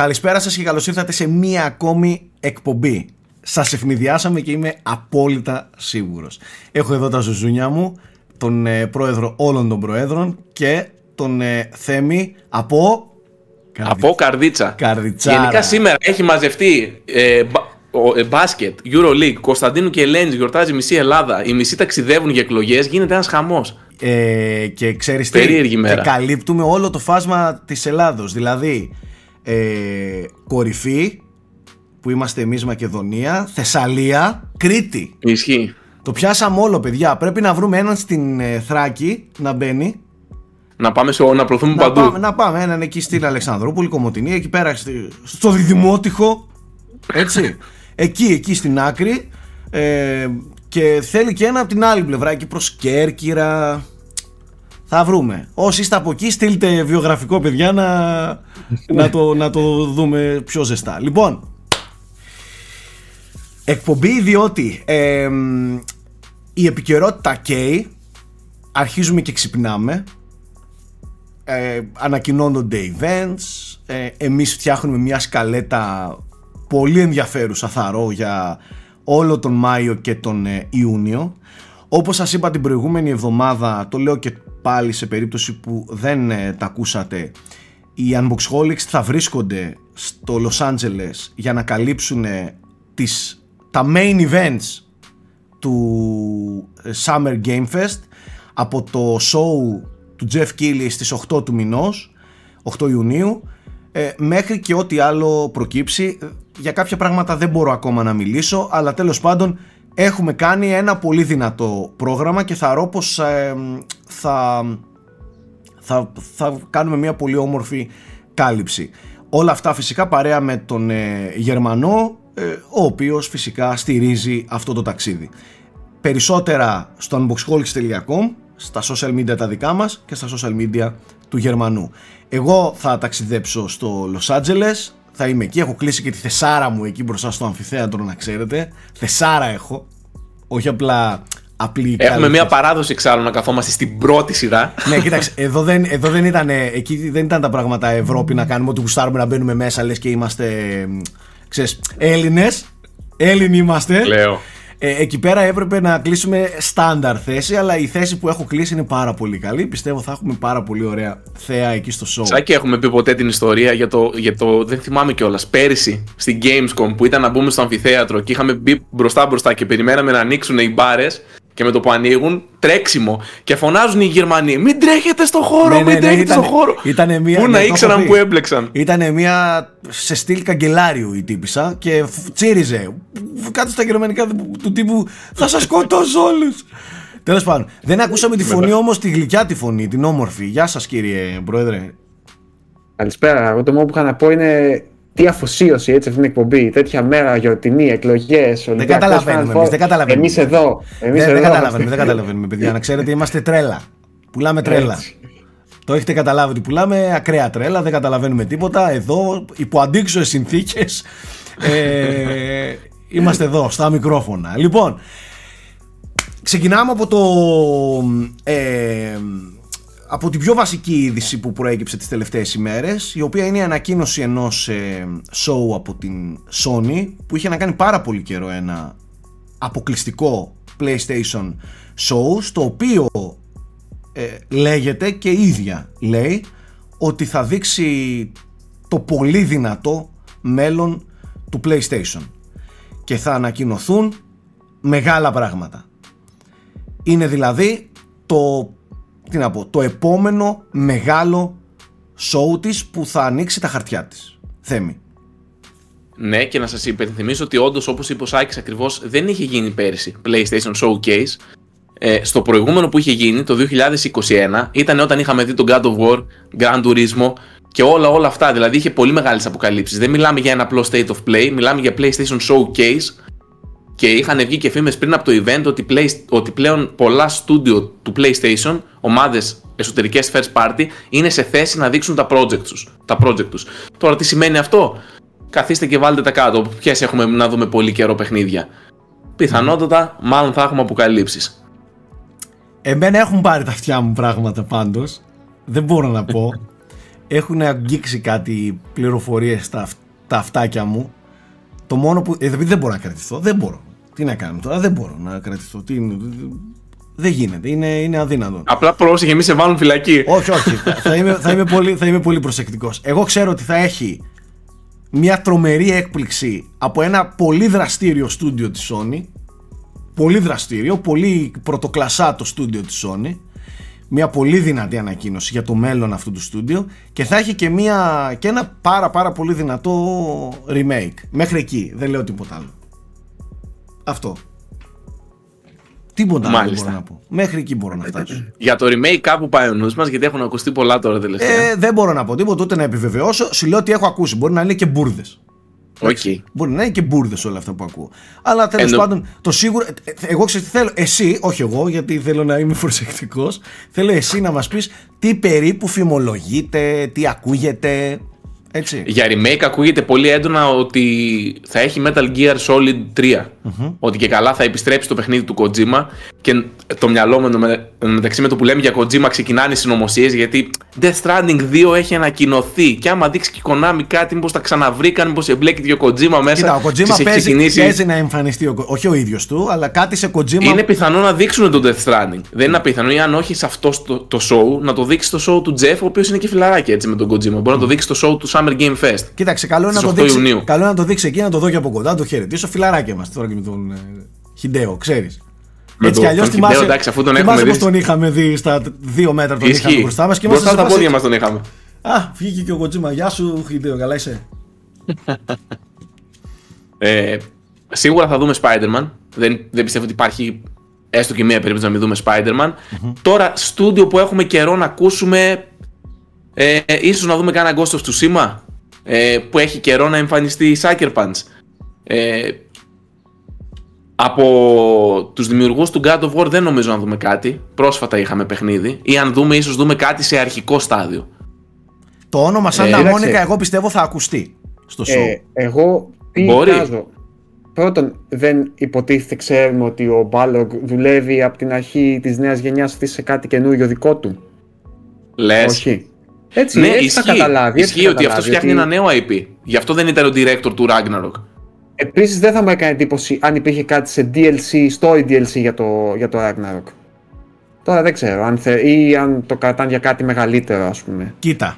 Καλησπέρα σας και καλώς ήρθατε σε μία ακόμη εκπομπή. Σας ευνηδιάσαμε και είμαι απόλυτα σίγουρος. Έχω εδώ τα ζουζούνια μου, τον ε, πρόεδρο όλων των προέδρων και τον ε, Θέμη από... Από Καρδίτσα. Καρδιτσάρα. Γενικά σήμερα έχει μαζευτεί ε, μπα- ο- ε, μπάσκετ, Euroleague, Κωνσταντίνου και Ελένης γιορτάζει μισή Ελλάδα. Οι μισοί ταξιδεύουν για εκλογές, γίνεται ένας χαμός. Ε, και ξέρεις τι, Περίεργη μέρα. και καλύπτουμε όλο το φάσμα της Ελλάδος. Δηλαδή, ε, κορυφή, που είμαστε εμείς Μακεδονία, Θεσσαλία, Κρήτη. Ισχύει. Το πιάσαμε όλο, παιδιά. Πρέπει να βρούμε έναν στην ε, Θράκη να μπαίνει. Να πάμε σε, να προωθούμε Να παντού. πάμε, να πάμε έναν εκεί στην Αλεξανδρούπολη, Κομωτινή, εκεί πέρα στη- στο Διδημότυχο. Έτσι. εκεί, εκεί στην άκρη. Ε, και θέλει και ένα από την άλλη πλευρά, εκεί προς Κέρκυρα. Θα βρούμε. Όσοι είστε από εκεί, στείλτε βιογραφικό, παιδιά, να, να, το, να το δούμε πιο ζεστά. Λοιπόν, εκπομπή διότι ε, μ, η επικαιρότητα καίει, αρχίζουμε και ξυπνάμε, ε, ανακοινώνονται events, ε, εμείς φτιάχνουμε μια σκαλέτα πολύ ενδιαφέρουσα θαρώ για όλο τον Μάιο και τον ε, Ιούνιο. Όπως σας είπα την προηγούμενη εβδομάδα, το λέω και πάλι σε περίπτωση που δεν ε, τα ακούσατε, οι Unboxholics θα βρίσκονται στο Los Angeles για να καλύψουν ε, τις, τα main events του ε, Summer Game Fest από το show του Jeff Keighley στις 8 του μηνός 8 Ιουνίου ε, μέχρι και ό,τι άλλο προκύψει. Ε, για κάποια πράγματα δεν μπορώ ακόμα να μιλήσω αλλά τέλος πάντων έχουμε κάνει ένα πολύ δυνατό πρόγραμμα και θα ρω πως ε, θα, θα, θα κάνουμε μια πολύ όμορφη κάλυψη όλα αυτά φυσικά παρέα με τον ε, Γερμανό ε, ο οποίος φυσικά στηρίζει αυτό το ταξίδι περισσότερα στο unboxholics.com στα social media τα δικά μας και στα social media του Γερμανού. Εγώ θα ταξιδέψω στο Los Angeles, θα είμαι εκεί, έχω κλείσει και τη θεσάρα μου εκεί μπροστά στο αμφιθέατρο να ξέρετε. Θεσάρα έχω, όχι απλά απλή Έχουμε κάλυψη. μια παράδοση εξάλλου να καθόμαστε στην πρώτη σειρά. Ναι, κοίταξε, εδώ δεν, εδώ δεν ήταν, εκεί δεν ήταν τα πράγματα Ευρώπη να κάνουμε ό,τι γουστάρουμε να μπαίνουμε μέσα λες και είμαστε, μ, ξέρεις, Έλληνες, Έλληνοι είμαστε. Λέω. Ε, εκεί πέρα έπρεπε να κλείσουμε στάνταρ θέση, αλλά η θέση που έχω κλείσει είναι πάρα πολύ καλή. Πιστεύω θα έχουμε πάρα πολύ ωραία θέα εκεί στο show. Σάκη, έχουμε πει ποτέ την ιστορία για το, για το. Δεν θυμάμαι κιόλας. Πέρυσι στην Gamescom που ήταν να μπούμε στο αμφιθέατρο και είχαμε μπει μπροστά μπροστά και περιμέναμε να ανοίξουν οι μπάρες και με το που ανοίγουν τρέξιμο και φωνάζουν οι Γερμανοί. Μην τρέχετε στο χώρο, Ναι, ναι, μην ναι, τρέχετε ήτανε- στο χώρο. ήτανε μια- Πού ναι, να το έχω ήξεραν πει. που έμπλεξαν. Ήταν μια σε στυλ καγκελάριου η τύπησα και φ- τσίριζε. Κάτω στα γερμανικά του- του τύπου Θα σας σκοτώσω όλους. Τέλος πάντων, δεν ακούσαμε τη φωνή όμως, τη γλυκιά τη φωνή, την όμορφη. Γεια σας, κύριε Πρόεδρε. Καλησπέρα. Εγώ το μόνο που είχα να πω είναι τι αφοσίωση έτσι αυτή την εκπομπή. Τέτοια μέρα, γιορτινή, εκλογές. Δεν καταλαβαίνουμε εμείς, δεν καταλαβαίνουμε. Εμείς εδώ. Εμείς δεν, εδώ δεν είμαστε. καταλαβαίνουμε, δεν καταλαβαίνουμε, παιδιά. Να ξέρετε, είμαστε τρέλα. Πουλάμε τρέλα. Έτσι. Το έχετε καταλάβει ότι πουλάμε ακραία τρέλα, δεν καταλαβαίνουμε τίποτα. Εδώ, υπό αντίξωες συνθήκες, ε, είμαστε εδώ, στα μικρόφωνα. Λοιπόν, ξεκινάμε από το... Ε, από την πιο βασική είδηση που προέκυψε τις τελευταίες ημέρες η οποία είναι η ανακοίνωση ενός ε, show από την Sony που είχε να κάνει πάρα πολύ καιρό ένα αποκλειστικό PlayStation show στο οποίο ε, λέγεται και η ίδια λέει ότι θα δείξει το πολύ δυνατό μέλλον του PlayStation και θα ανακοινωθούν μεγάλα πράγματα. Είναι δηλαδή το, τι να πω, το επόμενο μεγάλο show της που θα ανοίξει τα χαρτιά της. Θέμη. Ναι, και να σας υπενθυμίσω ότι όντως, όπως είπε ο Σάκης ακριβώς, δεν είχε γίνει πέρυσι PlayStation Showcase. Ε, στο προηγούμενο που είχε γίνει, το 2021, ήταν όταν είχαμε δει τον God of War, Gran Turismo και όλα, όλα αυτά. Δηλαδή είχε πολύ μεγάλες αποκαλύψεις. Δεν μιλάμε για ένα απλό state of play, μιλάμε για PlayStation Showcase. Και είχαν βγει και φήμες πριν από το event ότι, play, ότι πλέον πολλά στούντιο του PlayStation, ομάδες εσωτερικές first party, είναι σε θέση να δείξουν τα project τους. Τα project τους. Τώρα τι σημαίνει αυτό; Καθίστε και βάλτε τα κάτω. Ποιε έχουμε να δούμε πολύ καιρό παιχνίδια. Πιθανότατα, μάλλον θα έχουμε αποκαλύψεις. Εμένα έχουν πάρει τα αυτιά μου πράγματα πάντως. Δεν μπορώ να πω. έχουν αγγίξει κάτι πληροφορίες στα, αυ- τα αυτάκια μου. Το μόνο που. Ε, επειδή δεν μπορώ να κρατηθώ. Δεν μπορώ. Τι να κάνω τώρα, δεν μπορώ να κρατηθώ. Τι, είναι, δεν γίνεται. Είναι, είναι αδύνατο. Απλά πρόσεχε, μη σε βάλουν φυλακή. όχι, όχι. θα, είμαι, θα, είμαι πολύ, θα είμαι πολύ προσεκτικός. Εγώ ξέρω ότι θα έχει μια τρομερή έκπληξη από ένα πολύ δραστήριο στούντιο της Sony. Πολύ δραστήριο, πολύ πρωτοκλασσά το στούντιο της Sony. Μια πολύ δυνατή ανακοίνωση για το μέλλον αυτού του στούντιο και θα έχει και, μια, και ένα πάρα πάρα πολύ δυνατό remake. Μέχρι εκεί, δεν λέω τίποτα άλλο. Αυτό. Τίποτα άλλο δεν Μάλιστα. μπορώ να πω. Μέχρι εκεί μπορώ να φτάσω. Για το remake κάπου πάει ο νους μας γιατί έχουν ακουστεί πολλά τώρα τελευταία. Ε, δεν μπορώ να πω τίποτα ούτε να επιβεβαιώσω. Σου λέω ότι έχω ακούσει. Μπορεί να είναι και μπουρδες. Οκ. Μπορεί να είναι και μπούρδες όλα αυτά που ακούω. Αλλά τέλος Εννο- πάντων, το σίγουρο. ε, ε, Εγώ ξέρω τι θέλω. Εσύ, όχι εγώ, γιατί θέλω να είμαι προσεκτικός. Θέλω εσύ να μας πεις τι περίπου φημολογείται, τι ακούγεται. Έτσι. Για remake ακούγεται πολύ έντονα ότι θα έχει Metal Gear Solid 3. Ότι και καλά θα επιστρέψει το παιχνίδι του Kojima και το μυαλό μου με, μεταξύ με το που λέμε για Kojima ξεκινάνε οι συνωμοσίες γιατί Death Stranding 2 έχει ανακοινωθεί και άμα δείξει και η Konami κάτι μήπως τα ξαναβρήκαν, μήπως εμπλέκει και ο Kojima μέσα Κοίτα, ο Kojima της έχει παίζει, ξεκινήσει. παίζει να εμφανιστεί, ο, όχι ο ίδιος του, αλλά κάτι σε Kojima. Είναι πιθανό να δείξουν τον Death Stranding. Δεν είναι απίθανο, ή αν όχι σε αυτό το, το show, να το δείξει στο show του Jeff, ο οποίος είναι και φιλαράκι έτσι με τον Kojima. Μπορεί να το δείξει στο show του Summer Game Fest. Κοίταξε, καλό είναι, να Στις το 8 δείξει, Ιουνίου. καλό είναι να το δείξει εκεί, να το δω και από κοντά, να το χαιρετήσω. Φιλαράκια είμαστε τώρα και με τον ε, Χιντέο, ξέρεις. Με Έτσι τον- κι αλλιώς τον θυμάσαι, Χιντέο, εντάξει, αφού τον θυμάσαι έχουμε πως δει. τον είχαμε δει στα δύο μέτρα τον είχαμε Ισχύει. μπροστά μας και Μπροστά είμαστε στα σε πόδια φάση- μας τον είχαμε. Α, βγήκε και ο Κοτζίμα. Γεια σου, Χιντέο, καλά είσαι. Ε, σίγουρα θα δούμε Spider-Man. Δεν, δεν πιστεύω ότι υπάρχει έστω και μία περίπτωση να μην δούμε Spider-Man. Τώρα, στούντιο που έχουμε καιρό να ακούσουμε. Ε, ίσως να δούμε κάνα Ghost of Tsushima ε, που έχει καιρό να εμφανιστεί η Sucker Punch. Ε, από τους δημιουργούς του God of War δεν νομίζω να δούμε κάτι. Πρόσφατα είχαμε παιχνίδι. Ή αν δούμε, ίσως δούμε κάτι σε αρχικό στάδιο. Το όνομα Σάντα κοίταξε. Μόνικα, εγώ πιστεύω θα ακουστεί στο show. Ε, εγώ τι Μπορεί. εικάζω. Πρώτον, δεν υποτίθεται, ξέρουμε ότι ο Μπάλογκ δουλεύει από την αρχή της νέας γενιάς αυτή σε κάτι καινούριο δικό του. Λες. Όχι. Έτσι, Ναι, έτσι ισχύει. θα καταλάβει. έτσι ισχύει θα ότι αυτό καταλάβει, φτιάχνει ένα νέο IP. Γι' αυτό δεν ήταν ο director του Ragnarok. Επίσης δεν θα μου έκανε εντύπωση αν υπήρχε κάτι σε DLC, story DLC για το, για το Ragnarok. Τώρα δεν ξέρω, αν θε, ή αν το κρατάνε για κάτι μεγαλύτερο ας πούμε. Κοίτα.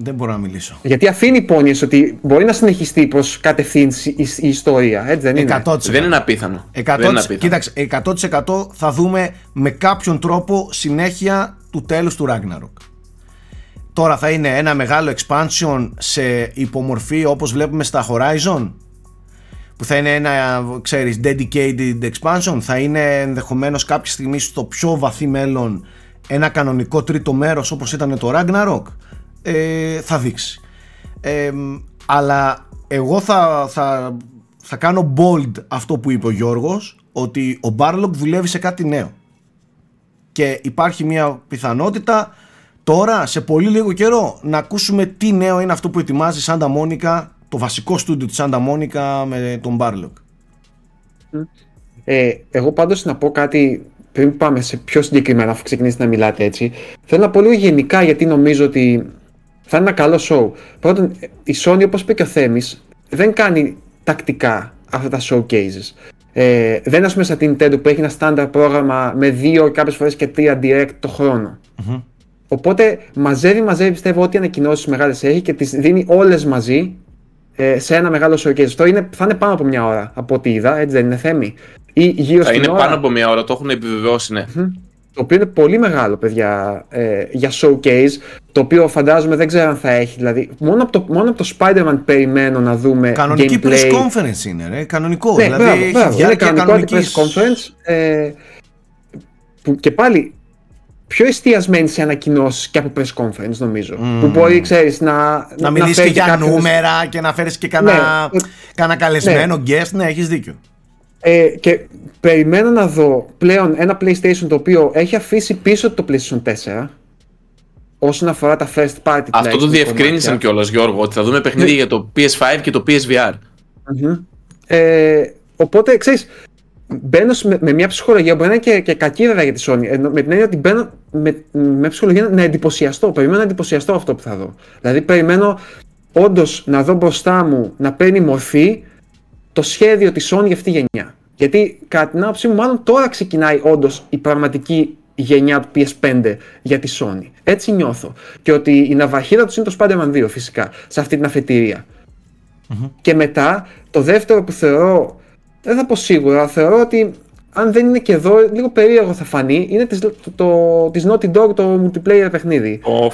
Δεν μπορώ να μιλήσω. Γιατί αφήνει πόνιες ότι μπορεί να συνεχιστεί προς κατευθύνση η, η ιστορία, έτσι δεν είναι; 100%. Δεν είναι απίθανο. 100%, δεν είναι απίθανο. κοίταξε, 100% θα δούμε με κάποιον τρόπο συνέχεια του τέλους του Ragnarok. Τώρα θα είναι ένα μεγάλο expansion σε υπομορφή όπως βλέπουμε στα Horizon που θα είναι ένα, ξέρεις, dedicated expansion θα είναι ενδεχομένως κάποια στιγμή στο πιο βαθύ μέλλον ένα κανονικό τρίτο μέρος όπως ήταν το Ragnarok ε, θα δείξει. Ε, αλλά εγώ θα, θα, θα κάνω bold αυτό που είπε ο Γιώργος ότι ο Barlock δουλεύει σε κάτι νέο. Και υπάρχει μια πιθανότητα τώρα σε πολύ λίγο καιρό να ακούσουμε τι νέο είναι αυτό που ετοιμάζει η Σάντα Μόνικα το βασικό στούντιο της Σάντα Μόνικα με τον Barlock Ε, εγώ πάντως να πω κάτι πριν πάμε σε πιο συγκεκριμένα αφού ξεκινήσετε να μιλάτε έτσι. Θέλω να πω λίγο γενικά γιατί νομίζω ότι θα είναι ένα καλό show. Πρώτον, η Sony όπως είπε και ο Θέμης δεν κάνει τακτικά αυτά τα showcases. Ε, δεν είναι ας πούμε σαν την Nintendo που έχει ένα standard πρόγραμμα με δύο κάποιες φορές και τρία direct το χρόνο. Οπότε μαζεύει, μαζεύει πιστεύω ό,τι ανακοινώσεις μεγάλες έχει και τις δίνει όλες μαζί ε, σε ένα μεγάλο showcase. Αυτό είναι, θα είναι πάνω από μια ώρα από ό,τι είδα, έτσι δεν είναι θέμη; Ή γύρω Θα στην είναι ώρα, πάνω από μία ώρα, το έχουν επιβεβαιώσει, ναι. Το οποίο είναι πολύ μεγάλο, παιδιά, ε, για showcase, το οποίο φαντάζομαι δεν ξέρω αν θα έχει, δηλαδή, μόνο από το, μόνο από το Spider-Man περιμένω να δούμε Κανονική gameplay. press conference είναι ρε, κανονικό Ναι, δηλαδή μπράβο, έχει μπράβο, είναι διάρκεια κανονικό κανονικής press conference, ε, που και πάλι πιο εστιασμένη σε ανακοινώσεις και από press conference νομίζω. Που μπορεί, ξέρεις, να, να μιλήσεις φέρει και για κάποιον- νούμερα και να φέρεις και κανένα, Ναι. κανένα καλεσμένο guest ναι έχεις δίκιο Ε, και περιμένω να δω πλέον ένα PlayStation το οποίο έχει αφήσει πίσω το PlayStation 4 όσον αφορά τα first party Αυτό το τουλάχιστον διευκρίνησαν κομμάτια. κιόλας, Γιώργο, ότι θα δούμε Ναι. παιχνίδια για το PS5 και το PSVR. Μμμ. Ε, οπότε, ξέρεις, μπαίνω με, με μια ψυχολογία που είναι και, και κακή βέβαια για τη Sony. Ενώ, με την έννοια ότι μπαίνω με, με ψυχολογία να εντυπωσιαστώ. Περιμένω να εντυπωσιαστώ αυτό που θα δω. Δηλαδή, περιμένω όντως να δω μπροστά μου να παίρνει μορφή το σχέδιο της Sony για αυτή τη γενιά. Γιατί κατά την άποψή μου, μάλλον τώρα ξεκινάει όντως η πραγματική γενιά του PS5 για τη Sony. Έτσι νιώθω. Και ότι η ναυαρχίδα τους είναι το Spider-Man 2 φυσικά, σε αυτή την αφετηρια Και μετά, το δεύτερο που θεωρώ, δεν θα πω σίγουρα, θεωρώ ότι αν δεν είναι και εδώ, λίγο περίεργο θα φανεί, είναι της, το, το, της Naughty Dog το multiplayer παιχνίδι. Ο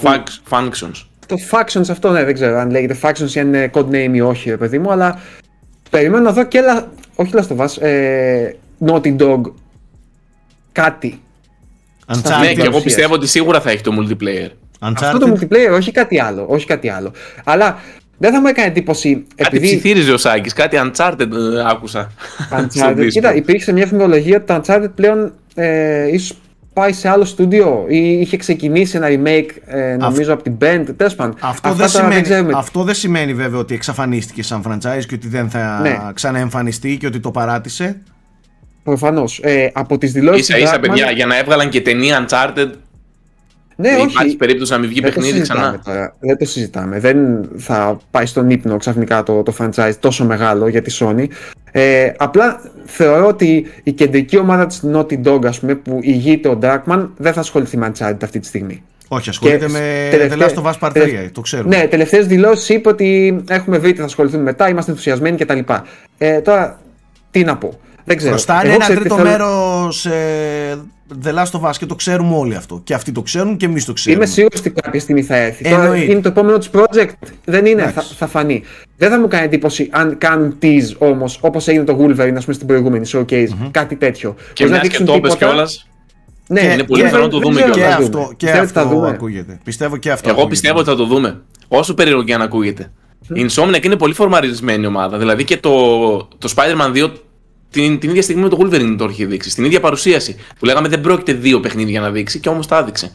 Functions. Το Factions αυτό, ναι, δεν ξέρω αν λέγεται Factions ή αν είναι codename ή όχι, ρε παιδί μου, αλλά περιμένω να δω και, όχι Last of Us, ε, Naughty Dog κάτι Uncharted. Ναι, και εγώ πιστεύω ότι σίγουρα θα έχει το multiplayer. Uncharted. Αυτό το multiplayer, όχι κάτι άλλο. Όχι κάτι άλλο. Αλλά δεν θα μου έκανε εντύπωση. Κάτι επειδή... ψιθύριζε ο Σάκης, κάτι Uncharted ε, άκουσα. Uncharted. Κοίτα, υπήρξε μια φημολογία ότι το Uncharted πλέον ε, ίσως πάει σε άλλο στούντιο ή είχε ξεκινήσει ένα remake ε, νομίζω από την Band. Τέλος πάντων. Αυτό, δεν σημαίνει, αυτό δεν σημαίνει βέβαια ότι εξαφανίστηκε σαν franchise και ότι δεν θα ναι. ξαναεμφανιστεί και ότι το παράτησε. Προφανώς. Ε, από τις δηλώσεις. σα ίσα, παιδιά, για να έβγαλαν και ταινία Uncharted. Ναι, όχι. Υπάρχει περίπτωση να μην βγει παιχνίδι ξανά; Τώρα. Δεν το συζητάμε. Δεν θα πάει στον ύπνο ξαφνικά το, το franchise τόσο μεγάλο για τη Sony. Ε, απλά θεωρώ ότι η κεντρική ομάδα της Naughty Dog, ας πούμε, που ηγείται ο Darkman, δεν θα ασχοληθεί με Uncharted αυτή τη στιγμή. Όχι, ασχολείται με τελευταία... The Last of Us Part 3, το ξέρουμε. Ναι, τελευταίες δηλώσεις είπε ότι έχουμε βρει τι θα ασχοληθούμε μετά, είμαστε ενθουσιασμένοι κτλ. Ε, τώρα, τι να πω. Δεν ξέρω. Χρωστάνε ένα τρίτο θέλω... μέρος ε, The Last of Us και το ξέρουμε όλοι αυτό. Και αυτοί το ξέρουν και εμείς το ξέρουμε. Είμαι σίγουρος ότι κάποια στιγμή θα έρθει. Τώρα είναι το επόμενο του project. Δεν είναι, θα, θα, φανεί. Δεν θα μου κάνει εντύπωση αν κάνουν tease όμως, όπως έγινε το Wolverine, ας πούμε, στην προηγούμενη showcase, mm-hmm. κάτι τέτοιο. Και μιας και το είπε κιόλας. Ναι, είναι πολύ πιθανό να το δούμε και αυτό, και αυτό δούμε. ακούγεται. Πιστεύω και αυτό. Εγώ πιστεύω ότι θα το δούμε. Όσο περίεργο και αν ακούγεται. Η Insomniac είναι πολύ φορμαρισμένη ομάδα. Δηλαδή και το, το Spider-Man 2 την, την ίδια στιγμή με το Wolverine το είχε δείξει. Στην ίδια παρουσίαση. Που λέγαμε δεν πρόκειται δύο παιχνίδια να δείξει και όμως τα έδειξε.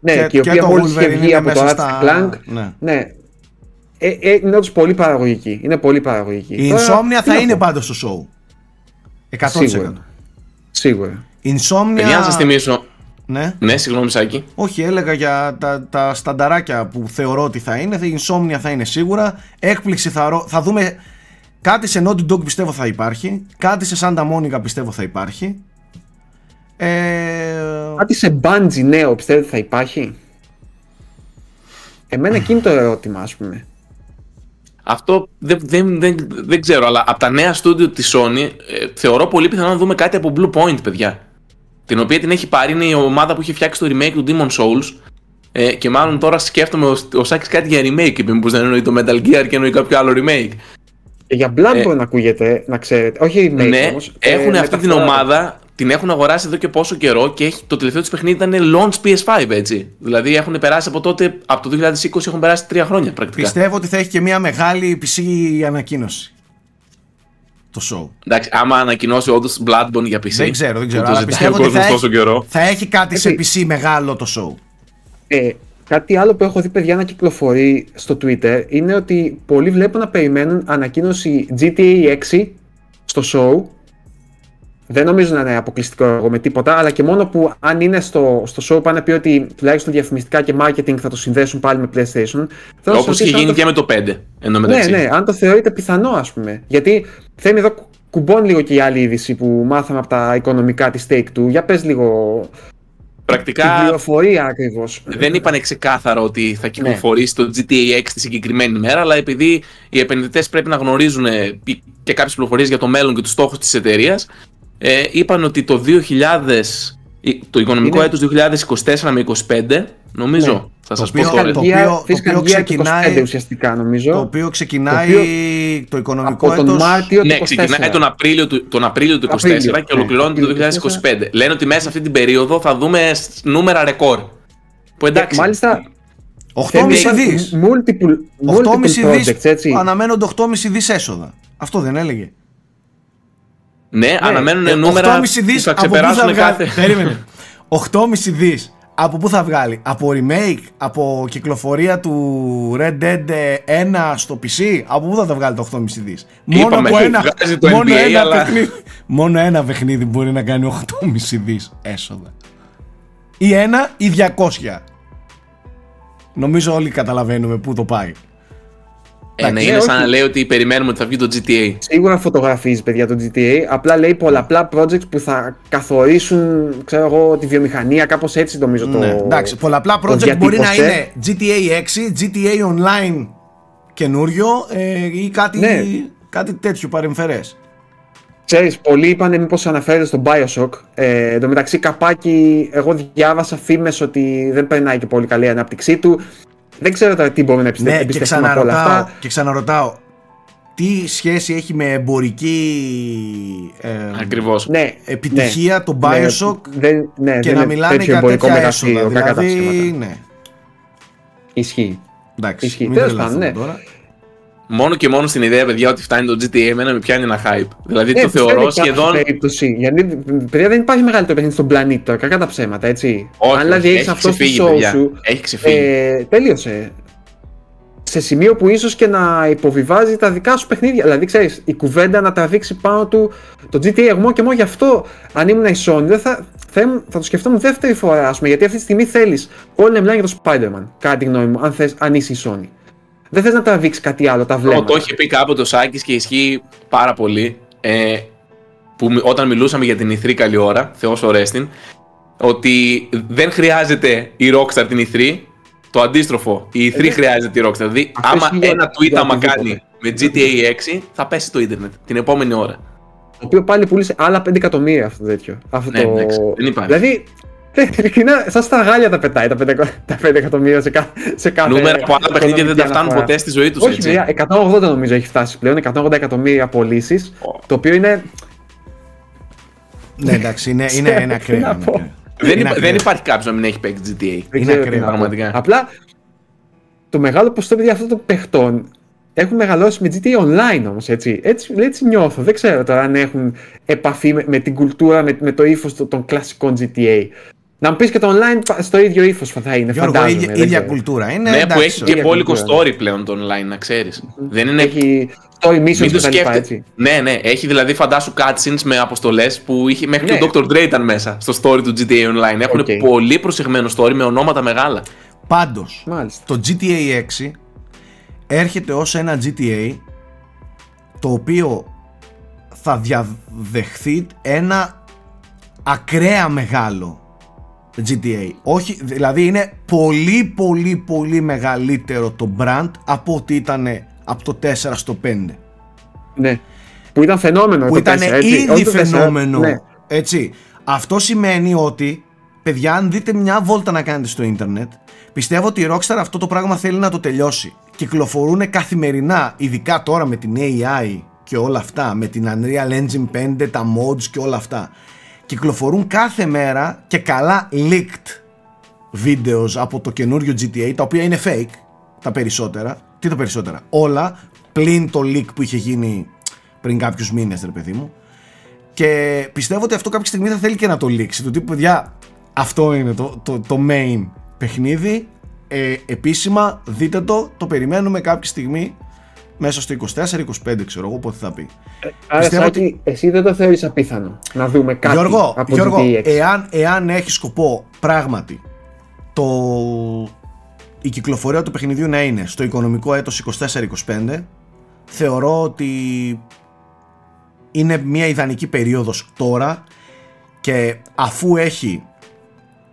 Ναι, και, και η οποία μόλις είχε βγει από το Ratchet Clank. Ναι. ναι. Ε, ε, είναι όντως πολύ παραγωγική. Είναι πολύ παραγωγική. Η Insomnia θα είναι πάντως στο show. 100%. Σίγουρα. Σίγουρα. Insomnia... Για να σας θυμίσω. Ναι. ναι, συγγνώμη Σάκη. Όχι, έλεγα για τα, τα στανταράκια που θεωρώ ότι θα είναι. Η Insomnia θα είναι σίγουρα. Έκπληξη θα, θα δούμε Κάτι σε Naughty Dog πιστεύω θα υπάρχει. Κάτι σε Santa Monica πιστεύω θα υπάρχει. Ε... Κάτι σε Bungie νέο πιστεύετε θα υπάρχει. Εμένα εκείνη το ερώτημα ας πούμε. Αυτό δεν, δεν, δεν, δεν ξέρω, αλλά από τα νέα στούντιο της Sony ε, θεωρώ πολύ πιθανό να δούμε κάτι από Blue Point, παιδιά. Την οποία την έχει πάρει, είναι η ομάδα που έχει φτιάξει το remake του Demon Souls. Ε, και μάλλον τώρα σκέφτομαι ο, ο Σάκης κάτι για remake, είπε μήπως δεν εννοεί το Metal Gear και εννοεί κάποιο άλλο remake. Και για Bloodborne ε, να ακούγεται, να ξέρετε. Όχι remake ναι, όμως. Έχουν ε, αυτή την ομάδα, την έχουν αγοράσει εδώ και πόσο καιρό και έχει, το τελευταίο του παιχνίδι ήταν launch PS5 έτσι. Δηλαδή έχουν περάσει από τότε, από το 2020 έχουν περάσει τρία χρόνια πρακτικά. Πιστεύω ότι θα έχει και μια μεγάλη PC ανακοίνωση. Το show. Εντάξει, άμα ανακοινώσει όντως Bloodborne για PC. Δεν ξέρω, δεν ξέρω. Αλλά πιστεύω ότι θα έχει, θα έχει κάτι σε PC μεγάλο το show. Ε, Κάτι άλλο που έχω δει παιδιά να κυκλοφορεί στο Twitter είναι ότι πολλοί βλέπουν να περιμένουν ανακοίνωση GTA 6 στο show. Δεν νομίζω να είναι αποκλειστικό εγώ με τίποτα, αλλά και μόνο που αν είναι στο, στο show πάνε πει ότι τουλάχιστον διαφημιστικά και marketing θα το συνδέσουν πάλι με PlayStation. Όπως είχε γίνει το... και με το 5. Ενώ ναι, ναι, αν το θεωρείτε πιθανό ας πούμε. Γιατί θέλει εδώ κουμπώνει λίγο και η άλλη είδηση που μάθαμε από τα οικονομικά της Stake του. Για πες λίγο Πρακτικά. Την πληροφορία ακριβώς. Δεν είπαν ξεκάθαρα ότι θα ναι. κυκλοφορήσει ναι. το GTA 6 τη συγκεκριμένη μέρα, αλλά επειδή οι επενδυτές πρέπει να γνωρίζουν ε, και κάποιες πληροφορίες για το μέλλον και τους στόχους της εταιρείας, ε, είπαν ότι το 2000, το οικονομικό Είναι... έτος 2024 με 2025, νομίζω, ναι. θα σας πω τώρα. Το οποίο, το οποίο ξεκινάει, ουσιαστικά νομίζω. Το οποίο ξεκινάει το, οποίο, το οικονομικό από τον Μάρτιο ναι, ξεκινάει τον Απρίλιο του, τον Απρίλιο του 2024 και ολοκληρώνεται το 2025. Λένε ότι μέσα αυτή την περίοδο θα δούμε νούμερα ρεκόρ. Που εντάξει. Μάλιστα 8,5 δις. Multiple, multiple projects, έτσι. Αναμένονται 8,5 δις έσοδα. Αυτό δεν έλεγε. Ναι, ναι αναμένουν ε, νούμερα που θα ξεπεράσουν κάθε... Περίμενε. 8,5 δις Από πού θα βγάλει, από remake, από κυκλοφορία του Red Dead 1 στο PC, από πού θα τα βγάλει το 8,5 δις; Μόνο από ένα, το μόνο, NBA, ένα αλλά... παιχνίδι, μόνο ένα παιχνίδι μπορεί να κάνει 8,5 δις έσοδα. Ή ένα ή 200. Νομίζω όλοι καταλαβαίνουμε πού το πάει. Ε, ναι, είναι σαν να λέει ότι περιμένουμε ότι θα βγει το GTA. Σίγουρα φωτογραφίζεις παιδιά το GTA. Απλά λέει πολλαπλά projects που θα καθορίσουν ξέρω εγώ, τη βιομηχανία. Κάπως έτσι νομίζω το. Ναι, εντάξει, πολλαπλά project μπορεί να είναι GTA 6, GTA Online καινούριο ε, ή κάτι, ναι. κάτι τέτοιο παρεμφερές. Ξέρεις, πολλοί είπαν μήπως αναφέρεται στο Bioshock. Ε, εν τω μεταξύ καπάκι, εγώ διάβασα φήμες ότι δεν περνάει και πολύ καλή ανάπτυξή του. Δεν ξέρω τώρα τι μπορούμε να επιστρέψουμε ναι, και ξαναρωτάω, Και ξαναρωτάω, τι σχέση έχει με εμπορική ε, Ακριβώς. Ναι, επιτυχία ναι, το Bioshock ναι, ναι, και να μιλάνε για τέτοια έσοδα. Δηλαδή, ναι. Ισχύει. Εντάξει, Ισχύει. Τέλος πάντων, ναι. Τώρα. Μόνο και μόνο στην ιδέα, παιδιά, ότι φτάνει το GTA, εμένα με πιάνει ένα hype. Δηλαδή ναι, το θεωρώ σχεδόν. Περίπτωση. Γιατί παιδιά, δεν υπάρχει μεγαλύτερο παιχνίδι στον πλανήτη τώρα, κακά τα ψέματα, έτσι. Όχι, Αν δηλαδή έχει αυτό στο show σου. Έχει ξεφύγει. Ε, τέλειωσε. Σε σημείο που ίσως και να υποβιβάζει τα δικά σου παιχνίδια. Δηλαδή, ξέρεις, η κουβέντα να τραβήξει πάνω του το GTA εγώ και μόνο γι' αυτό, αν ήμουν η Sony, δεν θα, θα, θα το σκεφτόμουν δεύτερη φορά, ας πούμε, γιατί αυτή τη στιγμή θέλεις. Όλοι να μιλάνε για το Spider-Man, κατά τη γνώμη μου, αν, θες, αν είσαι η Sony δεν θες να τραβήξει κάτι άλλο, τα βλέμματα. Το είχε πει κάποτε ο Σάκης και ισχύει πάρα πολύ. Ε, που όταν μιλούσαμε για την ηθρή καλή ώρα, Θεός ορέστην, ότι δεν χρειάζεται η Rockstar την ηθρή, το αντίστροφο. Η ηθρή ε, χρειάζεται η Rockstar. Δηλαδή, άμα ένα tweet άμα κάνει με GTA 6, θα πέσει το ίντερνετ την επόμενη ώρα. Το οποίο πάλι πούλησε άλλα 5 εκατομμύρια αυτό το τέτοιο. Αυτό ναι, το... δεν υπάρχει. Δηλαδή, Ειλικρινά, σαν στα γάλια τα πετάει τα 5, τα 5 εκατομμύρια σε, κα, σε κάθε. Νούμερα από άλλα παιχνίδια δεν τα φτάνουν ποτέ στη ζωή τους. Όχι, έτσι. 180 νομίζω έχει φτάσει πλέον. 180 εκατομμύρια πωλήσεις. Το οποίο είναι. Ναι, εντάξει, είναι, είναι, είναι ακραίο. Δεν, είναι δεν υπάρχει κάποιος να μην έχει παίξει GTA. Είναι ακραίο. Πραγματικά. Απλά το μεγάλο ποσοστό παιδιά αυτών των παιχτών έχουν μεγαλώσει με GTA Online όμως, έτσι. έτσι. Έτσι νιώθω. Δεν ξέρω τώρα αν έχουν επαφή με, με την κουλτούρα, με, με το ύφος των κλασικών GTA. Να μου πεις και το online στο ίδιο ύφος θα είναι. Γιώργο, φαντάζομαι. ίδια, ίδια κουλτούρα είναι. Ναι, που έχει και μπόλικο story πλέον το online, να ξέρεις. Δεν είναι. Έχει story missions και τα λοιπά, έτσι. Ναι, ναι. Έχει δηλαδή φαντάσου cutscenes με αποστολές που είχε μέχρι ναι. και ο Dr. Dre ήταν μέσα στο story του GTA Online. Έχουν okay. πολύ προσεγμένο story με ονόματα μεγάλα. Πάντως, το GTA 6 έρχεται ως ένα GTA το οποίο θα διαδεχθεί ένα ακραία μεγάλο GTA. Όχι, δηλαδή είναι πολύ πολύ πολύ μεγαλύτερο το brand από ότι ήταν από το 4 στο 5. Ναι. Που ήταν φαινόμενο που ήταν ήδη φαινόμενο. Ναι. Έτσι. Αυτό σημαίνει ότι, παιδιά, αν δείτε μια βόλτα να κάνετε στο ίντερνετ, πιστεύω ότι η Rockstar αυτό το πράγμα θέλει να το τελειώσει. Κυκλοφορούν καθημερινά, ειδικά τώρα με την AI και όλα αυτά, με την Unreal Engine 5, τα mods και όλα αυτά κυκλοφορούν κάθε μέρα και καλά leaked videos από το καινούριο GTA τα οποία είναι fake τα περισσότερα. Τι τα περισσότερα; Όλα πλην το leak που είχε γίνει πριν κάποιους μήνες ρε παιδί μου. Και πιστεύω ότι αυτό κάποια στιγμή θα θέλει και να το λήξει του τύπου παιδιά αυτό είναι το, το, το main παιχνίδι. Ε, επίσημα δείτε το. Το περιμένουμε κάποια στιγμή μέσα στο 24-25 ξέρω εγώ πότε θα πει. Ε, άρα Σάκη, ότι... εσύ δεν το θεωρείς απίθανο να δούμε κάτι Γιώργο, από Γιώργο, GTX. Εάν, εάν έχει σκοπό πράγματι το... η κυκλοφορία του παιχνιδιού να είναι στο οικονομικό έτος 24-25 θεωρώ ότι είναι μια ιδανική περίοδος τώρα και αφού έχει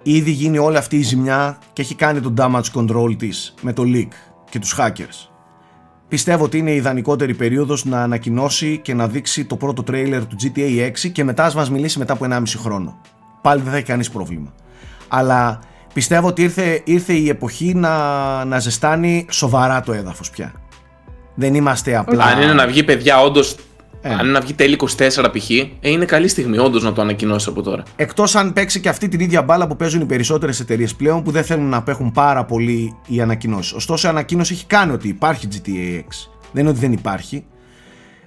ήδη γίνει όλη αυτή η ζημιά και έχει κάνει το damage control της με το leak και τους hackers Πιστεύω ότι είναι η ιδανικότερη περίοδος να ανακοινώσει και να δείξει το πρώτο τρέιλερ του GTA 6 και μετά ας μας μιλήσει μετά από 1,5 χρόνο. Πάλι δεν θα έχει κανείς πρόβλημα. Αλλά πιστεύω ότι ήρθε, ήρθε η εποχή να, να ζεστάνει σοβαρά το έδαφος πια. Δεν είμαστε απλά... Αν είναι να βγει παιδιά όντως ε. Αν είναι να βγει τέλη 24 π.χ., ε, είναι καλή στιγμή όντως να το ανακοινώσεις από τώρα. Εκτός αν παίξει και αυτή την ίδια μπάλα που παίζουν οι περισσότερες εταιρείες πλέον που δεν θέλουν να απέχουν πάρα πολύ οι ανακοινώσεις. Ωστόσο, η ανακοίνωση έχει κάνει ότι υπάρχει GTA 6. Δεν είναι ότι δεν υπάρχει.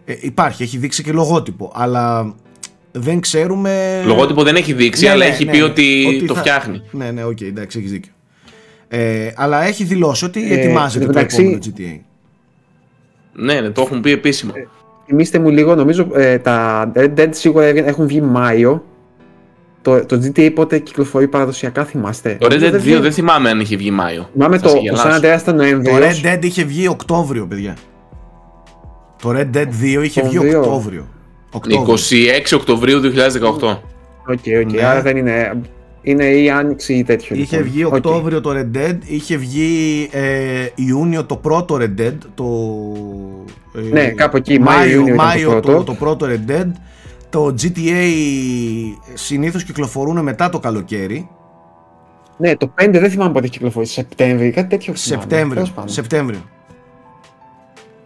Ε, υπάρχει, έχει δείξει και λογότυπο. Αλλά δεν ξέρουμε. Λογότυπο δεν έχει δείξει, Ναι, αλλά ναι, έχει ναι, πει ναι. ότι, το θα- φτιάχνει. Ναι, ναι, οκ, εντάξει, έχεις δίκιο. Ε, αλλά έχει δηλώσει ότι Ε, ετοιμάζεται εν το τω μεταξύ- επόμενο GTA. Ναι, ναι, το έχουν πει επίσημα. Θυμήστε μου λίγο, νομίζω ε, τα Red Dead σίγουρα έβγαινε- έχουν βγει Μάιο. Το, το GTA πότε κυκλοφορεί παραδοσιακά, θυμάστε; Το Red Νομίζω Dead 2 βγαίνει- δεν θυμάμαι αν είχε βγει Μάιο. Θυμάμαι Θα το, σε το γελάσω. San Andreas ήταν Το Νοέμβριο. Red Dead είχε βγει Οκτώβριο, παιδιά. Το Red Dead 2 είχε βγει Οκτώβριο. Οκτώβριο. Οκτώβριο. 26 Οκτωβρίου 2018. OK, OK, Ναι. άρα δεν είναι. Είναι ή άνοιξη ή τέτοιο. Είχε λοιπόν. βγει Οκ. Οκτώβριο το Red Dead, είχε βγει ε, Ιούνιο το πρώτο Red Dead, το... ε, Ναι, κάπου εκεί, Μάιο-Ιούνιο ήταν το Μάιο πρώτο. το πρώτο Red Dead. Το GTA συνήθως κυκλοφορούν μετά το καλοκαίρι, Ναι, το 5 δεν θυμάμαι πότε έχει κυκλοφορήσει. Σεπτέμβρη, κάτι τέτοιο. θυμάμαι. Σεπτέμβριο. Τέλος πάντων. Σεπτέμβριο.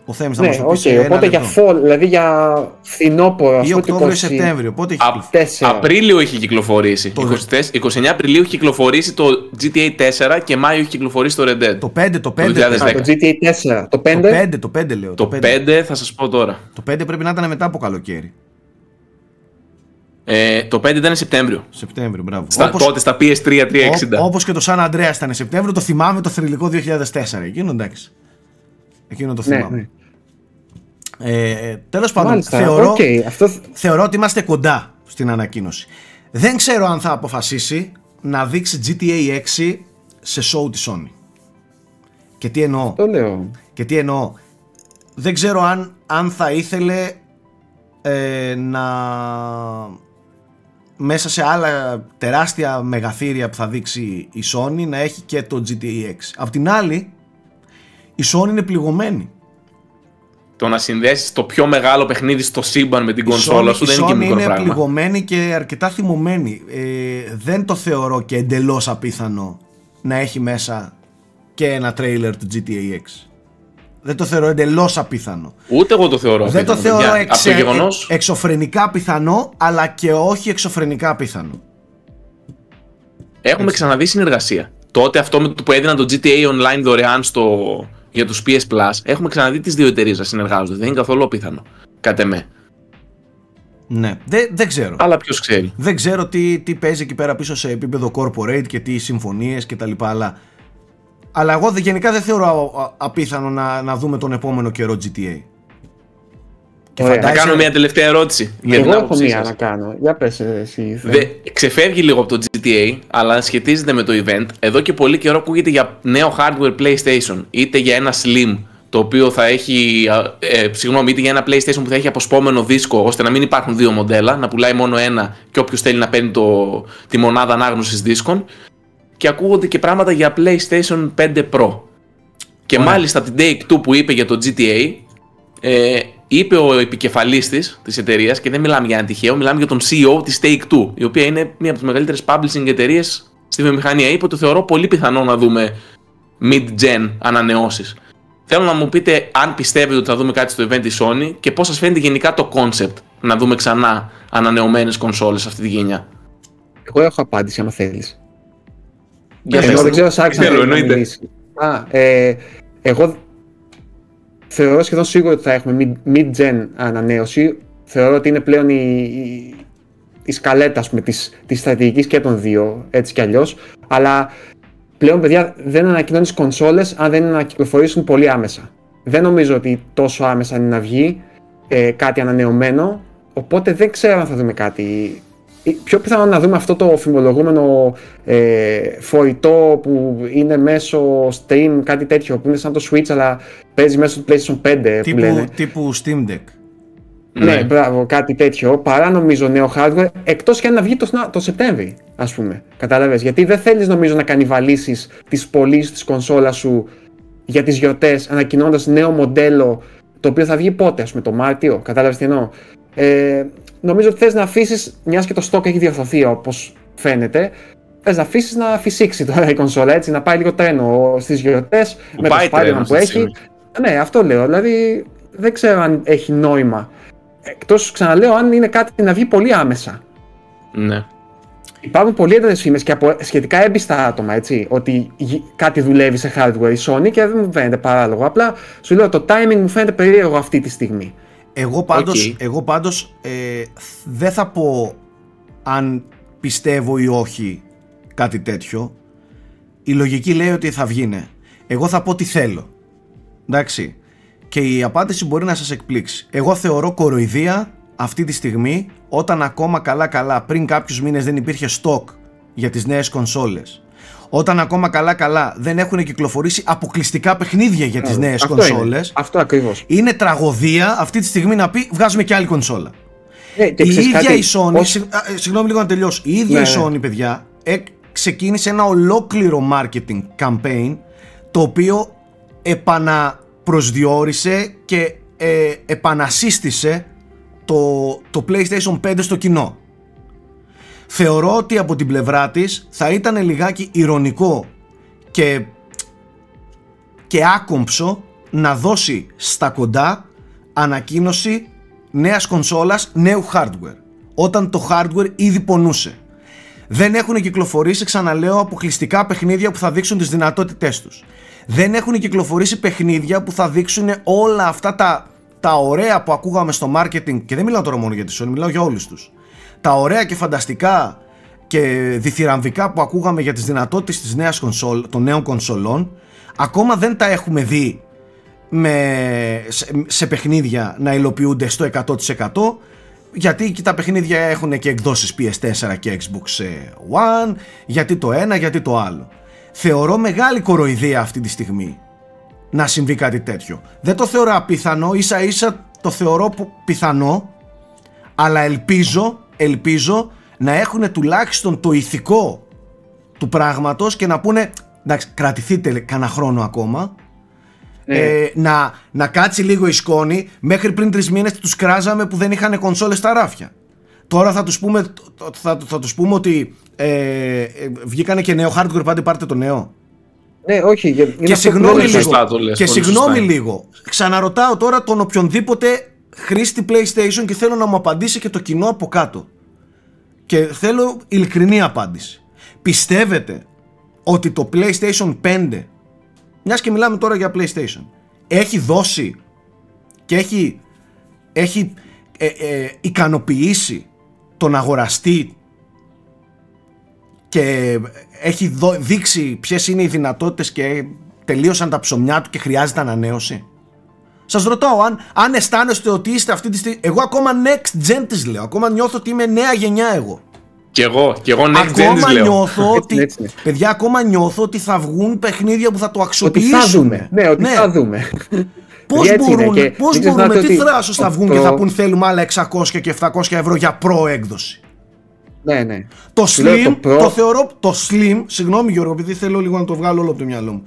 Ο Θέμης θα Ναι, μας το οκ, πει σε ένα οπότε για λεπτό. fall, δηλαδή για φθινόπωρο, ας Ή πούμε, του Οκτώβριο 20. Σεπτέμβριο. Πότε έχει Α, κυκλοφορήσει; τέσσερα. Απρίλιο είχε κυκλοφορήσει. Το 24 29 Απριλίου είχε κυκλοφορήσει το GTA 4 και Μάιο είχε κυκλοφορήσει το Red Dead. Το 5, το 5. 2010. Α, το GTA 4. Το 5. Το 5, το 5 λέω. Το 5 θα σας πω τώρα. Το 5 πρέπει να ήταν μετά από καλοκαίρι. Ε, το 5 ήταν Σεπτέμβριο. Σεπτέμβριο, μπράβο. Στα, Όπως- Τότε στα PS3 360. Ό- όπως και το San Andreas ήταν Σεπτέμβριο, το θυμάμαι το θρηλυκό 2004. Εκείνο εντάξει. Εκείνο το Ναι, θυμάμαι. ναι. Ε, τέλος πάντων, Μάλιστα. θεωρώ, Οκ, αυτό. θεωρώ ότι είμαστε κοντά στην ανακοίνωση. Δεν ξέρω αν θα αποφασίσει να δείξει GTA 6 σε show της Sony. Και τι εννοώ. Το λέω. Και τι εννοώ. Δεν ξέρω αν, αν θα ήθελε ε, να μέσα σε άλλα τεράστια μεγαθήρια που θα δείξει η Sony να έχει και το GTA 6. Απ' την άλλη η Sony είναι πληγωμένη. Το να συνδέσεις το πιο μεγάλο παιχνίδι στο σύμπαν με την Η κονσόλα Sony- σου η δεν είναι και Sony μικρό είναι πράγμα. πληγωμένη και αρκετά θυμωμένη. Ε, δεν το θεωρώ και εντελώς απίθανο να έχει μέσα και ένα τρέιλερ του GTA 6. Δεν το θεωρώ εντελώς απίθανο. Ούτε εγώ το θεωρώ. Δεν το απίθανο, θεωρώ παιδιά. εξε, Από το γεγονός, ε- εξωφρενικά πιθανό, αλλά και όχι εξωφρενικά πιθανό. έχουμε ξαναδεί συνεργασία. Τότε αυτό με το που έδιναν το GTA Online δωρεάν στο, για τους PS Plus, έχουμε ξαναδεί τις δύο εταιρείες να συνεργάζονται. Δεν είναι καθόλου απίθανο. Κάτε με. Ναι, δεν, δεν ξέρω. Αλλά ποιος ξέρει. Δεν ξέρω τι, τι παίζει εκεί πέρα πίσω σε επίπεδο corporate και τι συμφωνίες και τα λοιπά, αλλά, αλλά εγώ δε- γενικά δεν θεωρώ α- α- απίθανο να, να δούμε τον επόμενο καιρό GTA. Και Ωραία. Να φαντάζεσαι- κάνω μια τελευταία ερώτηση. Για την Εγώ έχω άποψή μία σας. να κάνω. Για πες ε, εσύ. Θε. Δε, ξεφεύγει λίγο από το GTA, αλλά σχετίζεται με το event. Εδώ και πολύ καιρό ακούγεται για νέο hardware PlayStation, είτε για ένα Slim το οποίο θα έχει, α, ε, συγγνώμη, είτε για ένα PlayStation που θα έχει αποσπόμενο δίσκο, ώστε να μην υπάρχουν δύο μοντέλα, να πουλάει μόνο ένα και όποιος θέλει να παίρνει το, τη μονάδα ανάγνωσης δίσκων. Και ακούγονται και πράγματα για PlayStation 5 Pro. Και Ωραία. μάλιστα την Take 2 που είπε για το GTA, ε, είπε ο επικεφαλής της της εταιρείας, και δεν μιλάμε για ένα τυχαίο, μιλάμε για τον CEO της Take 2, η οποία είναι μία από τις μεγαλύτερες publishing εταιρείες στη βιομηχανία. Είπε ότι θεωρώ πολύ πιθανό να δούμε mid-gen ανανεώσεις. Θέλω να μου πείτε αν πιστεύετε ότι θα δούμε κάτι στο event της Sony και πώς σας φαίνεται γενικά το concept να δούμε ξανά ανανεωμένες κονσόλες αυτή τη γενιά. Εγώ έχω απάντηση, άμα θέλεις. Για Εγώ πες. δεν ξέρω, σ' άκουσα Θέλω, να εννοείται. μιλήσεις. Α, ε, εγώ θεωρώ σχεδόν σίγουρο ότι θα έχουμε mid- mid-gen ανανέωση. Θεωρώ ότι είναι πλέον η, η, η σκαλέτα ας πούμε, της, της στρατηγικής και των δύο, έτσι κι αλλιώς. Αλλά πλέον, παιδιά, δεν ανακοινώνεις κονσόλες αν δεν ανακυκλοφορήσουν πολύ άμεσα. Δεν νομίζω ότι τόσο άμεσα είναι να βγει ε, κάτι ανανεωμένο, οπότε δεν ξέρω αν θα δούμε κάτι. Ε, Πιο πιθανό να δούμε αυτό το φημολογούμενο ε, φορητό που είναι μέσω stream, κάτι τέτοιο που είναι σαν το Switch αλλά παίζει μέσω του PlayStation 5 που τύπου, λένε. τύπου Steam Deck. Ναι, μπράβο, κάτι τέτοιο. Παρά νομίζω νέο hardware, εκτός και αν να βγει το, Σνα- το Σεπτέμβρη, ας πούμε. Κατάλαβες. Γιατί δεν θέλεις νομίζω να κανιβαλίσει τις πωλήσεις της κονσόλας σου για τις γιορτές, ανακοινώντα νέο μοντέλο το οποίο θα βγει πότε, ας πούμε, το Μάρτιο. Κατάλαβες τι εννοώ. Ε, νομίζω ότι θες να αφήσεις, μιας και το stock έχει διορθωθεί όπως φαίνεται, θες να αφήσεις να φυσήξει τώρα η κονσόλα έτσι, να πάει λίγο τρένο στις γιορτές με το πάει τρένο Spider-Man αυτή που τη έχει. στιγμή. Ναι, αυτό λέω. Δηλαδή δεν ξέρω αν έχει νόημα. Εκτός, ξαναλέω, αν είναι κάτι να βγει πολύ άμεσα. Ναι. Υπάρχουν πολύ έντονες φήμες και από σχετικά έμπιστα άτομα, έτσι, ότι γι- κάτι δουλεύει σε hardware η Sony και δεν μου φαίνεται παράλογο. Απλά σου λέω το timing μου φαίνεται περίεργο αυτή τη στιγμή. Εγώ πάντως, Οκ. εγώ πάντως ε, δεν θα πω αν πιστεύω ή όχι κάτι τέτοιο. Η λογική λέει ότι θα βγει, ναι. Εγώ θα πω τι θέλω. Εντάξει. Και η απάντηση μπορεί να σας εκπλήξει. Εγώ θεωρώ κοροϊδία αυτή τη στιγμή όταν ακόμα καλά καλά πριν κάποιους μήνες δεν υπήρχε στοκ για τις νέες κονσόλες. Όταν ακόμα καλά καλά δεν έχουν κυκλοφορήσει αποκλειστικά παιχνίδια για τις νέες Ε, Αυτό είναι. κονσόλες. Αυτό ακριβώς. Είναι τραγωδία αυτή τη στιγμή να πει βγάζουμε και άλλη κονσόλα. Ναι, και η ξέρεις ίδια κάτι, η Sony, ως- συγ- α, ε, συγγνώμη λίγο να τελειώσω, η ίδια Ναι, η ναι. Sony παιδιά ε, ξεκίνησε ένα ολόκληρο marketing campaign το οποίο επαναπροσδιορίσε και ε, επανασύστησε το, το PlayStation 5 στο κοινό. Θεωρώ ότι από την πλευρά της θα ήταν λιγάκι ηρωνικό και, και άκομψο να δώσει στα κοντά ανακοίνωση νέας κονσόλας νέου hardware όταν το hardware ήδη πονούσε. Δεν έχουν κυκλοφορήσει, ξαναλέω, αποκλειστικά παιχνίδια που θα δείξουν τις δυνατότητές τους. Δεν έχουν κυκλοφορήσει παιχνίδια που θα δείξουν όλα αυτά τα, τα ωραία που ακούγαμε στο marketing και δεν μιλάω τώρα μόνο για τη Sony, μιλάω για όλους τους. Τα ωραία και φανταστικά και διθυραμβικά που ακούγαμε για τις δυνατότητες της νέας κονσόλ, των νέων κονσολών ακόμα δεν τα έχουμε δει με, σε, σε παιχνίδια να υλοποιούνται στο 100% γιατί και τα παιχνίδια έχουν και εκδόσεις PS4 και Xbox One γιατί το ένα, γιατί το άλλο. Θεωρώ μεγάλη κοροϊδία αυτή τη στιγμή να συμβεί κάτι τέτοιο. Δεν το θεωρώ απίθανο, ίσα ίσα το θεωρώ που- πιθανό αλλά ελπίζω, ελπίζω να έχουν τουλάχιστον το ηθικό του πράγματος και να πούνε εντάξει κρατηθείτε κανένα χρόνο ακόμα Ναι. ε, να, να κάτσει λίγο η σκόνη μέχρι πριν τρεις μήνες τους κράζαμε που δεν είχαν κονσόλες στα ράφια τώρα θα τους πούμε, θα, θα τους πούμε ότι ε, ε, βγήκανε και νέο hardware πάντε πάρτε το νέο Ναι, όχι. για- είναι και αυτό που συγγνώμη λέω, λίγο, σωστά το λες, και πολύ συγγνώμη σωστά είναι. λίγο. Ξαναρωτάω τώρα τον οποιονδήποτε χρήστη PlayStation και θέλω να μου απαντήσει και το κοινό από κάτω. Και θέλω ειλικρινή απάντηση. Πιστεύετε ότι το PlayStation 5, μιας και μιλάμε τώρα για PlayStation, έχει δώσει και έχει, έχει ε, ε, ικανοποιήσει τον αγοραστή και έχει δω- δείξει ποιες είναι οι δυνατότητες και τελείωσαν τα ψωμιά του και χρειάζεται ανανέωση; Σας ρωτάω αν, αν αισθάνεστε ότι είστε αυτή τη στιγμή... Εγώ ακόμα next gen της λέω, ακόμα νιώθω ότι είμαι νέα γενιά εγώ. Κι εγώ, κι εγώ next gen της ακόμα λέω. νιώθω Έτσι ότι... είναι, έτσι είναι. Παιδιά, ακόμα νιώθω ότι θα βγουν παιχνίδια που θα το Ότι αξιοποιήσουμε. θα δούμε. Ναι, ότι θα δούμε. Πώς Έτσι είναι μπορούν, και πώς μην μπορούμε, ξεχνάτε τι ότι θράσος θα το- βγουν και θα πούν θέλουμε άλλα 600 και 700 ευρώ για προ έκδοση. ναι, ναι. Το Σου λέω, Slim, το, το Pro- θεωρώ, το Slim, συγγνώμη Γιώργο, επειδή θέλω λίγο να το βγάλω όλο από το μυαλό μου.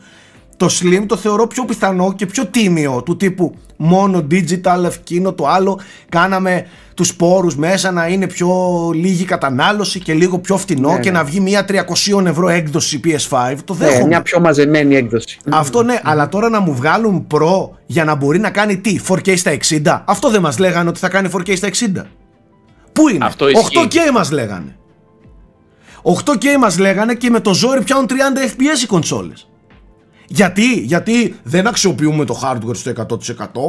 Το Slim το θεωρώ πιο πιθανό και πιο τίμιο του τύπου μόνο digital, ευκίνο το άλλο. Κάναμε τους σπόρους μέσα να είναι πιο λίγη κατανάλωση και λίγο πιο φτηνό Ναι, και ναι. να βγει μια 300 ευρώ έκδοση PS5. Το Ναι, δέχομαι. μια πιο μαζεμένη έκδοση. Αυτό ναι, αλλά τώρα να μου βγάλουν Pro για να μπορεί να κάνει τι, 4K στα 60. Αυτό δεν μας λέγανε ότι θα κάνει 4K στα 60. Πού είναι, Αυτό ισχύει. 8K μας λέγανε. 8K μας λέγανε και με το ζόρι πιάνουν 30 FPS οι κονσόλες. Γιατί, γιατί δεν αξιοποιούμε το hardware στο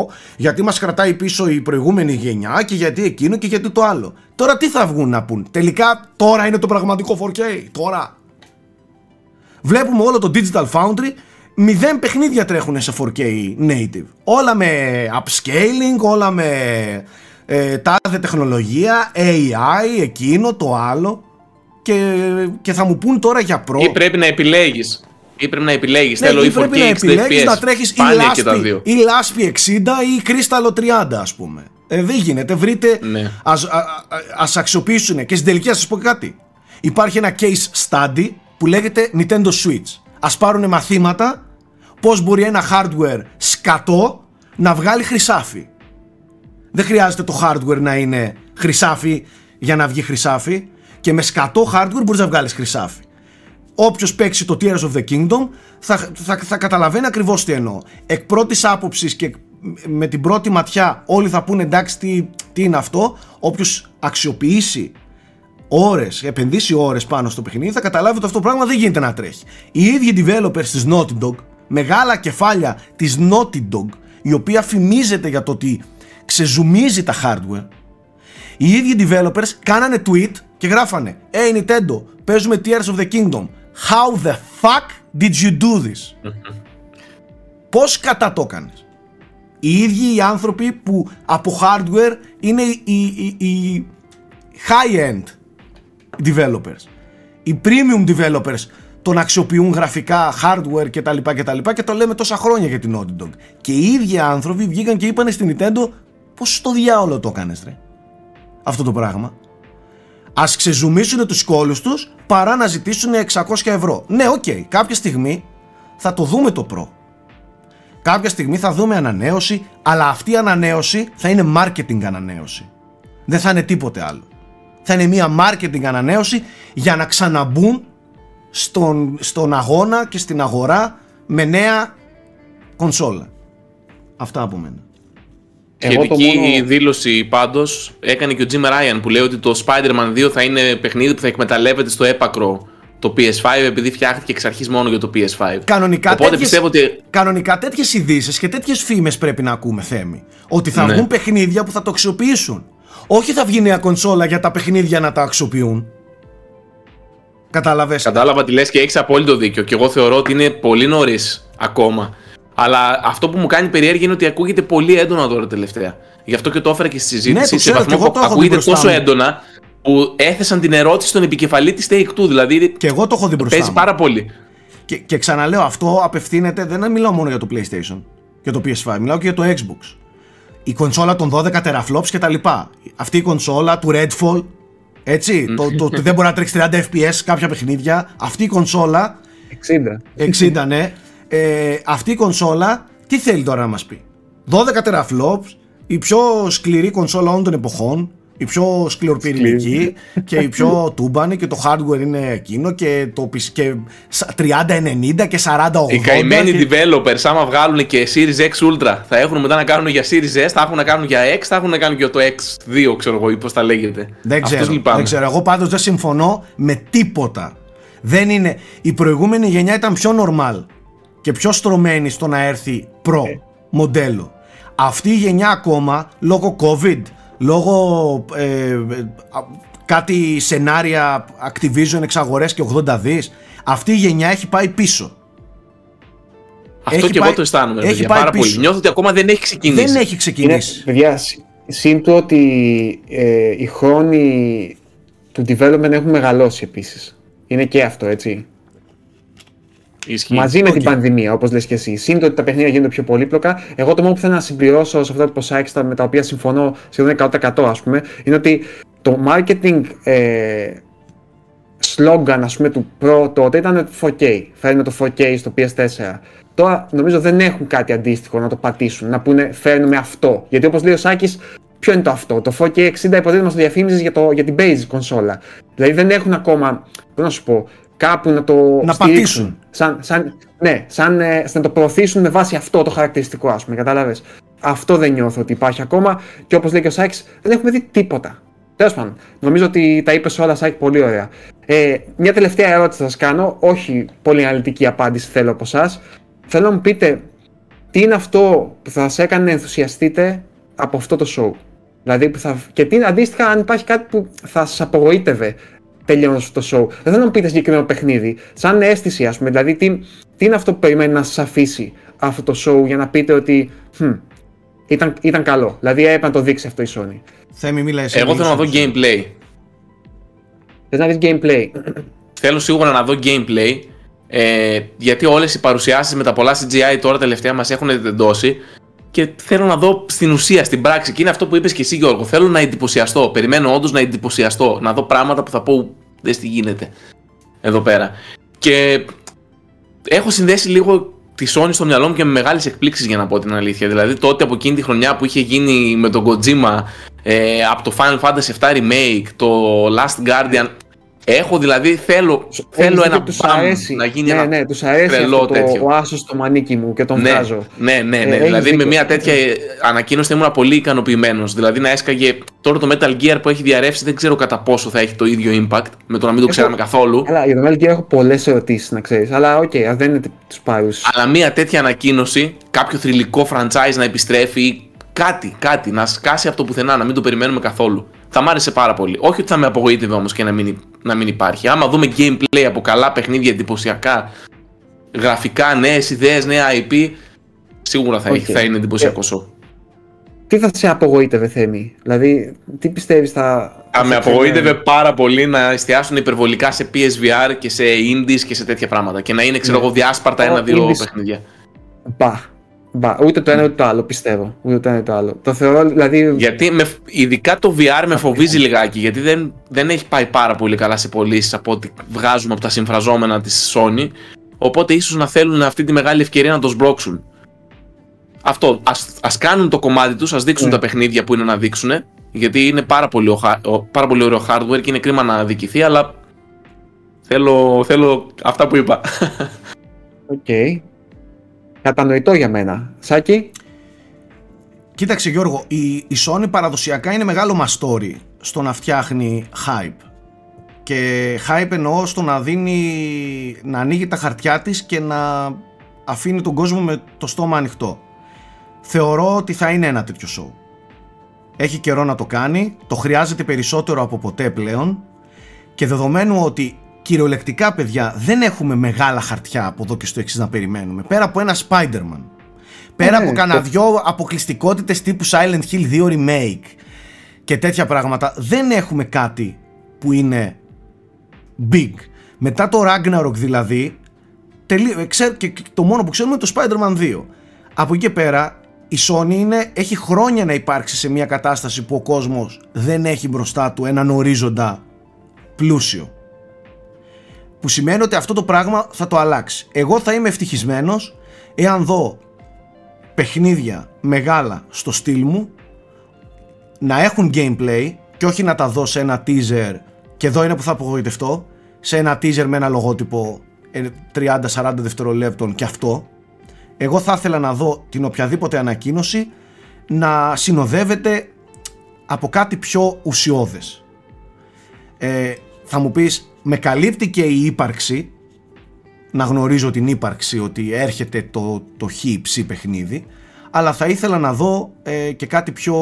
100%, γιατί μας κρατάει πίσω η προηγούμενη γενιά και γιατί εκείνο και γιατί το άλλο. Τώρα τι θα βγουν να πούν, τελικά τώρα είναι το πραγματικό 4K, τώρα. Βλέπουμε όλο το Digital Foundry, μηδέν παιχνίδια τρέχουν σε 4K native. Όλα με upscaling, όλα με ε, τάδε τεχνολογία, AI, εκείνο, το άλλο. Και, και θα μου πούν τώρα για Pro. Ή πρέπει να επιλέγεις. Ή πρέπει να επιλέγεις. Ναι, Θέλω ή ή πρέπει 4K να 60 επιλέγεις FPS. να τρέχεις ή Πάνε και τα Laspi, δύο. ή Laspi 60 ή Crystal 30 ας πούμε. Ε, δεν γίνεται, βρείτε, Ναι. ας, α, α- ας αξιοποιήσουν και στην τελική ας σας πω κάτι. Υπάρχει ένα case study που λέγεται Nintendo Switch. Ας πάρουν μαθήματα πώς μπορεί ένα hardware σκατό να βγάλει χρυσάφι. Δεν χρειάζεται το hardware να είναι χρυσάφι για να βγει χρυσάφι και με σκατό hardware μπορείς να βγάλεις χρυσάφι. Όποιος παίξει το Tears of the Kingdom θα, θα, θα καταλαβαίνει ακριβώς τι εννοώ. Εκ πρώτης άποψης και με την πρώτη ματιά, όλοι θα πούνε εντάξει, τι, τι είναι αυτό. Όποιος αξιοποιήσει ώρες, επενδύσει ώρες πάνω στο παιχνίδι, θα καταλάβει ότι αυτό το πράγμα δεν γίνεται να τρέχει. Οι ίδιοι developers της Naughty Dog, μεγάλα κεφάλια της Naughty Dog, η οποία φημίζεται για το ότι ξεζουμίζει τα hardware, οι ίδιοι developers κάνανε tweet και γράφανε Hey Nintendo, παίζουμε Tears of the Kingdom. How the fuck did you do this? Πώς κατά το έκανες; Οι ίδιοι οι άνθρωποι που από hardware είναι οι, οι, οι high-end developers. Οι premium developers τον αξιοποιούν γραφικά, hardware κτλ. Και, και το λέμε τόσα χρόνια για την Naughty Dog. Και οι ίδιοι άνθρωποι βγήκαν και είπαν στην Nintendo πώς στο διάολο το έκανες ρε; Αυτό το πράγμα. Ας ξεζουμίσουν τους κώλους τους παρά να ζητήσουν 600 ευρώ. Ναι, OK, okay, κάποια στιγμή θα το δούμε το Pro. Κάποια στιγμή θα δούμε ανανέωση, αλλά αυτή η ανανέωση θα είναι marketing ανανέωση. Δεν θα είναι τίποτε άλλο. Θα είναι μια marketing ανανέωση για να ξαναμπούν στον, στον αγώνα και στην αγορά με νέα κονσόλα. Αυτά από μένα. Σχετική μόνο... δήλωση πάντως έκανε και ο Jim Ryan που λέει ότι το Spider-Man 2 θα είναι παιχνίδι που θα εκμεταλλεύεται στο έπακρο το PS5 επειδή φτιάχτηκε εξ αρχής μόνο για το PS5. Κανονικά Οπότε τέτοιες, πιστεύω ότι. Κανονικά τέτοιες ειδήσεις και τέτοιες φήμες πρέπει να ακούμε, Θέμη. Ότι θα ναι. βγουν παιχνίδια που θα το αξιοποιήσουν. Όχι θα βγει νέα κονσόλα για τα παιχνίδια να τα αξιοποιούν. Κατάλαβες; Κατάλαβα τι λες και έχεις απόλυτο δίκιο. Και εγώ θεωρώ ότι είναι πολύ νωρίς ακόμα. Αλλά αυτό που μου κάνει περιέργεια είναι ότι ακούγεται πολύ έντονα τώρα τελευταία. Γι' αυτό και το έφερα και στη συζήτηση. Ναι, σε βαθμό που ακούγεται τόσο έντονα που έθεσαν την ερώτηση στον επικεφαλή της Take Two. Δηλαδή. Και εγώ το έχω δει μπροστά. Παίζει πάρα πολύ. Και, και ξαναλέω, αυτό απευθύνεται. Δεν μιλάω μόνο για το PlayStation και το PS5, μιλάω και για το Xbox. Η κονσόλα των 12 teraflops και τα λοιπά. Αυτή η κονσόλα του Redfall, έτσι, το, το, το, δεν μπορεί να τρέξει 30 FPS κάποια παιχνίδια. Αυτή η κονσόλα. 60. 60, ναι. Ε, αυτή η κονσόλα τι θέλει τώρα να μας πει; 12 teraflops, η πιο σκληρή κονσόλα όλων των εποχών, η πιο σκληροπυρηνική και η πιο τούμπανη και το hardware είναι εκείνο και το και 30-90 και 40-80. Οι καημένοι και... developers άμα βγάλουν και Series X Ultra θα έχουν μετά να κάνουν για Series S, θα έχουν να κάνουν για X, θα έχουν να κάνουν για το X2 ξέρω εγώ ή πώς τα λέγεται. Δεν ξέρω, δεν ξέρω. Εγώ πάντως δεν συμφωνώ με τίποτα. Δεν είναι... Η προηγούμενη γενιά ήταν πιο normal και πιο στρωμένη στο να έρθει Pro ε. μοντέλο. Αυτή η γενιά ακόμα λόγω COVID λόγω ε, κάτι σενάρια Activision εξαγορές και 80 δις αυτή η γενιά έχει πάει πίσω αυτό έχει και πάει, εγώ το αισθάνομαι έχει πάει πάρα πίσω. πολύ. Νιώθω ότι ακόμα δεν έχει ξεκινήσει. Δεν έχει ξεκινήσει. Είναι, παιδιά, σύν ότι ε, οι χρόνοι του development έχουν μεγαλώσει επίσης. Είναι και αυτό, έτσι. Ισχύει. Μαζί με την πανδημία, όπως λες και εσύ. Σύντομα ότι τα παιχνίδια γίνονται πιο πολύπλοκα. Εγώ το μόνο που θέλω να συμπληρώσω σε αυτά τα ποσά με τα οποία συμφωνώ σχεδόν 100% ας πούμε, είναι ότι το marketing ε, slogan ας πούμε, του Pro τότε ήταν το 4K. Φέρνουμε το 4K στο PS4. Τώρα νομίζω δεν έχουν κάτι αντίστοιχο να το πατήσουν, να πούνε φέρνουμε αυτό. Γιατί όπως λέει ο Σάκης, ποιο είναι το αυτό. Το 4K 60 υποτίθεται μας το διαφήμιζες για, για την base κονσόλα. Δηλαδή δεν έχουν ακόμα, πώς να σου πω, κάπου να το να πατήσουν. Σαν, σαν, ναι, σαν, ε, να το προωθήσουν με βάση αυτό το χαρακτηριστικό, ας πούμε, κατάλαβες. Αυτό δεν νιώθω ότι υπάρχει ακόμα και όπως λέει και ο Σάκη, δεν έχουμε δει τίποτα. Τέλος πάντων, νομίζω ότι τα είπες όλα, Σάκη, πολύ ωραία. Ε, μια τελευταία ερώτηση θα σας κάνω, όχι πολύ αναλυτική απάντηση θέλω από εσάς. Θέλω να μου πείτε τι είναι αυτό που θα σα έκανε να ενθουσιαστείτε από αυτό το show; Δηλαδή, που θα... και τι αντίστοιχα, αν υπάρχει κάτι που θα σας απογοήτευε τελειώνοντα αυτό το show. Δεν θέλω να μου πείτε συγκεκριμένο παιχνίδι. Σαν αίσθηση, ας πούμε. Δηλαδή, τι, τι είναι αυτό που περιμένει να σας αφήσει αυτό το show για να πείτε ότι. Hm, ήταν, ήταν καλό. Δηλαδή, έπρεπε να το δείξει αυτό η Sony. Θέμη, μίλα εσύ. Εγώ θέλω να δω gameplay. Θες να δεις gameplay. Θέλω σίγουρα να δω gameplay. Ε, γιατί όλες οι παρουσιάσεις με τα πολλά CGI τώρα τελευταία μας έχουν εντώσει και θέλω να δω στην ουσία, στην πράξη. Και είναι αυτό που είπες και εσύ, Γιώργο. Θέλω να εντυπωσιαστώ. Περιμένω όντως να εντυπωσιαστώ. Να δω πράγματα που θα πω. Δεν τι γίνεται εδώ πέρα. Και έχω συνδέσει λίγο τη Sony στο μυαλό μου και με μεγάλες εκπλήξεις για να πω την αλήθεια. Δηλαδή τότε από εκείνη τη χρονιά που είχε γίνει με τον Kojima ε, από το Final Fantasy VII Remake, το Last Guardian. Έχω δηλαδή, θέλω, θέλω ένα τους μπαμ αρέσει. να γίνει ναι, ένα ναι, τους αρέσει τρελό αυτό το, τέτοιο. ο άσος στο μανίκι μου και τον ναι, βγάζω. ναι, ναι, ναι. Ε, έχεις δηλαδή με δίκιο. μια τέτοια ανακοίνωση θα ήμουν πολύ ικανοποιημένος. Δηλαδή να έσκαγε τώρα το Metal Gear που έχει διαρρεύσει, δεν ξέρω κατά πόσο θα έχει το ίδιο impact με το να μην το ξέραμε καθόλου. Καλά, για το Metal Gear έχω πολλές ερωτήσεις να ξέρεις, αλλά οκ, ας δεν είναι του παρόντος. Αλλά μια τέτοια ανακοίνωση, κάποιο θρυλικό franchise να επιστρέφει ή κάτι, κάτι, να σκάσει από το πουθενά, να μην το περιμένουμε καθόλου. Θα μ' άρεσε πάρα πολύ. Όχι ότι θα με απογοήτευε όμως και να μην, να μην υπάρχει. Άμα δούμε gameplay από καλά παιχνίδια εντυπωσιακά, γραφικά, νέες ιδέες, νέα IP, σίγουρα θα, έχει, Οκ. θα είναι εντυπωσιακό show. Τι θα σε απογοήτευε, Θέμη, δηλαδή, τι πιστεύεις θα... Θα με θα σε απογοήτευε πάρα πολύ να εστιάσουν υπερβολικά σε PSVR και σε indies και σε τέτοια πράγματα. Και να είναι, ξέρω Ναι. εγώ, διάσπαρτα Ω, ένα-δύο indies. παιχνίδια. Μπα. Μπα. Ούτε το ένα ούτε το άλλο, πιστεύω. Ούτε το ένα ούτε το άλλο. Το θεωρώ, δηλαδή. Γιατί με, ειδικά το VR με φοβίζει λιγάκι, γιατί δεν, δεν έχει πάει πάρα πολύ καλά σε πωλήσεις από ό,τι βγάζουμε από τα συμφραζόμενα της Sony. Οπότε ίσως να θέλουν αυτή τη μεγάλη ευκαιρία να το σμπρώξουν. Αυτό, ας, ας κάνουν το κομμάτι τους, ας δείξουν Ναι. τα παιχνίδια που είναι να δείξουν, γιατί είναι πάρα πολύ, ο, χα- ο- πάρα πολύ ωραίο hardware και είναι κρίμα να αδικηθεί, αλλά θέλω, θέλω αυτά που είπα. Οκ. Κατανοητό για μένα. Σάκη. Κοίταξε Γιώργο, η, η Sony παραδοσιακά είναι μεγάλο μαστόρι στο να φτιάχνει hype. Και hype εννοώ στο να δίνει, να ανοίγει τα χαρτιά της και να αφήνει τον κόσμο με το στόμα ανοιχτό. Θεωρώ ότι θα είναι ένα τέτοιο show. Έχει καιρό να το κάνει, το χρειάζεται περισσότερο από ποτέ πλέον και δεδομένου ότι κυριολεκτικά παιδιά δεν έχουμε μεγάλα χαρτιά από εδώ και στο εξής να περιμένουμε πέρα από ένα Spider-Man. Πέρα Ναι, από κανένα το- δυο αποκλειστικότητες τύπου Silent Hill 2 Remake και τέτοια πράγματα δεν έχουμε κάτι που είναι big. Μετά το Ragnarok δηλαδή τελεί, ε, ξέρ, και, και το μόνο που ξέρουμε είναι το Spider-Man 2 από εκεί και πέρα η Sony είναι, έχει χρόνια να υπάρξει σε μια κατάσταση που ο κόσμος δεν έχει μπροστά του έναν ορίζοντα πλούσιο που σημαίνει ότι αυτό το πράγμα θα το αλλάξει. Εγώ θα είμαι ευτυχισμένος εάν δω παιχνίδια μεγάλα στο στυλ μου να έχουν gameplay και όχι να τα δω σε ένα teaser και εδώ είναι που θα απογοητευτώ σε ένα teaser με ένα λογότυπο ε, 30-40 δευτερολέπτων και αυτό εγώ θα ήθελα να δω την οποιαδήποτε ανακοίνωση να συνοδεύεται από κάτι πιο ουσιώδες ε, θα μου πεις με καλύπτει και η ύπαρξη να γνωρίζω την ύπαρξη ότι έρχεται το, το χ ψ παιχνίδι αλλά θα ήθελα να δω ε, και κάτι πιο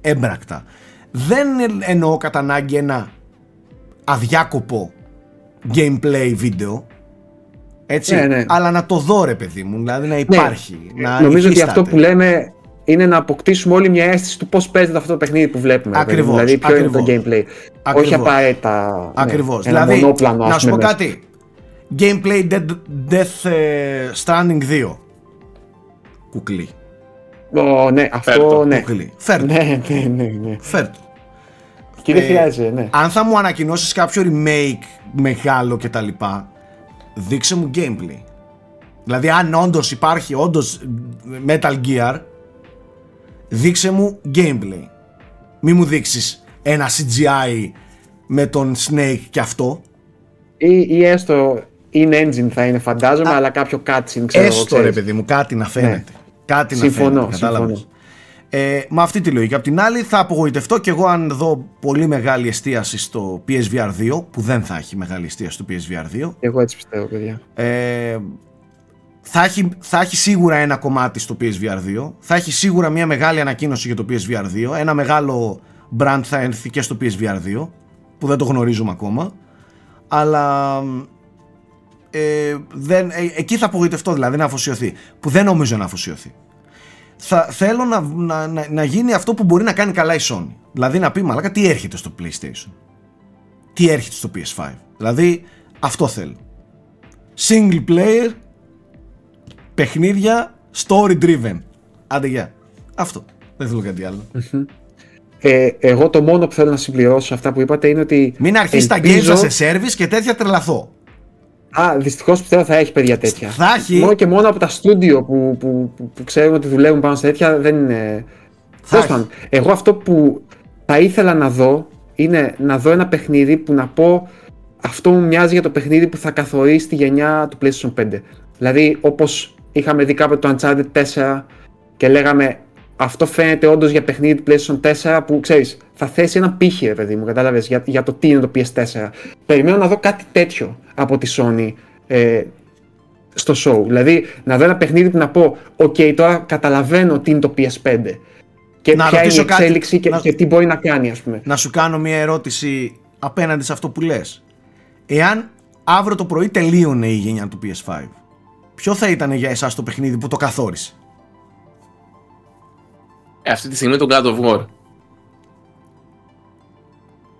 έμπρακτα δεν εννοώ κατά ανάγκη ένα αδιάκοπο gameplay βίντεο έτσι, Ναι, ναι. αλλά να το δω ρε παιδί μου, δηλαδή να υπάρχει να Νομίζω ότι υφίσταται. αυτό που λέμε είναι να αποκτήσουμε όλη μια αίσθηση του πώς παίζεται αυτό το παιχνίδι που βλέπουμε. ρε παιδί μου. Ακριβώς, Δηλαδή, ποιο είναι το ακριβώς. gameplay. Ακριβώς. Όχι απαραίτητα. Ακριβώς. Ναι, ένα δηλαδή, μονόπλανο, ας να σου πω πούμε, μέσα. κάτι. Gameplay Dead, Death ε, Stranding 2. Κουκλί. Ω, ναι, αυτό Φέρτο, ναι. Κουκλί. Φέρτο. Ναι, ναι, ναι, ναι. Φέρτο. Και δεν Ε, χρειάζεται, ναι. Αν θα μου ανακοινώσεις κάποιο remake μεγάλο και τα λοιπά, δείξε μου gameplay. Δηλαδή αν όντως υπάρχει όντως Metal Gear, δείξε μου gameplay. Μη μου δείξεις ένα CGI με τον Snake και αυτό. Ή, ή έστω in engine θα είναι, φαντάζομαι, αλλά κάποιο cutscene, ξέρω εγώ, Έστω ρε ξέρεις. παιδί μου, κάτι να φαίνεται. Κάτι Συμφωνώ, να φαίνεται, κατάλαβες. συμφωνώ. Ε, με αυτή τη λογική. Απ' την άλλη θα απογοητευτώ και εγώ αν δω πολύ μεγάλη εστίαση στο PSVR 2, που δεν θα έχει μεγάλη εστίαση στο PSVR 2. Εγώ έτσι πιστεύω, παιδιά. Ε, θα, έχει, θα έχει σίγουρα ένα κομμάτι στο PSVR 2. Θα έχει σίγουρα μια μεγάλη ανακοίνωση για το PSVR 2. Ένα μεγάλο brand θα έρθει και στο PSVR 2, που δεν το γνωρίζουμε ακόμα. Αλλά ε, δεν, ε, εκεί θα απογοητευτώ δηλαδή να αφοσιωθεί. Που δεν νομίζω να αφοσιωθεί. Θα, θέλω να, να, να, να γίνει αυτό που μπορεί να κάνει καλά η Sony. Δηλαδή να πει μαλάκα τι έρχεται στο PlayStation; Τι έρχεται στο PS5. Δηλαδή αυτό θέλω. Single player παιχνίδια story driven. Άντε γεια. Αυτό. Δεν θέλω κάτι άλλο. Ε, εγώ το μόνο που θέλω να συμπληρώσω σε αυτά που είπατε είναι ότι. Μην αρχίσει τα games ελπίζω- σας σε service και τέτοια τρελαθώ. Α, δυστυχώς πιστεύω θα έχει παιδιά τέτοια. Θα έχει. Μόνο και μόνο από τα στούντιο που, που, που, που ξέρουμε ότι δουλεύουν πάνω σε τέτοια δεν είναι. Θα Τέλος πάντων, εγώ αυτό που θα ήθελα να δω είναι να δω ένα παιχνίδι που να πω αυτό μου μοιάζει για το παιχνίδι που θα καθορίσει τη γενιά του PlayStation 5. Δηλαδή, όπως είχαμε δει κάποτε το Uncharted 4 και λέγαμε αυτό φαίνεται όντως για παιχνίδι του PlayStation 4 που ξέρεις, θα θέσει ένα πύχη, ρε παιδί μου, κατάλαβες για, για το τι είναι το PS4. Περιμένω να δω κάτι τέτοιο από τη Sony ε, στο show. Δηλαδή, να δω ένα παιχνίδι που να πω, OK, τώρα καταλαβαίνω τι είναι το PS5 και Να ποια είναι η ρωτήσω κάτι. εξέλιξη και, Να- και τι μπορεί να κάνει, ας πούμε. Να σου κάνω μια ερώτηση απέναντι σε αυτό που λες. Εάν αύριο το πρωί τελείωνε η γενιά του PS5, ποιο θα ήταν για εσάς το παιχνίδι που το καθόρισε; Ε, αυτή τη στιγμή το God of War.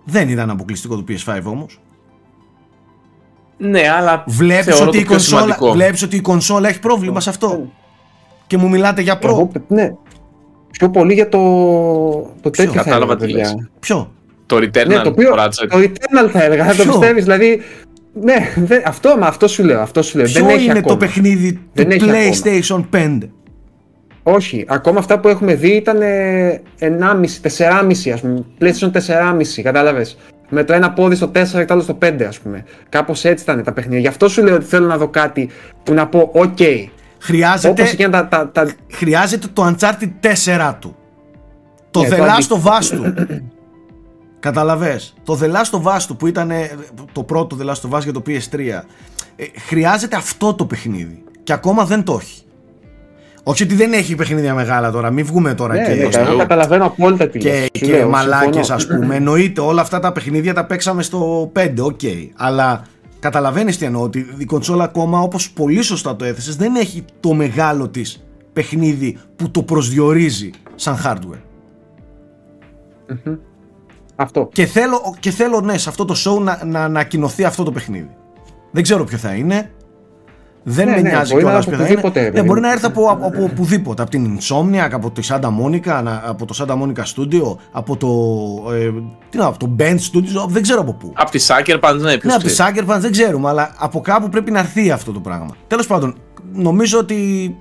Δεν ήταν αποκλειστικό το PS5 όμως. Ναι, αλλά Βλέπεις θεωρώ ότι, το η πιο κονσόλα, σημαντικό. βλέπεις ότι η κονσόλα έχει πρόβλημα σε αυτό. Και μου μιλάτε για προ. Εγώ, ναι. Πιο πολύ για το, το τέτοιο θα Κατάλαβα έλεγα, τι παιδιά. λες. Ποιο; Το Returnal, Ναι, το οποίο. το Ratchet. Το Returnal θα έλεγα, θα το Ποιο; πιστεύεις. Δηλαδή. Ναι, δεν- αυτό, μα αυτό σου λέω. Αυτό σου λέω. Ποιο δεν έχει είναι ακόμα. το παιχνίδι του Δεν έχει PlayStation 5. Όχι, ακόμα αυτά που έχουμε δει ήταν ε, 1,5, 4,5 ας πούμε. PlayStation 4,5, κατάλαβες. Με το ένα πόδι στο 4 και το άλλο στο 5 ας πούμε. Κάπως έτσι ήταν τα παιχνίδια. Γι' αυτό σου λέω ότι θέλω να δω κάτι που να πω, οκ, Χρειάζεται, όπως εκείνα τα, τα, τα, χρειάζεται το Uncharted 4 του. Το Ναι, The το Last αντί- of Us του. Κατάλαβες. Το The Last of Us του που ήταν ε, το πρώτο The Last of Us για το PS3. ε, χρειάζεται αυτό το παιχνίδι. Και ακόμα δεν το έχει. Όχι ότι δεν έχει παιχνίδια μεγάλα τώρα. Μην βγούμε τώρα ναι, και, ναι, στο εγώ λέω. καταλαβαίνω απόλυτα τι και, λες. Σου και λέω, μαλάκες συμφωνώ. ας πούμε. Εννοείται όλα αυτά τα παιχνίδια τα παίξαμε στο 5. Οκ. Αλλά καταλαβαίνεις τι εννοώ. Ότι η κονσόλα ακόμα όπως πολύ σωστά το έθεσες δεν έχει το μεγάλο της παιχνίδι που το προσδιορίζει σαν hardware. Αυτό. Και θέλω, και θέλω ναι, σε αυτό το show να, να ανακοινωθεί αυτό το παιχνίδι. Δεν ξέρω ποιο θα είναι. Δεν Ναι, με ναι, νοιάζει μπορεί να κιόλας είναι ποιο θα από είναι. οπουδήποτε, Ναι, παιδί μπορεί μου. να έρθει από, από, από οπουδήποτε. Από την Insomniac, από το Santa Monica, να- από το Santa Monica Studio, από το. Ε, τι να, από το Band Studios, δεν ξέρω από πού. Από τη Sucker Punch, ναι, ποιος Ναι, από τη ξέρει. Sucker Punch δεν ξέρουμε, αλλά από κάπου πρέπει να έρθει αυτό το πράγμα. Τέλος πάντων, νομίζω ότι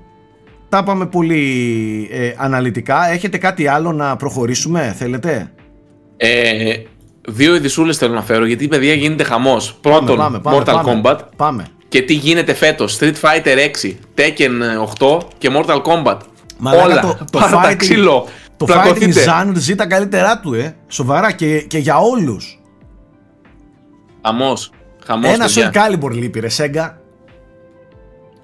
τα είπαμε πολύ ε, αναλυτικά. Έχετε κάτι άλλο να προχωρήσουμε, θέλετε; Ε, δύο ειδισούλες θέλω να φέρω, γιατί παιδιά γίνεται χαμός. Πρώτον, πάμε, πάμε, Mortal πάμε. Kombat. Πάμε. Και τι γίνεται φέτος, Street Fighter 6, Tekken 8 και Mortal Kombat. Μαλάκα, Όλα, το, το πάρα τα fighting- ξύλο, Το fighting πλακωθείτε. genre ζει τα καλύτερά του, ε. Σοβαρά και, και για όλους. Χαμός, χαμός Ένα παιδιά. Soul Calibur λείπει, ρε Σέγγα.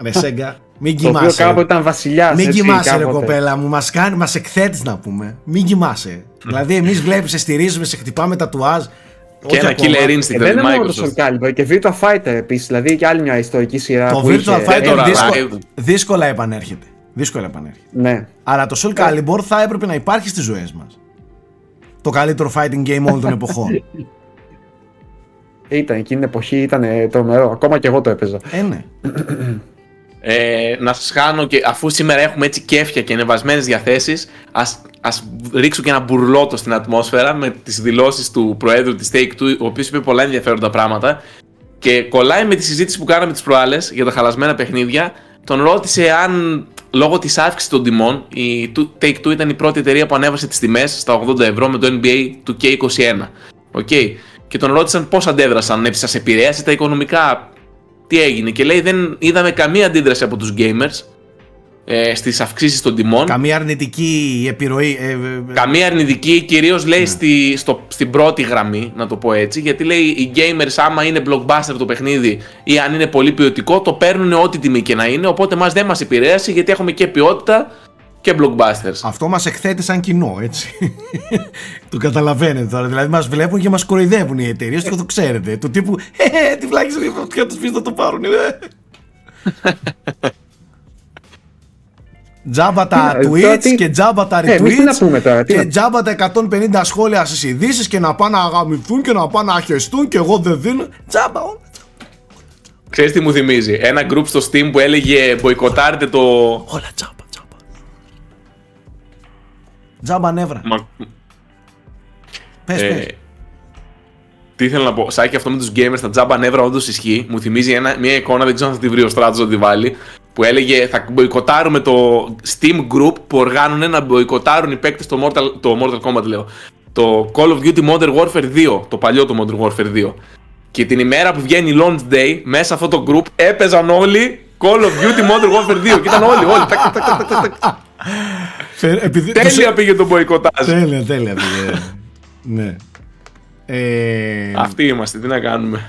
Ρε Σέγγα, μην Το οποίο κοιμάσαι. κάποτε ήταν βασιλιάς. Μην έτσι, κοιμάσαι, ρε κάποτε. κοπέλα μου. Μας κάνει, μας εκθέτεις να πούμε. Μην κοιμάσαι. δηλαδή, εμείς βλέπεις, σε στηρίζουμε, σε χτυπάμε τα τουάζ. Και ένα Killer Instinct Ε, από δεν τη είναι μόνο το Microsoft. Soul Calibur και Virtua Fighter επίσης, δηλαδή και άλλη μια ιστορική σειρά. Το που Virtual είχε- Fighter τώρα, δύσκολα, live. δύσκολα επανέρχεται. Δύσκολα επανέρχεται. Ναι. Αλλά το Soul Calibur θα έπρεπε να υπάρχει στις ζωές μας. Το καλύτερο fighting game όλων των εποχών. Ήταν εκείνη την εποχή, ήταν ε, τρομερό. Ακόμα και εγώ το έπαιζα. ε, ναι. Ε, να σας χάνω και αφού σήμερα έχουμε έτσι κέφια και ανεβασμένες διαθέσεις ας, ας ρίξω και ένα μπουρλότο στην ατμόσφαιρα με τις δηλώσεις του Προέδρου της Take-Two ο οποίος είπε πολλά ενδιαφέροντα πράγματα και κολλάει με τη συζήτηση που κάναμε τις προάλλες για τα χαλασμένα παιχνίδια τον ρώτησε αν λόγω της αύξησης των τιμών η Take-Two ήταν η πρώτη εταιρεία που ανέβασε τις τιμές στα 80 ευρώ με το NBA του K21 okay. και τον ρώτησαν πώς αντέδρασαν, αν σας επηρέασε τα οικονομικά τι έγινε και λέει δεν είδαμε καμία αντίδραση από τους gamers ε, στις αυξήσεις των τιμών Καμία αρνητική επιρροή. ε, ε, ε, Καμία αρνητική, κυρίως λέει στη, στο, στην πρώτη γραμμή, να το πω έτσι, γιατί λέει οι gamers άμα είναι blockbuster το παιχνίδι ή αν είναι πολύ ποιοτικό, το παίρνουν ό,τι τιμή και να είναι, οπότε μας δεν μας επηρέασε γιατί έχουμε και ποιότητα και blockbusters. Αυτό μας εκθέτει σαν κοινό, έτσι. το καταλαβαίνετε τώρα. Δηλαδή, μας βλέπουν και μας κοροϊδεύουν οι εταιρείες και το ξέρετε. Του τύπου, Ε, τι βλάκι για τους πεις να το πάρουν. ε». Τζάμπα τα Τι να- τώρα tweets τι- και τζάμπα τα Ε, εμείς τι να retweets πούμε τώρα, τι και να- τζάμπα τα 150 σχόλια στις ειδήσεις και να πάνε να αγαμηθούν και να πάνε να χεστούν και εγώ δεν δίνω. Τζάμπα, όλα. Ξέρεις τι μου θυμίζει, ένα group στο Steam που έλεγε μποϊκοτάρετε το... Όλα τζάμπα, τζάμπα. Τζάμπα νεύρα. Μα- Πες, Ε, πες. τι ήθελα να πω, Σάκη, αυτό με τους gamers, τα τζάμπα νεύρα όντως ισχύει. Μου θυμίζει ένα, μια εικόνα, δεν ξέρω αν θα τη βρει ο Στράτζο να τη βάλει, που έλεγε θα μποϊκοτάρουμε το Steam Group που οργάνωνε να μποϊκοτάρουν οι παίκτες το Mortal, το Mortal Kombat, λέω. το Call of Duty Modern Warfare 2, το παλιό το Modern Warfare 2. Και την ημέρα που βγαίνει launch day, μέσα αυτό το group έπαιζαν όλοι Call of Duty Modern Warfare 2. Και ήταν όλοι, όλοι. τακ, τακ, τακ, τακ, τακ. Φε- επειδή- Τέλεια πήγε το μποϊκοτάζ. Τέλεια, τέλεια πήγε. ναι. Ε, Αυτοί είμαστε, τι να κάνουμε.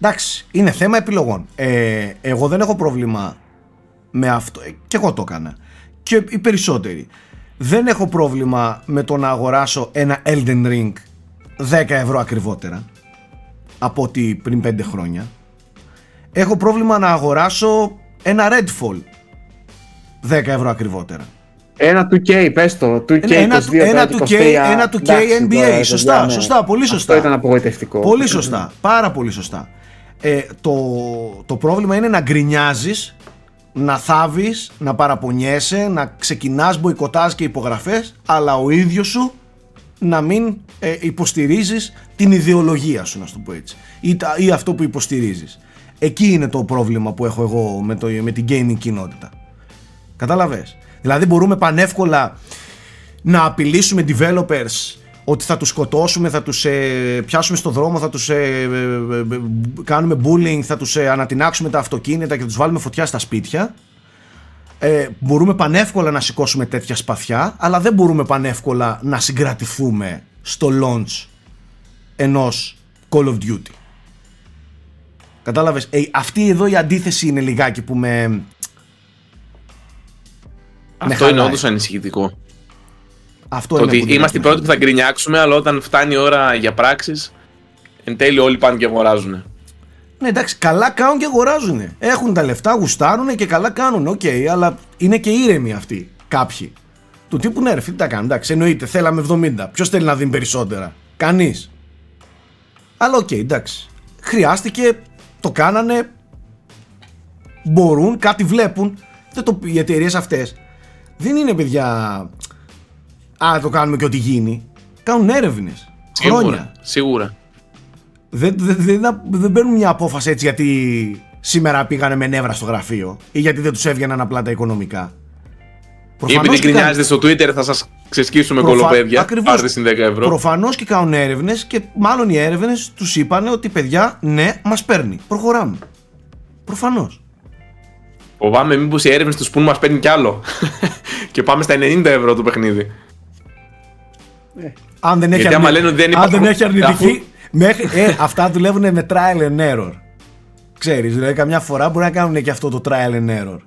εντάξει, είναι θέμα επιλογών. Ε, εγώ δεν έχω πρόβλημα με αυτό. Ε, Και εγώ το έκανα. Και οι περισσότεροι. Δεν έχω πρόβλημα με το να αγοράσω ένα Elden Ring 10 ευρώ ακριβότερα από ότι πριν 5 χρόνια. Έχω πρόβλημα να αγοράσω ένα Redfall 10 ευρώ ακριβότερα. Ένα 2K, πες το. 2K, Ένα, 22, ένα, 23, 2K, ένα 2K εντάξει, NBA. τώρα, παιδιά, σωστά, ναι. σωστά, πολύ σωστά. Αυτό ήταν απογοητευτικό. Πολύ σωστά. Πάρα πολύ σωστά. Ε, το, το πρόβλημα είναι να γκρινιάζεις, να θάβεις, να παραπονιέσαι, να ξεκινάς μποϊκοτάζ και υπογραφές, αλλά ο ίδιος σου να μην ε, υποστηρίζεις την ιδεολογία σου, να σου το πω έτσι. Ή, τα- ή αυτό που υποστηρίζεις. Εκεί είναι το πρόβλημα που έχω εγώ με, το, με την gaming κοινότητα. Κατάλαβες. Δηλαδή μπορούμε πανεύκολα να απειλήσουμε developers ότι θα τους σκοτώσουμε, θα τους ε, πιάσουμε στο δρόμο, θα τους ε, ε, ε, ε, κάνουμε bullying, θα τους ε, ανατινάξουμε τα αυτοκίνητα και θα τους βάλουμε φωτιά στα σπίτια. Ε, μπορούμε πανεύκολα να σηκώσουμε τέτοια σπαθιά, αλλά δεν μπορούμε πανεύκολα να συγκρατηθούμε στο launch ενός Call of Duty. Κατάλαβες, ε, αυτή εδώ η αντίθεση είναι λιγάκι που με... Αυτό είναι χαλάει. όντως ανησυχητικό. Αυτό Το είναι ότι που δεν είμαστε οι έχουμε. πρώτοι που θα γκρινιάξουμε, αλλά όταν φτάνει η ώρα για πράξεις, εν τέλει όλοι πάνε και αγοράζουν. Ναι, εντάξει, καλά κάνουν και αγοράζουν. Έχουν τα λεφτά, γουστάρουν και καλά κάνουν. Οκ, αλλά είναι και ήρεμοι αυτοί. Κάποιοι. Του τύπου ναι, ρε, φίλε, τι τα κάνουν. Εντάξει, εννοείται, θέλαμε 70. Ποιος θέλει να δίνει περισσότερα; Κανείς. Αλλά οκ, εντάξει. Χρειάστηκε, το κάνανε. Μπορούν, κάτι βλέπουν. Δεν το, οι εταιρείες αυτές δεν είναι παιδιά. Α, το κάνουμε και ό,τι γίνει. Κάνουν έρευνες. Χρόνια. Σίγουρα. Σίγουρα. Δεν, δεν, δεν, δεν παίρνουν μια απόφαση έτσι γιατί σήμερα πήγανε με νεύρα στο γραφείο ή γιατί δεν τους έβγαιναν απλά τα οικονομικά. Ή επειδή και κάνουν- γκρινιάζετε στο Twitter θα σας ξεσκίσουμε προφα- κολοπέδια. Ακριβώς. Πάρτε στην 10 ευρώ. Προφανώς και κάνουν έρευνες και μάλλον οι έρευνες τους είπαν ότι παιδιά ναι μας παίρνει. Προχωράμε. Προφανώς. Φοβάμαι μήπως οι έρευνες τους πούν μας παίρνει κι άλλο. και πάμε στα 90 ευρώ το παιχνίδι. Αν δεν έχει, Γιατί άμα λένε ότι δεν αν υπάρχουν- δεν έχει αρνητική. αφού- Μέχρι, ε, αυτά δουλεύουν με trial and error. Ξέρεις, δηλαδή καμιά φορά μπορεί να κάνουν και αυτό το trial and error.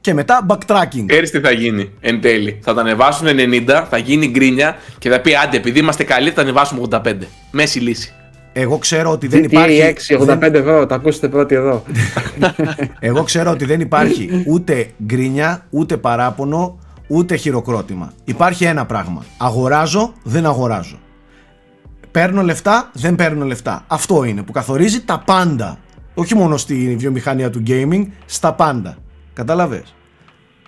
Και μετά backtracking. Ξέρεις τι θα γίνει εν τέλει. Θα τα ανεβάσουν 90, θα γίνει γκρίνια και θα πει άντε, επειδή είμαστε καλοί, θα τα ανεβάσουμε 85. Μέση λύση. Εγώ ξέρω ότι δεν GTA υπάρχει. 6, 85 ευρώ, τα ακούσετε πρώτοι εδώ. Εγώ ξέρω ότι δεν υπάρχει ούτε γκρίνια, ούτε παράπονο, ούτε χειροκρότημα. Υπάρχει ένα πράγμα. Αγοράζω, δεν αγοράζω. Παίρνω λεφτά, δεν παίρνω λεφτά. Αυτό είναι που καθορίζει τα πάντα. Όχι μόνο στη βιομηχανία του gaming, στα πάντα. Κατάλαβες.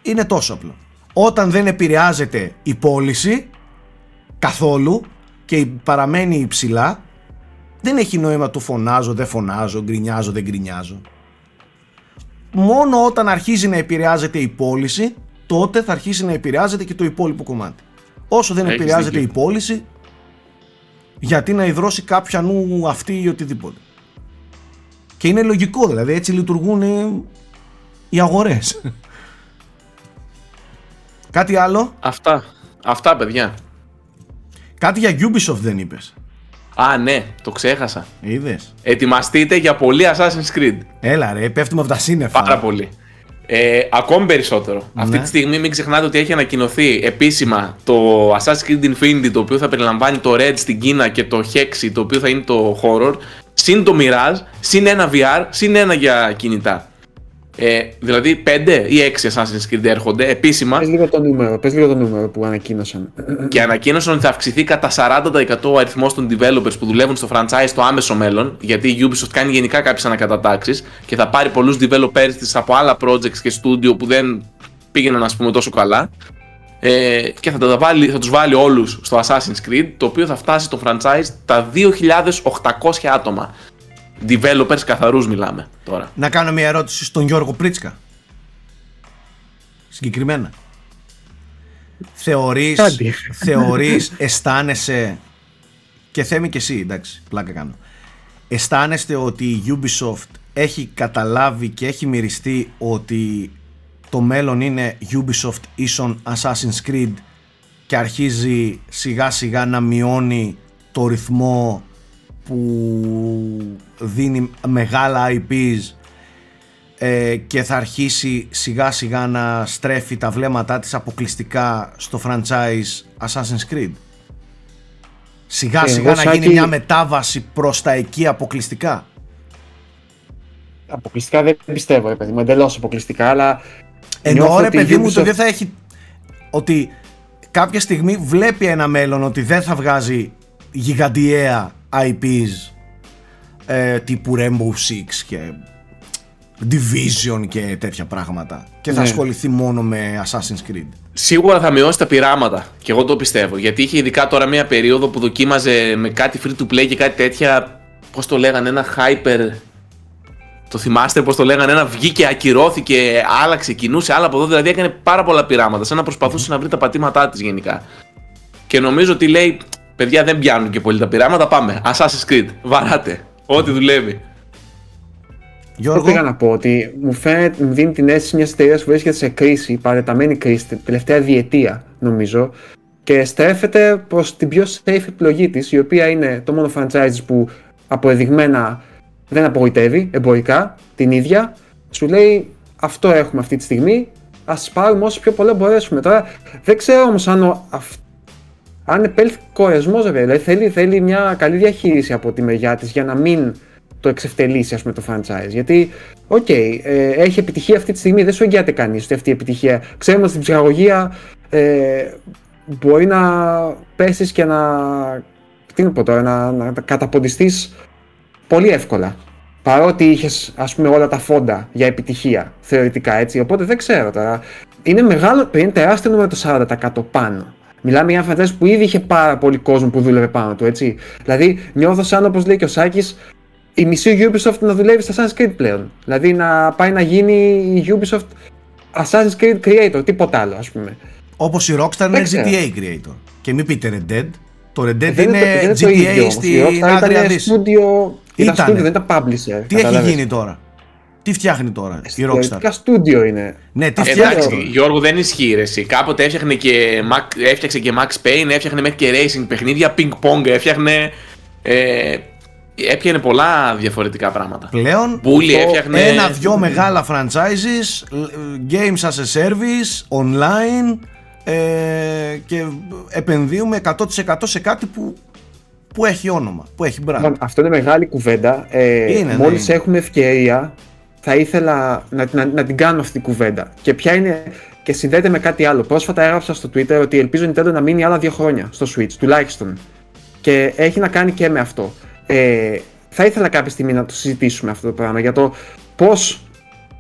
Είναι τόσο απλό. Όταν δεν επηρεάζεται η πώληση καθόλου και παραμένει υψηλά, δεν έχει νόημα του φωνάζω, δεν φωνάζω, γκρινιάζω, δεν γκρινιάζω μόνο όταν αρχίζει να επηρεάζεται η πώληση, τότε θα αρχίσει να επηρεάζεται και το υπόλοιπο κομμάτι. Όσο δεν Έχεις επηρεάζεται δίκιο. η πώληση, γιατί να υδρώσει κάποια νου αυτή ή οτιδήποτε. Και είναι λογικό, δηλαδή έτσι λειτουργούν ε, οι αγορές. Κάτι άλλο, Αυτά. Αυτά, παιδιά. κάτι για Ubisoft δεν είπες. Α, ναι, το ξέχασα. Είδες; Ετοιμαστείτε για πολύ Assassin's Creed. Έλα ρε, πέφτουμε από τα σύννεφα. Πάρα πολύ. Ε, ακόμη περισσότερο. Αυτή Ναι. τη στιγμή μην ξεχνάτε ότι έχει ανακοινωθεί επίσημα το Assassin's Creed Infinity το οποίο θα περιλαμβάνει το Red στην Κίνα και το Hexy το οποίο θα είναι το Horror συν το Mirage, συν ένα VR, συν ένα για κινητά. Ε, δηλαδή 5 ή 6 Assassin's Creed έρχονται επίσημα Πες λίγο το νούμερο, πες λίγο το νούμερο που ανακοίνωσαν. και ανακοίνωσαν ότι θα αυξηθεί κατά 40% ο αριθμός των developers που δουλεύουν στο franchise στο άμεσο μέλλον. Γιατί η Ubisoft κάνει γενικά κάποιες ανακατατάξεις και θα πάρει πολλούς developers της από άλλα projects και studio που δεν πήγαιναν, ας πούμε, τόσο καλά. Ε, και θα, τα βάλει, θα τους βάλει όλους στο Assassin's Creed το οποίο θα φτάσει το franchise τα 2.800 άτομα developers καθαρούς μιλάμε τώρα Να κάνω μια ερώτηση στον Γιώργο Πρίτσκα. Συγκεκριμένα. θεωρείς, Κάτι. θεωρείς, αισθάνεσαι και θέμη και εσύ, εντάξει, πλάκα κάνω. Αισθάνεστε ότι η Ubisoft έχει καταλάβει και έχει μυριστεί ότι το μέλλον είναι Ubisoft ίσον Assassin's Creed και αρχίζει σιγά σιγά να μειώνει το ρυθμό που δίνει μεγάλα IPs ε, και θα αρχίσει σιγά σιγά να στρέφει τα βλέμματά της αποκλειστικά στο franchise Assassin's Creed. Σιγά Ε, σιγά εγώ, να γίνει Σάκη- μια μετάβαση προς τα εκεί αποκλειστικά. Αποκλειστικά δεν πιστεύω, ρε παιδί μου, εντελώς αποκλειστικά, αλλά. Εννοώ νιώθω ρε ότι η παιδί μου ότι Ubisoft- δεν θα έχει ότι κάποια στιγμή βλέπει ένα μέλλον ότι δεν θα βγάζει γιγαντιαία IPs ε, τύπου Rainbow Six και Division και τέτοια πράγματα και θα Ναι. ασχοληθεί μόνο με Assassin's Creed. Σίγουρα θα μειώσει τα πειράματα. Και εγώ το πιστεύω. Γιατί είχε ειδικά τώρα μια περίοδο που δοκίμαζε με κάτι free to play και κάτι τέτοια. Πώς το λέγανε, ένα hyper. Το θυμάστε πώς το λέγανε, ένα βγήκε, ακυρώθηκε, άλλαξε, κινούσε, άλλα από εδώ. Δηλαδή έκανε πάρα πολλά πειράματα. Σαν να προσπαθούσε να βρει τα πατήματά της γενικά. Και νομίζω ότι λέει, παιδιά δεν πιάνουν και πολύ τα πειράματα. Πάμε. Assassin's Creed. Βαράτε. Ό,τι δουλεύει. Αυτό Γιώργο, πήγα να πω ότι μου, φαίνεται, μου δίνει την αίσθηση μιας εταιρείας που βρίσκεται σε κρίση, παρεταμένη κρίση, την τελευταία διετία νομίζω, και στρέφεται προς την πιο safe επιλογή της, η οποία είναι το μόνο franchise που αποδεδειγμένα δεν απογοητεύει εμπορικά την ίδια. Σου λέει αυτό έχουμε αυτή τη στιγμή, ας πάρουμε όσο πιο πολλά μπορέσουμε. Τώρα δεν ξέρω όμως αν, ο- αυ- αν επέλθει κορεσμός, δηλαδή θέλει, θέλει μια καλή διαχείριση από τη μεριά της για να μην το εξευτελίσει ας πούμε το franchise. Γιατί, οκ, ε, έχει επιτυχία αυτή τη στιγμή, δεν σου εγγυάται κανείς ότι αυτή η επιτυχία. Ξέρουμε ότι στην ψυχαγωγία ε, μπορεί να πέσεις και να, τι να πω τώρα, να, να καταποντιστείς πολύ εύκολα. Παρότι είχες ας πούμε όλα τα φόντα για επιτυχία, θεωρητικά έτσι. Οπότε δεν ξέρω τώρα. Είναι μεγάλο, είναι τεράστιο νούμερο το 40% πάνω. Μιλάμε για ένα franchise που ήδη είχε πάρα πολύ κόσμο που δούλευε πάνω του, έτσι. Δηλαδή, νιώθω σαν όπως λέει και ο Σάκης, η μισή Ubisoft να δουλεύει στα Assassin's Creed πλέον. Δηλαδή να πάει να γίνει η Ubisoft Assassin's Creed Creator, τίποτα άλλο ας πούμε. όπως η Rockstar είναι Δεν ξέρω. GTA creator. Και μην πείτε Red Dead. Το Red Dead Ε, Δεν είναι, το- δεν είναι το GTA ίδιο όμως. Η στην Rockstar Άγρια ήταν Δύση. studio, ήταν Ήτανε. studio, δεν ήταν publisher. Τι έχει κατάλαβες. γίνει τώρα; Τι φτιάχνει τώρα η Rockstar; Θεωρητικά studio είναι. Ναι, τι Αυτό φτιάχνει. λέω. Εντάξει, Γιώργο δεν ισχύει ρε, εσύ. Κάποτε έφτιαχνε και, Mac- έφτιαξε και Max Payne, έφτιαχνε μέχρι και racing παιχνίδια, ping pong, έφτιαχνε. Ε, έπιανε πολλά διαφορετικά πράγματα. Πλέον Bully το έφτιαχνε. ένα-δυο μεγάλα franchises, games as a service, online ε, και επενδύουμε 100% σε κάτι που, που έχει όνομα, που έχει brand. Λοιπόν, αυτό είναι μεγάλη κουβέντα. Ε, Είναι, ναι, μόλις είναι. έχουμε ευκαιρία, θα ήθελα να, να, να την κάνω αυτή την κουβέντα. Και ποια είναι. Και συνδέεται με κάτι άλλο. Πρόσφατα έγραψα στο Twitter ότι ελπίζω η Nintendo να μείνει άλλα δύο χρόνια στο Switch, τουλάχιστον. Και έχει να κάνει και με αυτό. Ε, θα ήθελα κάποια στιγμή να το συζητήσουμε αυτό το πράγμα για το πώς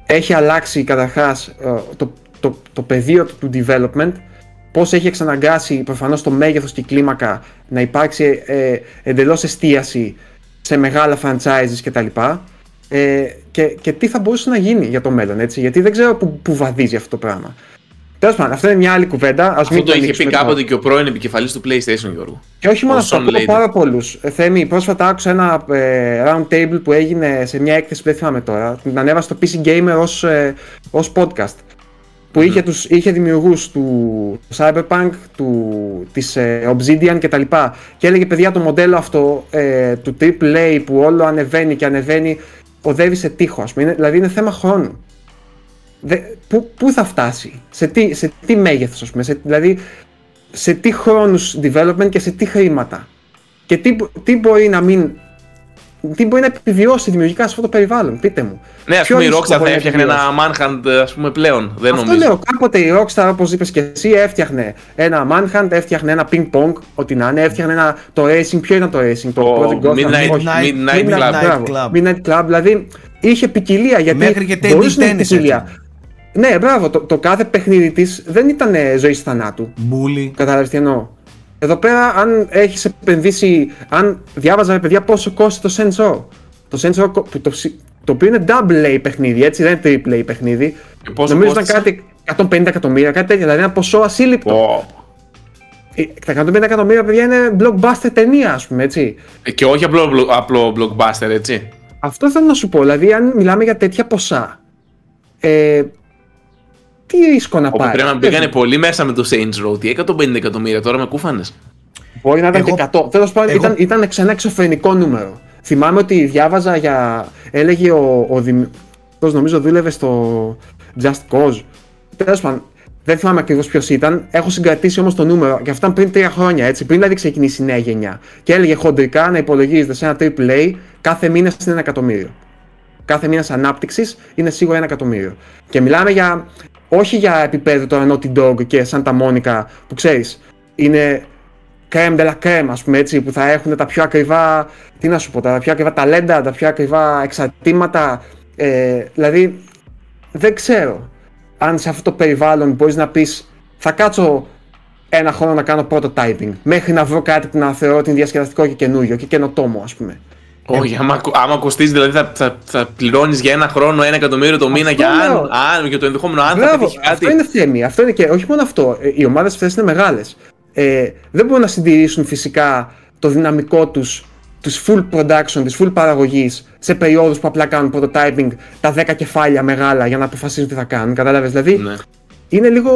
έχει αλλάξει καταρχάς το, το, το πεδίο του- του development, πώς έχει εξαναγκάσει προφανώς το μέγεθος και η κλίμακα να υπάρξει ε, εντελώς εστίαση σε μεγάλα franchises κτλ. Ε, και, και τι θα μπορούσε να γίνει για το μέλλον, έτσι. Γιατί δεν ξέρω που, που βαδίζει αυτό το πράγμα. Τέλος πάντων, αυτό είναι μια άλλη κουβέντα. Ας Αυτό μην το είχε πει ανοίξουμε τώρα. κάποτε και ο πρώην επικεφαλής του PlayStation, Γιώργο. Και όχι μόνο Ο αυτό, Sean ακούω Layden. πάρα πολλούς. Θέμη, πρόσφατα άκουσα ένα ε, round table που έγινε σε μια έκθεση που δεν θυμάμαι τώρα. Την ανέβασε στο PC Gamer ως, ε, ως podcast. Που είχε, τους, είχε δημιουργούς του Cyberpunk, του, της ε, Obsidian κτλ. Και έλεγε παιδιά το μοντέλο αυτό ε, του AAA που όλο ανεβαίνει και ανεβαίνει οδεύει σε τείχο ας πούμε. Είναι- δηλαδή είναι θέμα χρόνου. Δε, πού, πού θα φτάσει, σε τι, σε τι μέγεθος ας πούμε, σε, δηλαδή σε τι χρόνους development και σε τι χρήματα; Και τι, μπο- τι μπορεί να μην. Τι μπορεί να επιβιώσει δημιουργικά σε αυτό το περιβάλλον, πείτε μου. Ναι, ας Ποιο πούμε η είναι Rockstar το θα μπορεί να έφτιαχνε ένα επιβιώσει; Manhunt, ας πούμε πλέον. Δεν Αυτό νομίζω. λέω. Κάποτε η Rockstar, όπως είπες και εσύ, έφτιαχνε ένα Manhunt, έφτιαχνε ένα ping pong, ό,τι να είναι, έφτιαχνε ένα, το racing. Ποιο ήταν το racing, το Το Project Gotham. Midnight- όχι. Midnight Club. μπράβο. Club. Midnight Club. Δηλαδή είχε ποικιλία γιατί. Μέχρι και table μπορούσε να έχει tennis ποικιλία. έφτιαχνε. Ναι, μπράβο. Το, το κάθε παιχνίδι της δεν ήταν ζωής θανάτου. Bully. Κατάλαβες τι εννοώ; Εδώ πέρα, αν έχεις επενδύσει, αν διάβαζα με παιδιά πόσο κόστησε το Sensor. Το Sensor, κο- που το, ψι- το οποίο είναι double A παιχνίδι, έτσι, δεν είναι triple A παιχνίδι. Και πόσο Νομίζω ήταν κόστησε; κάτι, 150 εκατομμύρια, κάτι τέτοιο. Δηλαδή ένα ποσό ασύλληπτο. Oh. Ε, Τα 150 εκατομμύρια παιδιά είναι blockbuster ταινία, ας πούμε έτσι. Ε, Και όχι απλό, μπλο- απλό blockbuster, έτσι. Αυτό θέλω να σου πω. Δηλαδή, αν μιλάμε για τέτοια ποσά. Ε, τι ρίσκο να Όπου πάρει. πρέπει να μπήκανε πολύ μέσα με το Saints Row. Τι 150 εκατομμύρια τώρα με κούφανες. Μπορεί να ήταν Εγώ- και 100. Τέλος πάντων, εγώ- ήταν, ήταν σε ένα εξωφρενικό νούμερο. Θυμάμαι ότι διάβαζα για. Έλεγε ο, ο Δημ... αυτός νομίζω δούλευε στο Just Cause. Τέλος πάντων, δεν θυμάμαι ακριβώς ποιος ήταν. Έχω συγκρατήσει όμως το νούμερο και αυτό ήταν πριν τρία χρόνια, έτσι, πριν δηλαδή ξεκινήσει η νέα γενιά. Και έλεγε χοντρικά να υπολογίζεται σε ένα AAA κάθε μήνα είναι ένα εκατομμύριο. Κάθε μήνας ανάπτυξης είναι σίγουρα ένα εκατομμύριο. Και μιλάμε για. Όχι για επίπεδο τώρα Naughty Dog και Santa Monica που ξέρεις, είναι crème de la crème, ας πούμε έτσι, που θα έχουν τα πιο ακριβά, τι να σου πω, τα πιο ακριβά ταλέντα, τα πιο ακριβά εξαρτήματα. Ε, δηλαδή, δεν ξέρω αν σε αυτό το περιβάλλον μπορείς να πεις θα κάτσω ένα χρόνο να κάνω prototyping μέχρι να βρω κάτι που να θεωρώ ότι είναι διασκεδαστικό και καινούριο και καινοτόμο ας πούμε. Όχι, άμα, άμα κοστίζει, δηλαδή θα, θα, θα πληρώνεις για ένα χρόνο ένα εκατομμύριο το μήνα Αυτό για, αν, λέω. αν, για το ενδεχόμενο αν θα Μπράβο, πετύχει κάτι. αυτό είναι θέμη. Αυτό είναι και όχι μόνο αυτό. ε, Οι ομάδες αυτές είναι μεγάλες. Ε, δεν μπορούν να συντηρήσουν φυσικά το δυναμικό τους τους full production, της full παραγωγής σε περιόδους που απλά κάνουν prototyping τα 10 κεφάλια μεγάλα για να αποφασίζουν τι θα κάνουν. Κατάλαβες, δηλαδή Ναι. είναι λίγο.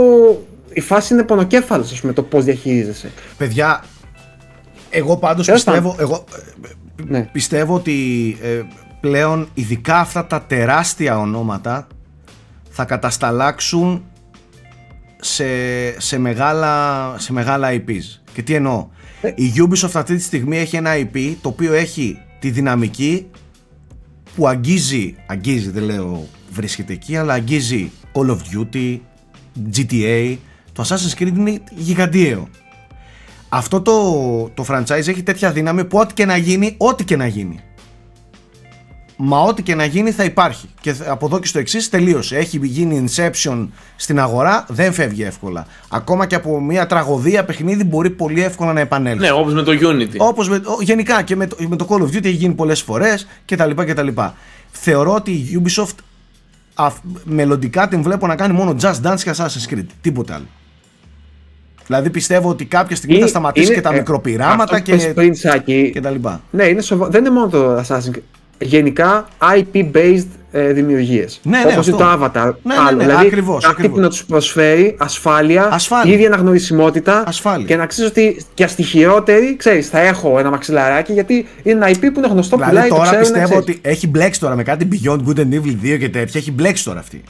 Η φάση είναι πονοκέφαλος, ας πούμε, το πώς διαχειρίζεσαι. Παιδιά, εγώ πάντως Τέλος πάντων. πιστεύω, εγώ, ε, Ναι. πιστεύω ότι ε, πλέον ειδικά αυτά τα τεράστια ονόματα θα κατασταλάξουν σε, σε, μεγάλα, σε μεγάλα IPs. Και τι εννοώ; Ε. Η Ubisoft αυτή τη στιγμή έχει ένα IP το οποίο έχει τη δυναμική που αγγίζει, αγγίζει δεν λέω βρίσκεται εκεί, αλλά αγγίζει Call of Duty, GTA, το Assassin's Creed είναι γιγαντιαίο. Αυτό το, το franchise έχει τέτοια δύναμη που ό,τι και να γίνει, ό,τι και να γίνει. Μα ό,τι και να γίνει θα υπάρχει. Και th- από εδώ και στο εξής τελείωσε. Έχει γίνει Inception στην αγορά, δεν φεύγει εύκολα. Ακόμα και από μια τραγωδία παιχνίδι μπορεί πολύ εύκολα να επανέλθει. Ναι, όπως με το Unity. Όπως με, ο- γενικά και με το, με το Call of Duty έχει γίνει πολλές φορές και τα λοιπά και τα λοιπά. Θεωρώ ότι η Ubisoft αφ, μελλοντικά την βλέπω να κάνει μόνο Just Dance και Assassin's Creed. Τίποτε άλλο. Δηλαδή πιστεύω ότι κάποια στιγμή θα Είναι- σταματήσει είναι- και τα ε, μικροπειράματα αυτό που και, πες πριν, Σάκη, και τα λοιπά. Ναι, είναι σοβα... δεν είναι μόνο το Assassin's Creed. Γενικά IP-based ε, δημιουργίες. Ναι, ναι, Όπως αυτό. είναι το Avatar. Ναι, ναι, άλλο. ναι, δηλαδή, ακριβώς, κάτι ακριβώς. που να τους προσφέρει ασφάλεια, Ασφάλεια. ίδια αναγνωρισιμότητα Ασφάλεια. και να ξέρεις ότι και στη χειρότερη, ξέρεις, θα έχω ένα μαξιλαράκι γιατί είναι ένα IP που είναι γνωστό, Δηλαδή πουλάει, το τώρα ξέρουν, πιστεύω ξέρεις. ότι έχει μπλέξει τώρα με κάτι Beyond Good and Evil 2 και τέτοια. Έχει μπλέξει τώρα αυτή.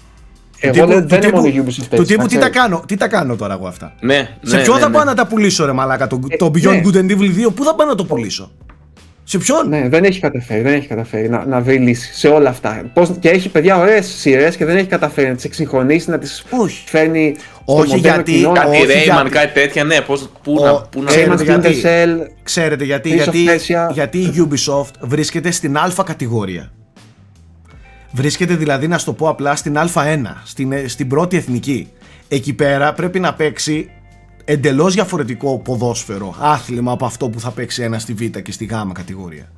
Εγώ Του τύπου- δεν, του δεν είναι τύπου- μόνο η Ubisoft Του έτσι, τύπου να τι τα, ξέρεις. κάνω, τι τα κάνω τώρα εγώ αυτά; Ναι, Σε ναι, ποιον ναι, θα ναι. πάω να τα πουλήσω ρε μαλάκα το, το Beyond ναι. Good and Evil 2 Πού θα πάω να το πουλήσω; Σε ποιον; Ναι, δεν έχει καταφέρει, δεν έχει καταφέρει να, να βρει λύση σε όλα αυτά. Πώς, και έχει παιδιά ωραίες σειρές και δεν έχει καταφέρει να τις εξυγχρονίσει, να τις Όχι. φέρνει. στο Όχι, μοντέρνο γιατί- κοινό. Κάτι Όχι, Rayman, γιατί- κάτι τέτοια, ναι, πώς, πού Ο- να, πού να Ξέρετε Rayman, γιατί. Splinter Cell, Ξέρετε γιατί, Prince of γιατί, Persia. γιατί η Ubisoft βρίσκεται στην α κατηγορία. Βρίσκεται δηλαδή, να στο πω απλά, στην α1, στην, στην πρώτη εθνική. Εκεί πέρα πρέπει να παίξει εντελώς διαφορετικό ποδόσφαιρο, άθλημα από αυτό που θα παίξει ένα στη β και στη γ κατηγορία.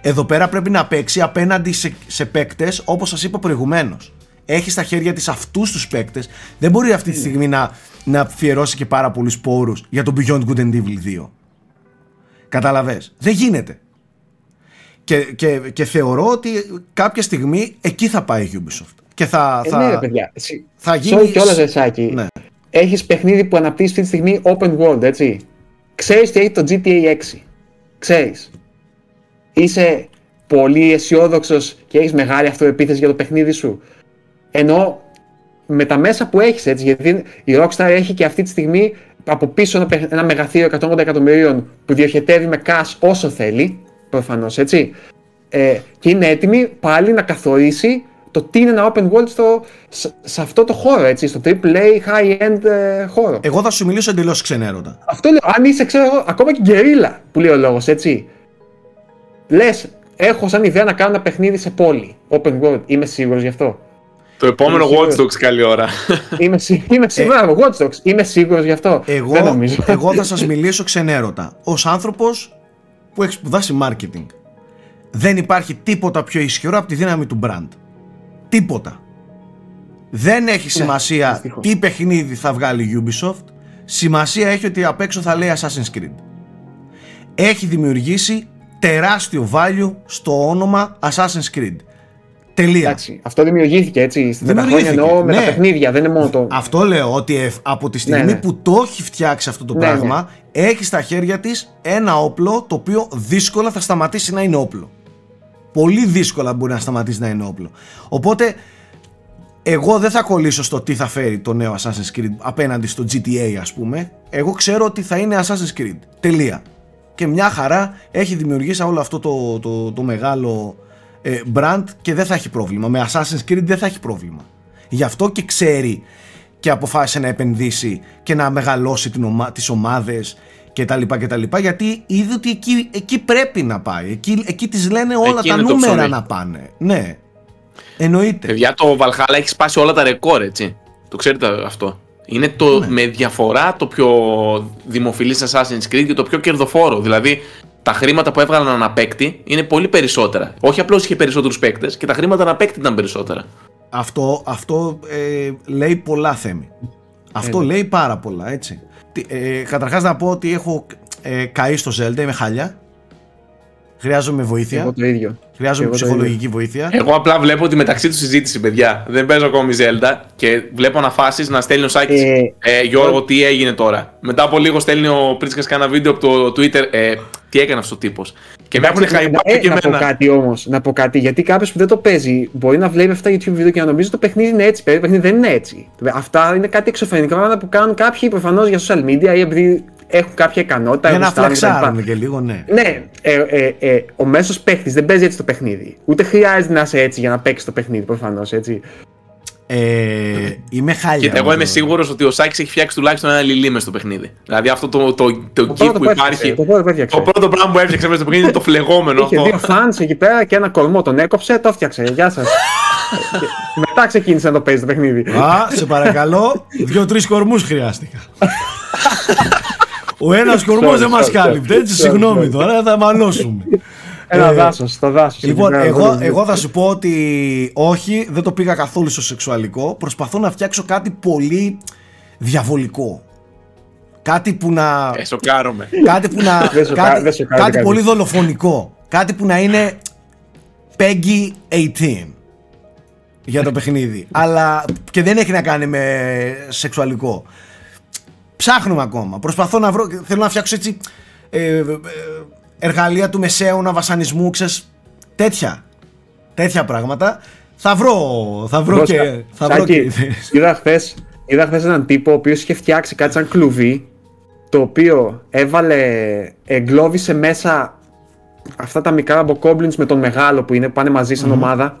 Εδώ πέρα πρέπει να παίξει απέναντι σε, σε παίκτες, όπως σας είπα προηγουμένως. Έχει στα χέρια της αυτούς τους παίκτες. Δεν μπορεί αυτή τη στιγμή να, να αφιερώσει και πάρα πολλούς πόρους για το Beyond Good and Evil 2. Καταλαβες. Δεν γίνεται. Και, και, και θεωρώ ότι κάποια στιγμή εκεί θα πάει η Ubisoft. Και θα, Ε, θα, ναι, ρε παιδιά. Εσύ- θα Sorry γίνει... κιόλας, ρε Σάκη. Ναι. Έχεις παιχνίδι που αναπτύσσεις αυτή τη στιγμή open world, έτσι. Ξέρεις τι έχει το GTA 6. Ξέρεις. Είσαι πολύ αισιόδοξος και έχεις μεγάλη αυτοεπίθεση για το παιχνίδι σου. Ενώ με τα μέσα που έχεις, έτσι, γιατί η Rockstar έχει και αυτή τη στιγμή από πίσω ένα, παιχ- ένα μεγαθύριο 180 εκατομμυρίων που διοχετεύει με cash όσο θέλει, προφανώς, έτσι. Ε, και είναι έτοιμη πάλι να καθορίσει το τι είναι ένα open world στο, σε, σε αυτό το χώρο, έτσι, στο AAA high-end ε, χώρο. Εγώ θα σου μιλήσω εντελώς ξενέρωτα. Αυτό λέω, αν είσαι, ξέρω εγώ, ακόμα και γκερίλα που λέει ο λόγος, έτσι. Λες, έχω σαν ιδέα να κάνω ένα παιχνίδι σε πόλη, open world, είμαι σίγουρος γι' αυτό. Το επόμενο Είμαι Watch σίγουρος. Dogs καλή ώρα. Είμαι, σί- είμαι σίγουρος, μπράβο, Watch Dogs, είμαι σίγουρος γι' αυτό. Δεν Εγώ, νομίζω. εγώ θα σας μιλήσω ξενέρωτα. Ως άνθρωπος που έχει σπουδάσει marketing. Δεν υπάρχει τίποτα πιο ισχυρό από τη δύναμη του brand. Τίποτα. Δεν έχει σημασία δυστυχώς. τι παιχνίδι θα βγάλει η Ubisoft. Σημασία έχει ότι απ' έξω θα λέει Assassin's Creed. Έχει δημιουργήσει τεράστιο value στο όνομα Assassin's Creed. Τελεία. Εντάξει, αυτό δημιουργήθηκε έτσι στην χρόνια Δημιουργήθηκε, εννοώ με ναι. τα παιχνίδια, δεν είναι μόνο το. Αυτό λέω ότι εφ- από τη στιγμή Ναι, ναι. που το έχει φτιάξει αυτό το Ναι, πράγμα, έχει στα χέρια της ένα όπλο το οποίο δύσκολα θα σταματήσει να είναι όπλο. Πολύ δύσκολα μπορεί να σταματήσει να είναι όπλο. Οπότε, εγώ δεν θα κολλήσω στο τι θα φέρει το νέο Assassin's Creed απέναντι στο GTA ας πούμε. Εγώ ξέρω ότι θα είναι Assassin's Creed. Τελεία. Και μια χαρά έχει δημιουργήσει όλο αυτό το, το, το μεγάλο ε, brand και δεν θα έχει πρόβλημα. Με Assassin's Creed δεν θα έχει πρόβλημα. Γι' αυτό και ξέρει και αποφάσισε να επενδύσει και να μεγαλώσει την ομα... τις ομάδες και τα λοιπά και τα λοιπά γιατί είδε ότι εκεί, εκεί πρέπει να πάει. Εκεί, εκεί τις λένε όλα Εκεί τα είναι το νούμερα ψωμί. να πάνε. Ναι. Εννοείται. Παιδιά, το Valhalla έχει σπάσει όλα τα ρεκόρ, έτσι. Το ξέρετε αυτό. Είναι το Ναι. με διαφορά το πιο δημοφιλής Assassin's Creed και το πιο κερδοφόρο. Δηλαδή, τα χρήματα που έβγαλαν ανά παίκτη είναι πολύ περισσότερα. Όχι απλώς είχε περισσότερους παίκτες και τα χρήματα ανά παίκτη ήταν περισσότερα. Αυτό, αυτό ε, λέει πολλά θέμη. Αυτό λέει πάρα πολλά, έτσι. Τι- Ε, καταρχάς να πω ότι έχω ε, καεί στο Zelda, είμαι χάλια. Χρειάζομαι βοήθεια. Εγώ το ίδιο. Χρειάζομαι εγώ το ψυχολογική βοήθεια. Εγώ απλά βλέπω τη μεταξύ τους συζήτηση, παιδιά. Δεν παίζω ακόμη Zelda και βλέπω αναφάσει να στέλνει ο Σάκης. Ε, Ε, Γιώργο, τι έγινε τώρα. Μετά από λίγο στέλνει ο Πρίτσκα κάνα βίντεο από το Twitter. Ε, τι έκανε αυτός ο τύπος. Και με έχουν Εντάξει, χαϊπάρει ε, και να πω εμένα. κάτι όμως, να πω κάτι. Γιατί κάποιος που δεν το παίζει μπορεί να βλέπει αυτά YouTube βίντεο και να νομίζει ότι το παιχνίδι είναι έτσι. Παιδί, Το παιχνίδι δεν είναι έτσι. Αυτά είναι κάτι εξωφρενικά πράγματα που κάνουν κάποιοι προφανώς για social media ή επειδή έχουν κάποια ικανότητα. Για να γουστάρουν κτλ. φλεξάρουν και λίγο, ναι. Ναι, ε, ε, ε, ο μέσος παίχτης δεν παίζει έτσι το παιχνίδι. Ούτε χρειάζεται να είσαι έτσι για να παίξεις το παιχνίδι προφανώς. Έτσι. Ε, είμαι χάλια. Κοίτα, εγώ με είμαι το- σίγουρος ότι ο Σάκης έχει φτιάξει τουλάχιστον ένα λιλί μες στο παιχνίδι. Δηλαδή αυτό το, το, το, Το kit πρώτο που που έφτιαξε, υπάρχει. το πρώτο που έφτιαξε. Το πρώτο πράγμα που έφτιαξε μέσα στο παιχνίδι είναι το φλεγόμενο Είχε αυτό. δύο fans εκεί πέρα και ένα κορμό. Τον έκοψε, το έφτιαξε. Γεια σας. Μετά ξεκίνησε να το παίζει το παιχνίδι. Α, σε παρακαλώ, δύο-τρεις κορμούς χρειάστηκα. Ο ένας κορμός Sorry, δεν μας sorry, κάλυπτε, έτσι. sorry, Συγγνώμη sorry. τώρα, θα μαλώσουμε. Ένα Ε, δάσος, το δάσος. Λοιπόν, εγώ, εγώ θα σου πω ότι όχι, δεν το πήγα καθόλου στο σεξουαλικό. Προσπαθώ να φτιάξω κάτι πολύ διαβολικό. Κάτι που να. Ε, σοκάρομαι. κάτι που να. Δεν σοκά- κάτι δεν σοκάρει κάτι κανείς. πολύ δολοφονικό. Κάτι που να είναι Peggy 18 για το παιχνίδι. Αλλά και δεν έχει να κάνει με σεξουαλικό. Ψάχνουμε ακόμα. Προσπαθώ να βρω. Θέλω να φτιάξω έτσι. ε, ε, εργαλεία του μεσαίωνα βασανισμού, ξέρεις, τέτοια. Τέτοια πράγματα. Θα βρω, θα βρω και. Θα βρω και ιδέες. είδα χθες είδα χθες έναν τύπο ο οποίος είχε φτιάξει κάτι σαν κλουβί το οποίο έβαλε, εγκλώβησε μέσα αυτά τα μικρά bokoblins με τον μεγάλο που είναι, που πάνε μαζί σαν ομάδα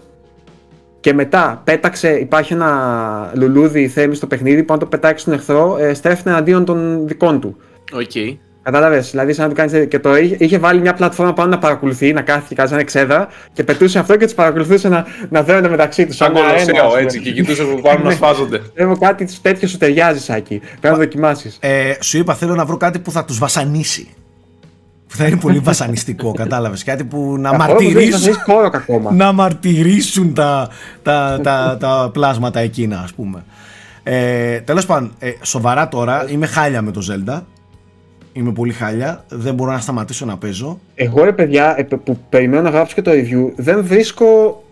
και μετά πέταξε, υπάρχει ένα λουλούδι θέμα στο παιχνίδι που αν το πετάξεις στον εχθρό ε, στρέφεται εναντίον των δικών του. Οκ. Κατάλαβες, δηλαδή σαν να του κάνεις. Και το είχε, είχε βάλει μια πλατφόρμα πάνω να παρακολουθεί, να κάθεται και κάτι σαν εξέδρα και πετούσε αυτό και του παρακολουθούσε να, να δέρνονται μεταξύ τους. Σαν κολοσσέο έτσι και κοιτούσε που πάνε να σφάζονται. Θέλω κάτι τέτοιο σου ταιριάζει, Σάκη. Πρέπει να το δοκιμάσεις. Ε, σου είπα θέλω να βρω κάτι που θα τους βασανίσει. Που θα είναι πολύ βασανιστικό, κατάλαβες. Κάτι που να μαρτυρήσουν, Έχει κόρο ακόμα. να μαρτυρήσουν τα, τα, τα, τα πλάσματα εκείνα, ας πούμε. Ε, τέλος πάντων, ε, σοβαρά τώρα, είμαι χάλια με το Zelda. Είμαι πολύ χάλια. Δεν μπορώ να σταματήσω να παίζω. Εγώ ρε παιδιά ε, που περιμένω να γράψω και το review, δεν βρίσκω.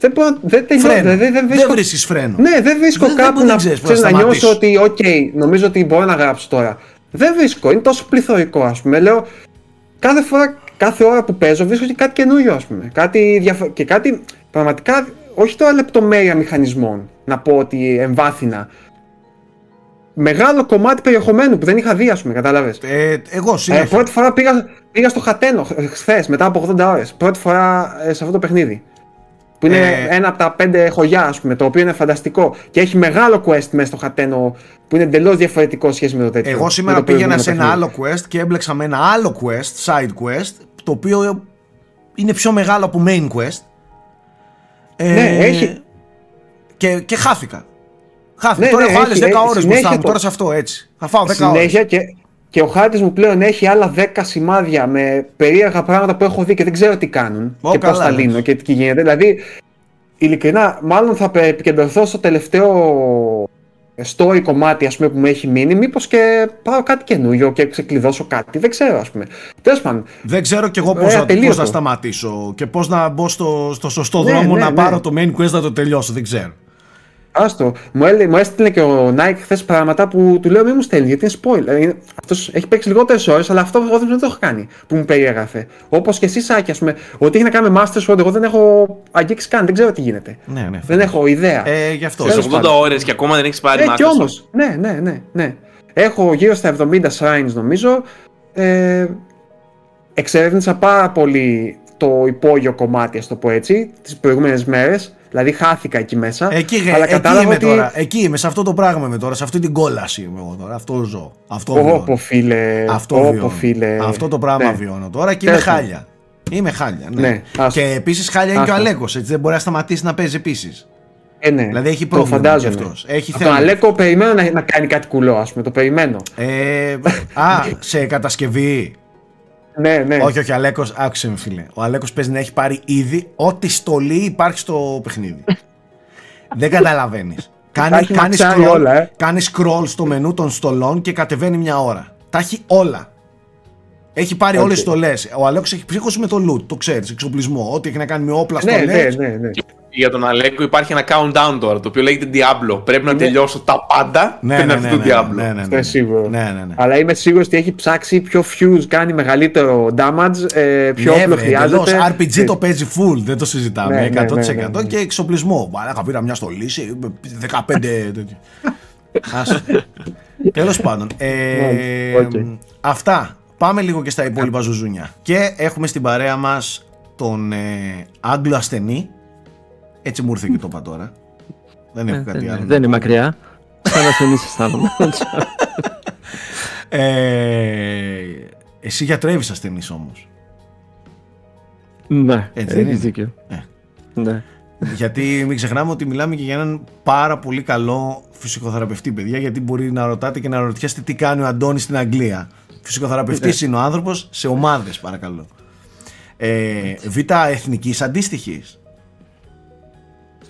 Δεν μπορώ. Δεν τελειώνω. Φρένο. Δεν, δεν Δεν βρίσκω. βρίσκεις φρένο. Ναι, δεν βρίσκω Δεν- δεν κάπου μπορεί να να, ξέρεις πού ξέρεις, να να νιώσω σταματήσεις. ότι, οκ, νομίζω ότι μπορώ να γράψω τώρα. Δεν βρίσκω. Είναι τόσο πληθωρικό, ας πούμε. Λέω, κάθε φορά, κάθε ώρα που παίζω, βρίσκω και κάτι καινούριο, ας πούμε. Κάτι διαφο- Και κάτι πραγματικά, όχι τώρα λεπτομέρεια μηχανισμών, να πω ότι εμβάθυνα. Μεγάλο κομμάτι περιεχομένου που δεν είχα δει, ας πούμε, κατάλαβες. Ε, εγώ Ε, συνέχεια. πρώτη φορά πήγα, πήγα στο Hateno χθες, μετά από 80 ώρες. Πρώτη φορά ε, σε αυτό το παιχνίδι. Που είναι Ε, ένα από τα πέντε χωριά, ας πούμε, το οποίο είναι φανταστικό. Και έχει μεγάλο quest μέσα στο Χατένο που είναι εντελώς διαφορετικό σχέση με το τέτοιο. Εγώ με σήμερα το πήγαινα προηγούμενο σε ένα παιχνίδι. άλλο quest και έμπλεξα με ένα άλλο quest, side quest, το οποίο είναι πιο μεγάλο από main quest. Ε, Ναι, έχει- Και, και χάθηκα. Χάθηκα. Ναι, τώρα ναι, έχω άλλες έχει- 10 έχει ώρες συνέχεια μπροστά μου. το- Τώρα σε αυτό έτσι. Θα φάω 10 ώρες. Συνέχεια και, και ο χάρτης μου πλέον έχει άλλα 10 σημάδια με περίεργα πράγματα που έχω δει και δεν ξέρω τι κάνουν Ω, και πώς καλά, τα λες. λύνω και τι γίνεται. Δηλαδή ειλικρινά, μάλλον θα πε- επικεντρωθώ στο τελευταίο story κομμάτι ας πούμε, που μου έχει μείνει, μήπως και πάω κάτι καινούριο και ξεκλειδώσω κάτι, δεν ξέρω ας πούμε. Τέλος πάντων, Δεν ξέρω κι εγώ Ε, πώς, θα, ατελείωτο. πώς να σταματήσω και πώς να μπω στο, στο σωστό Ναι, δρόμο ναι, να ναι. πάρω το main quest να το τελειώσω. Δεν ξέρω. Άστο. Μου, έλε, μου έστειλε και ο Nike χθες πράγματα που του λέω μην μου στέλνεις γιατί είναι spoiler. Είναι, αυτός έχει παίξει λιγότερες ώρες, αλλά αυτό εγώ δεν το έχω κάνει που μου περιέγραφε. Όπως και εσύ, Σάκη, ας πούμε, ότι έχει να κάνει με Master Sword, εγώ δεν έχω αγγίξει καν, δεν ξέρω τι γίνεται. Ναι, ναι. Δεν έχω ιδέα. Ε, γι' αυτό. Στι Τέλος 80 πάντων. ώρες και ακόμα δεν έχεις πάρει ε, Master κι Sword. όμως. Ναι, ναι, ναι, ναι. Έχω γύρω στα 70 shrines νομίζω. Ε, εξερεύνησα πάρα πολύ το υπόγειο κομμάτι, ας το πω έτσι, τις προηγούμενες μέρες. Δηλαδή χάθηκα εκεί μέσα. Εκεί, γε- αλλά εκεί κατάλαβα είμαι ότι... τώρα. Εκεί είμαι, σε αυτό το πράγμα είμαι τώρα. Σε αυτή την κόλαση είμαι εγώ τώρα. Αυτό ζω. Αυτό βιώνω. Όπο φίλε. Αυτό όπο, βιώνω. φίλε. Αυτό το πράγμα Ναι. βιώνω τώρα και είμαι Τέλος πάντων. χάλια. Είμαι χάλια. Ναι. Ναι, άστο. και επίσης χάλια είναι και ο Άστο. Αλέκος. Έτσι δεν μπορεί να σταματήσει να παίζει επίσης. Ε, ναι. Δηλαδή έχει Το πρόβλημα φαντάζομαι. κι αυτός. Έχει Από θέμα. τον Αλέκο περιμένω να, να κάνει κάτι κουλό, ας πούμε. Το περιμένω. Ε, α, σε κατασκευή. Ναι, ναι. Όχι, όχι, Αλέκος, άκουσε με φίλε. Ο Αλέκος παίζει να έχει πάρει ήδη ό,τι στολή υπάρχει στο παιχνίδι. Δεν καταλαβαίνεις. Τα Κάνει, έχει κάνει, μαξάρει scroll, όλα, ε. κάνει scroll στο μενού των στολών και κατεβαίνει μια ώρα. Τα έχει όλα. Έχει πάρει Οκ. όλες τι στολές. Ο Αλέκος έχει ψύχωση με το loot, το ξέρεις, εξοπλισμό. Ό,τι έχει να κάνει με όπλα ναι, στολές. ναι, ναι, ναι. Για τον Αλέκο υπάρχει ένα countdown τώρα, το οποίο λέγεται Diablo. Πρέπει να τελειώσω τα πάντα Ναι, πριν ναι, έρθει ναι, το ναι, Diablo. ναι, ναι, ναι, Αυτό είναι σίγουρος. Ναι, ναι, ναι. Αλλά είμαι σίγουρος ότι έχει ψάξει πιο fuse, κάνει μεγαλύτερο damage, ε, πιο Ναι, όπλο βρε, χρειάζεται. εντελώς. RPG Ε, το παίζει full, δεν το συζητάμε. Ναι, ναι, 100% ναι, ναι, ναι. και εξοπλισμό. Μαλάκα πήρα μια στολή, σε 15 τέτοιο. Ας. Τέλος πάντων. Ε, Οκ. Αυτά. Πάμε λίγο και στα υπόλοιπα ζουζούνια. Και έχουμε στην παρέα μας τον ε, Άγγλο ασθενή. Έτσι μου ήρθε και το είπα τώρα. Δεν έχω Ε, κάτι δεν, άλλο. δεν είναι μακριά. Σαν ασθενής αισθάνομαι. Ε, εσύ γιατρεύεις ασθενείς όμως. ναι, Έτσι δεν έχεις είναι; δίκιο. Ε. Ναι. Γιατί μην ξεχνάμε ότι μιλάμε και για έναν πάρα πολύ καλό φυσικοθεραπευτή, παιδιά. Γιατί μπορεί να ρωτάτε και να ρωτιέστε τι κάνει ο Αντώνης στην Αγγλία. Φυσικοθεραπευτής είναι ο άνθρωπος σε ομάδες, παρακαλώ. Ε, β' εθνικής αντίστοιχης.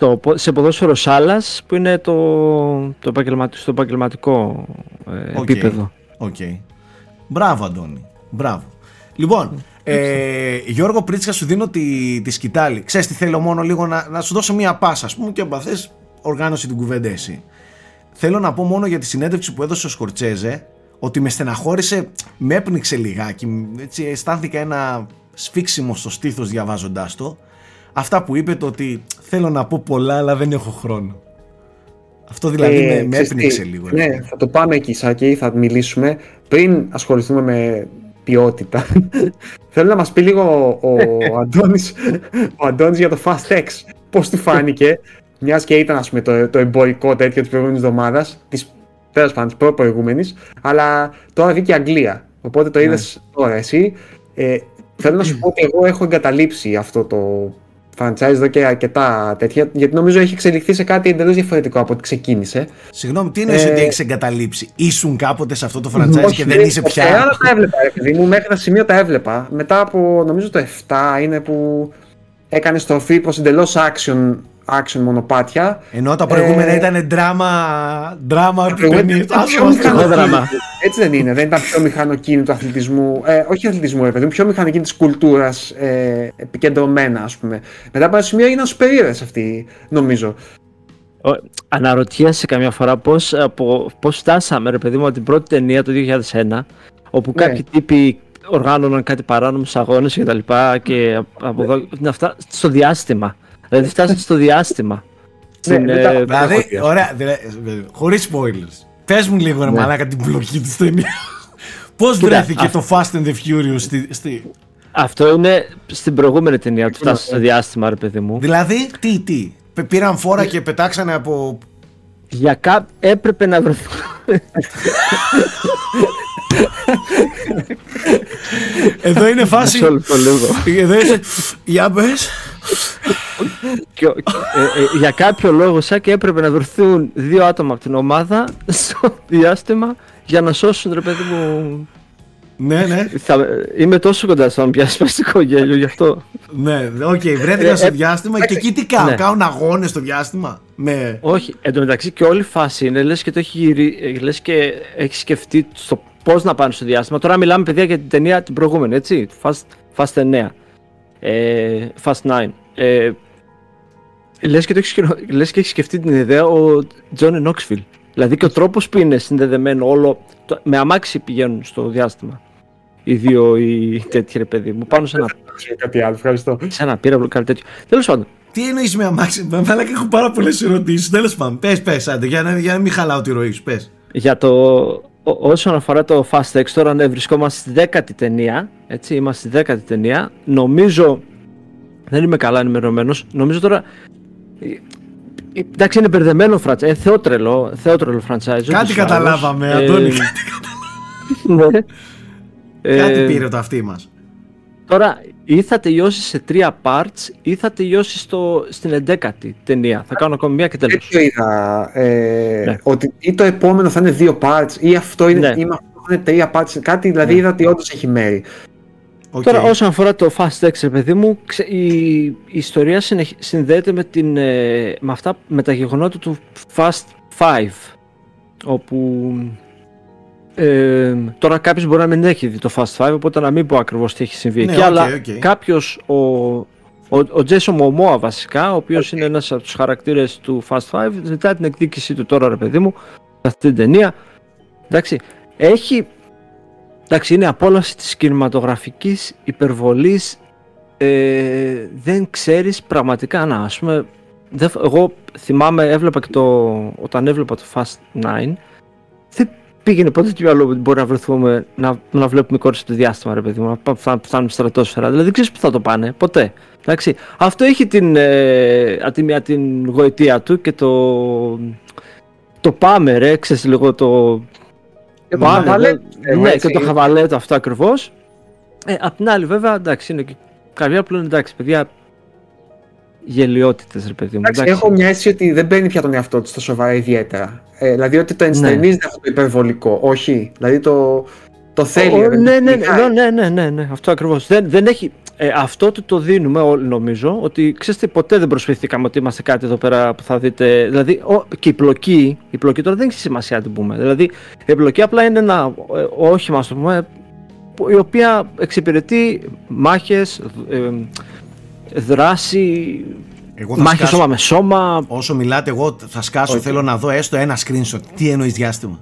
Στο, πο- σε ποδόσφαιρο Σάλας που είναι το, το επαγγελματι- στο επαγγελματικό ε, Οκ. επίπεδο. Οκ. Μπράβο, Αντώνη. Μπράβο. Λοιπόν, ε, Γιώργο Πρίτσικα, σου δίνω τη, τη σκυτάλη. Ξέρεις τι θέλω μόνο λίγο να, να σου δώσω μία πάσα, ας πούμε, και από αυτές οργάνωση την κουβέντα εσύ. Θέλω να πω μόνο για τη συνέντευξη που έδωσε ο Σκορσέζε ότι με στεναχώρησε, με έπνιξε λιγάκι, έτσι αισθάνθηκα ένα σφίξιμο στο στήθος διαβάζοντάς το. Αυτά που είπε το ότι θέλω να πω πολλά αλλά δεν έχω χρόνο. Αυτό δηλαδή Ε, με, με ξέρεις τι, έπνιξε λίγο. ρε Ναι, φίλε. θα το πάμε εκεί, Σάκη, θα μιλήσουμε. Πριν ασχοληθούμε με ποιότητα, θέλω να μας πει λίγο ο, ο, Αντώνης, ο Αντώνης για το Fast X. Πώς του φάνηκε, μιας και ήταν ας πούμε, το, το εμπορικό τέτοιο της προηγούμενης εβδομάδας, της τέλος πάντων της προ-προηγούμενης, αλλά τώρα βγήκε η Αγγλία. Οπότε το είδες τώρα εσύ. Ε, θέλω να σου πω ότι εγώ έχω εγκαταλείψει αυτό το franchise εδώ και αρκετά τέτοια, γιατί νομίζω έχει εξελιχθεί σε κάτι εντελώς διαφορετικό από ό,τι ξεκίνησε. Συγγνώμη, τι εννοείς Ε, ότι έχεις εγκαταλείψει; Ήσουν κάποτε σε αυτό το franchise Όχι, και δεν είσαι όχι, πια; Άλλα τα έβλεπα, ρε παιδί μου, μέχρι ένα σημείο τα έβλεπα. Μετά από νομίζω το 7 είναι που έκανες στροφή προς εντελώς action, action μονοπάτια. Ενώ τα προηγούμενα Ε, ήταν δράμα, δράμα προηγούμενα ταινίες. ήταν Άσο, πιο άσο. μηχανοκίνητο. δράμα. Έτσι δεν είναι, δεν ήταν πιο μηχανοκίνητο αθλητισμού, ε, όχι αθλητισμού ρε παιδί μου, πιο μηχανοκίνητης κουλτούρας ε, επικεντρωμένα ας πούμε. Μετά από ένα σημείο έγιναν σούπερ ήρωες αυτοί νομίζω. Ο- Αναρωτιέσαι καμιά φορά πώς, από, πώς φτάσαμε ρε παιδί μου από την πρώτη ταινία το 2001 όπου Ναι. κάποιοι τύποι οργάνωναν κάτι παράνομους αγώνες και τα λοιπά και από εδώ να φτά... στο διάστημα. Δηλαδή φτάσαμε στο διάστημα. Στην, μετά- ε, Δηλαδή, ωραία, δηλαδή, χωρίς spoilers. Πες μου λίγο ρε Ναι. μαλάκα την πλοκή της ταινίας. Πώς Κοίτα, βρέθηκε αυ- το Fast and the Furious στη, στη... Αυτό είναι στην προηγούμενη ταινία ότι φτάσει στο διάστημα ρε παιδί μου. Δηλαδή, τι, τι. Πε- Πήραν φόρα και πετάξανε από... Για κά... έπρεπε να βρεθούν. Εδώ είναι φάση... Μισό λεπτό λίγο. Εδώ είσαι... Για πες. Και ο- ε, ε, για κάποιο λόγο Σάκη έπρεπε να βρεθούν δύο άτομα από την ομάδα στο διάστημα για να σώσουν ρε παιδί μου Ναι, ναι. Θα, είμαι τόσο κοντά στο να πιάσει σπαστικό γέλιο γι' αυτό. Ναι, οκ, βρέθηκα Ε, στο ε, διάστημα και εκεί τι κάνουν, ναι. κάνουν αγώνες στο διάστημα; Με... Όχι, εν τω μεταξύ και όλη η φάση είναι λες και το έχει, γυρι... ε, λες και έχει σκεφτεί στο πώς να πάνε στο διάστημα. Τώρα μιλάμε παιδιά για την ταινία την προηγούμενη, έτσι. Fast, Fast 9. Ε, Fast 9. Ε, λες, και το έχεις, σκηνο- λες και έχεις σκεφτεί την ιδέα ο Τζόνι Νόξφιλ. Δηλαδή και ο τρόπος που είναι συνδεδεμένο όλο. το- με αμάξι πηγαίνουν στο διάστημα. Οι δύο οι τέτοιοι ρε παιδί μου. Πάνω σε ένα, Κάτι άλλο, ευχαριστώ. σε ένα πύραυλο, κάτι τέτοιο. Τέλος πάντων. Τι εννοείς με αμάξι, με μαλάκα έχω πάρα πολλές ερωτήσεις. Τέλος πάντων, πες, πες, άντε, για να, για να μην χαλάω τη ροή σου, πες. Για το, ό- όσον αφορά το Fast X, τώρα ναι, βρισκόμαστε στη δέκατη ταινία. Έτσι, είμαστε στη δέκατη ταινία. Νομίζω. Δεν είμαι καλά ενημερωμένος. Νομίζω τώρα. ε, Εντάξει, είναι μπερδεμένο franchise. Ε, θεότρελο, θεότρελο franchise. Κάτι ούτως ή άλλως. καταλάβαμε, Ε, Αντώνη. Κάτι, ναι. κάτι Ε, πήρε το αυτί μας. Τώρα, ή θα τελειώσει σε τρία parts, ή θα τελειώσει στο, στην εντέκατη ταινία. Θα κάνω ακόμη μία και τέλος. Τέτοιο είδα. Ε, Ναι. Ότι ή το επόμενο θα είναι δύο parts, ή αυτό είναι, Ναι. ή με αυτό θα είναι τρία parts. Κάτι δηλαδή είδα ότι όντως έχει μέρη. Οκ. Τώρα, όσον αφορά το Fast X, ρε παιδί μου, ξε- η, η ιστορία συνεχ- συνδέεται με, την, ε, με, αυτά, με τα γεγονότα του Fast 5, όπου ε, τώρα κάποιος μπορεί να μην έχει δει το Fast 5, οπότε να μην πω ακριβώς τι έχει συμβεί Ναι, εκεί, οκ, αλλά οκ. κάποιος, ο, ο, ο Jason Momoa βασικά, ο οποίος είναι ένας από τους χαρακτήρες του Fast 5, ζητά την εκδίκησή του τώρα, ρε παιδί μου, σε αυτή την ταινία. Εντάξει, έχει Εντάξει, είναι απόλαυση της κινηματογραφικής υπερβολής. Ε, δεν ξέρεις πραγματικά, να, ας πούμε, δεν, εγώ θυμάμαι, έβλεπα και το, όταν έβλεπα το Fast 9, δεν πήγαινε ποτέ το μυαλό μου ότι μπορεί να βρεθούμε, να, να βλέπουμε κόρες του διάστημα, ρε παιδί μου, να πά- φτά- φτάνουμε στη στρατόσφαιρα. Δηλαδή δεν ξέρεις που θα το πάνε, ποτέ. Εντάξει, αυτό έχει την, ε, από τη μία την γοητεία του και το, το πάμε ρε, ξέρεις λίγο το, Και το Πάμε, χαβαλέ, δε- ε, ναι, έτσι. και το χαβαλέτο αυτό ακριβώς. Ε, απ' την άλλη, βέβαια, εντάξει, είναι και κάποια που λένε εντάξει, παιδιά. Γελιότητες, ρε παιδί μου. Εντάξει, εντάξει. έχω μια αίσθηση ότι δεν παίρνει πια τον εαυτό της στο σοβαρά ιδιαίτερα. Ε, δηλαδή ότι το ενστερνίζεται αυτό το υπερβολικό. Όχι. Δηλαδή το, το θέλει. Ο- ρε, ναι, ναι, ναι, νικάει. ναι, ναι, ναι, ναι, αυτό ακριβώς. Δεν, δεν έχει. Ε, αυτό το, το δίνουμε όλοι νομίζω ότι ξέρετε ποτέ δεν προσφυθήκαμε ότι είμαστε κάτι εδώ πέρα που θα δείτε. Δηλαδή ο, και η πλοκή, η πλοκή τώρα δεν έχει σημασία να την πούμε. Δηλαδή η πλοκή απλά είναι ένα ε, όχημα, ας το πούμε, που- η οποία εξυπηρετεί μάχες, ε, δράση, Εγώ θα μάχε σκάσω, σώμα με σώμα. όσο μιλάτε, εγώ θα σκάσω. Όχι. Θέλω να δω έστω ένα screenshot. Τι εννοείς διάστημα.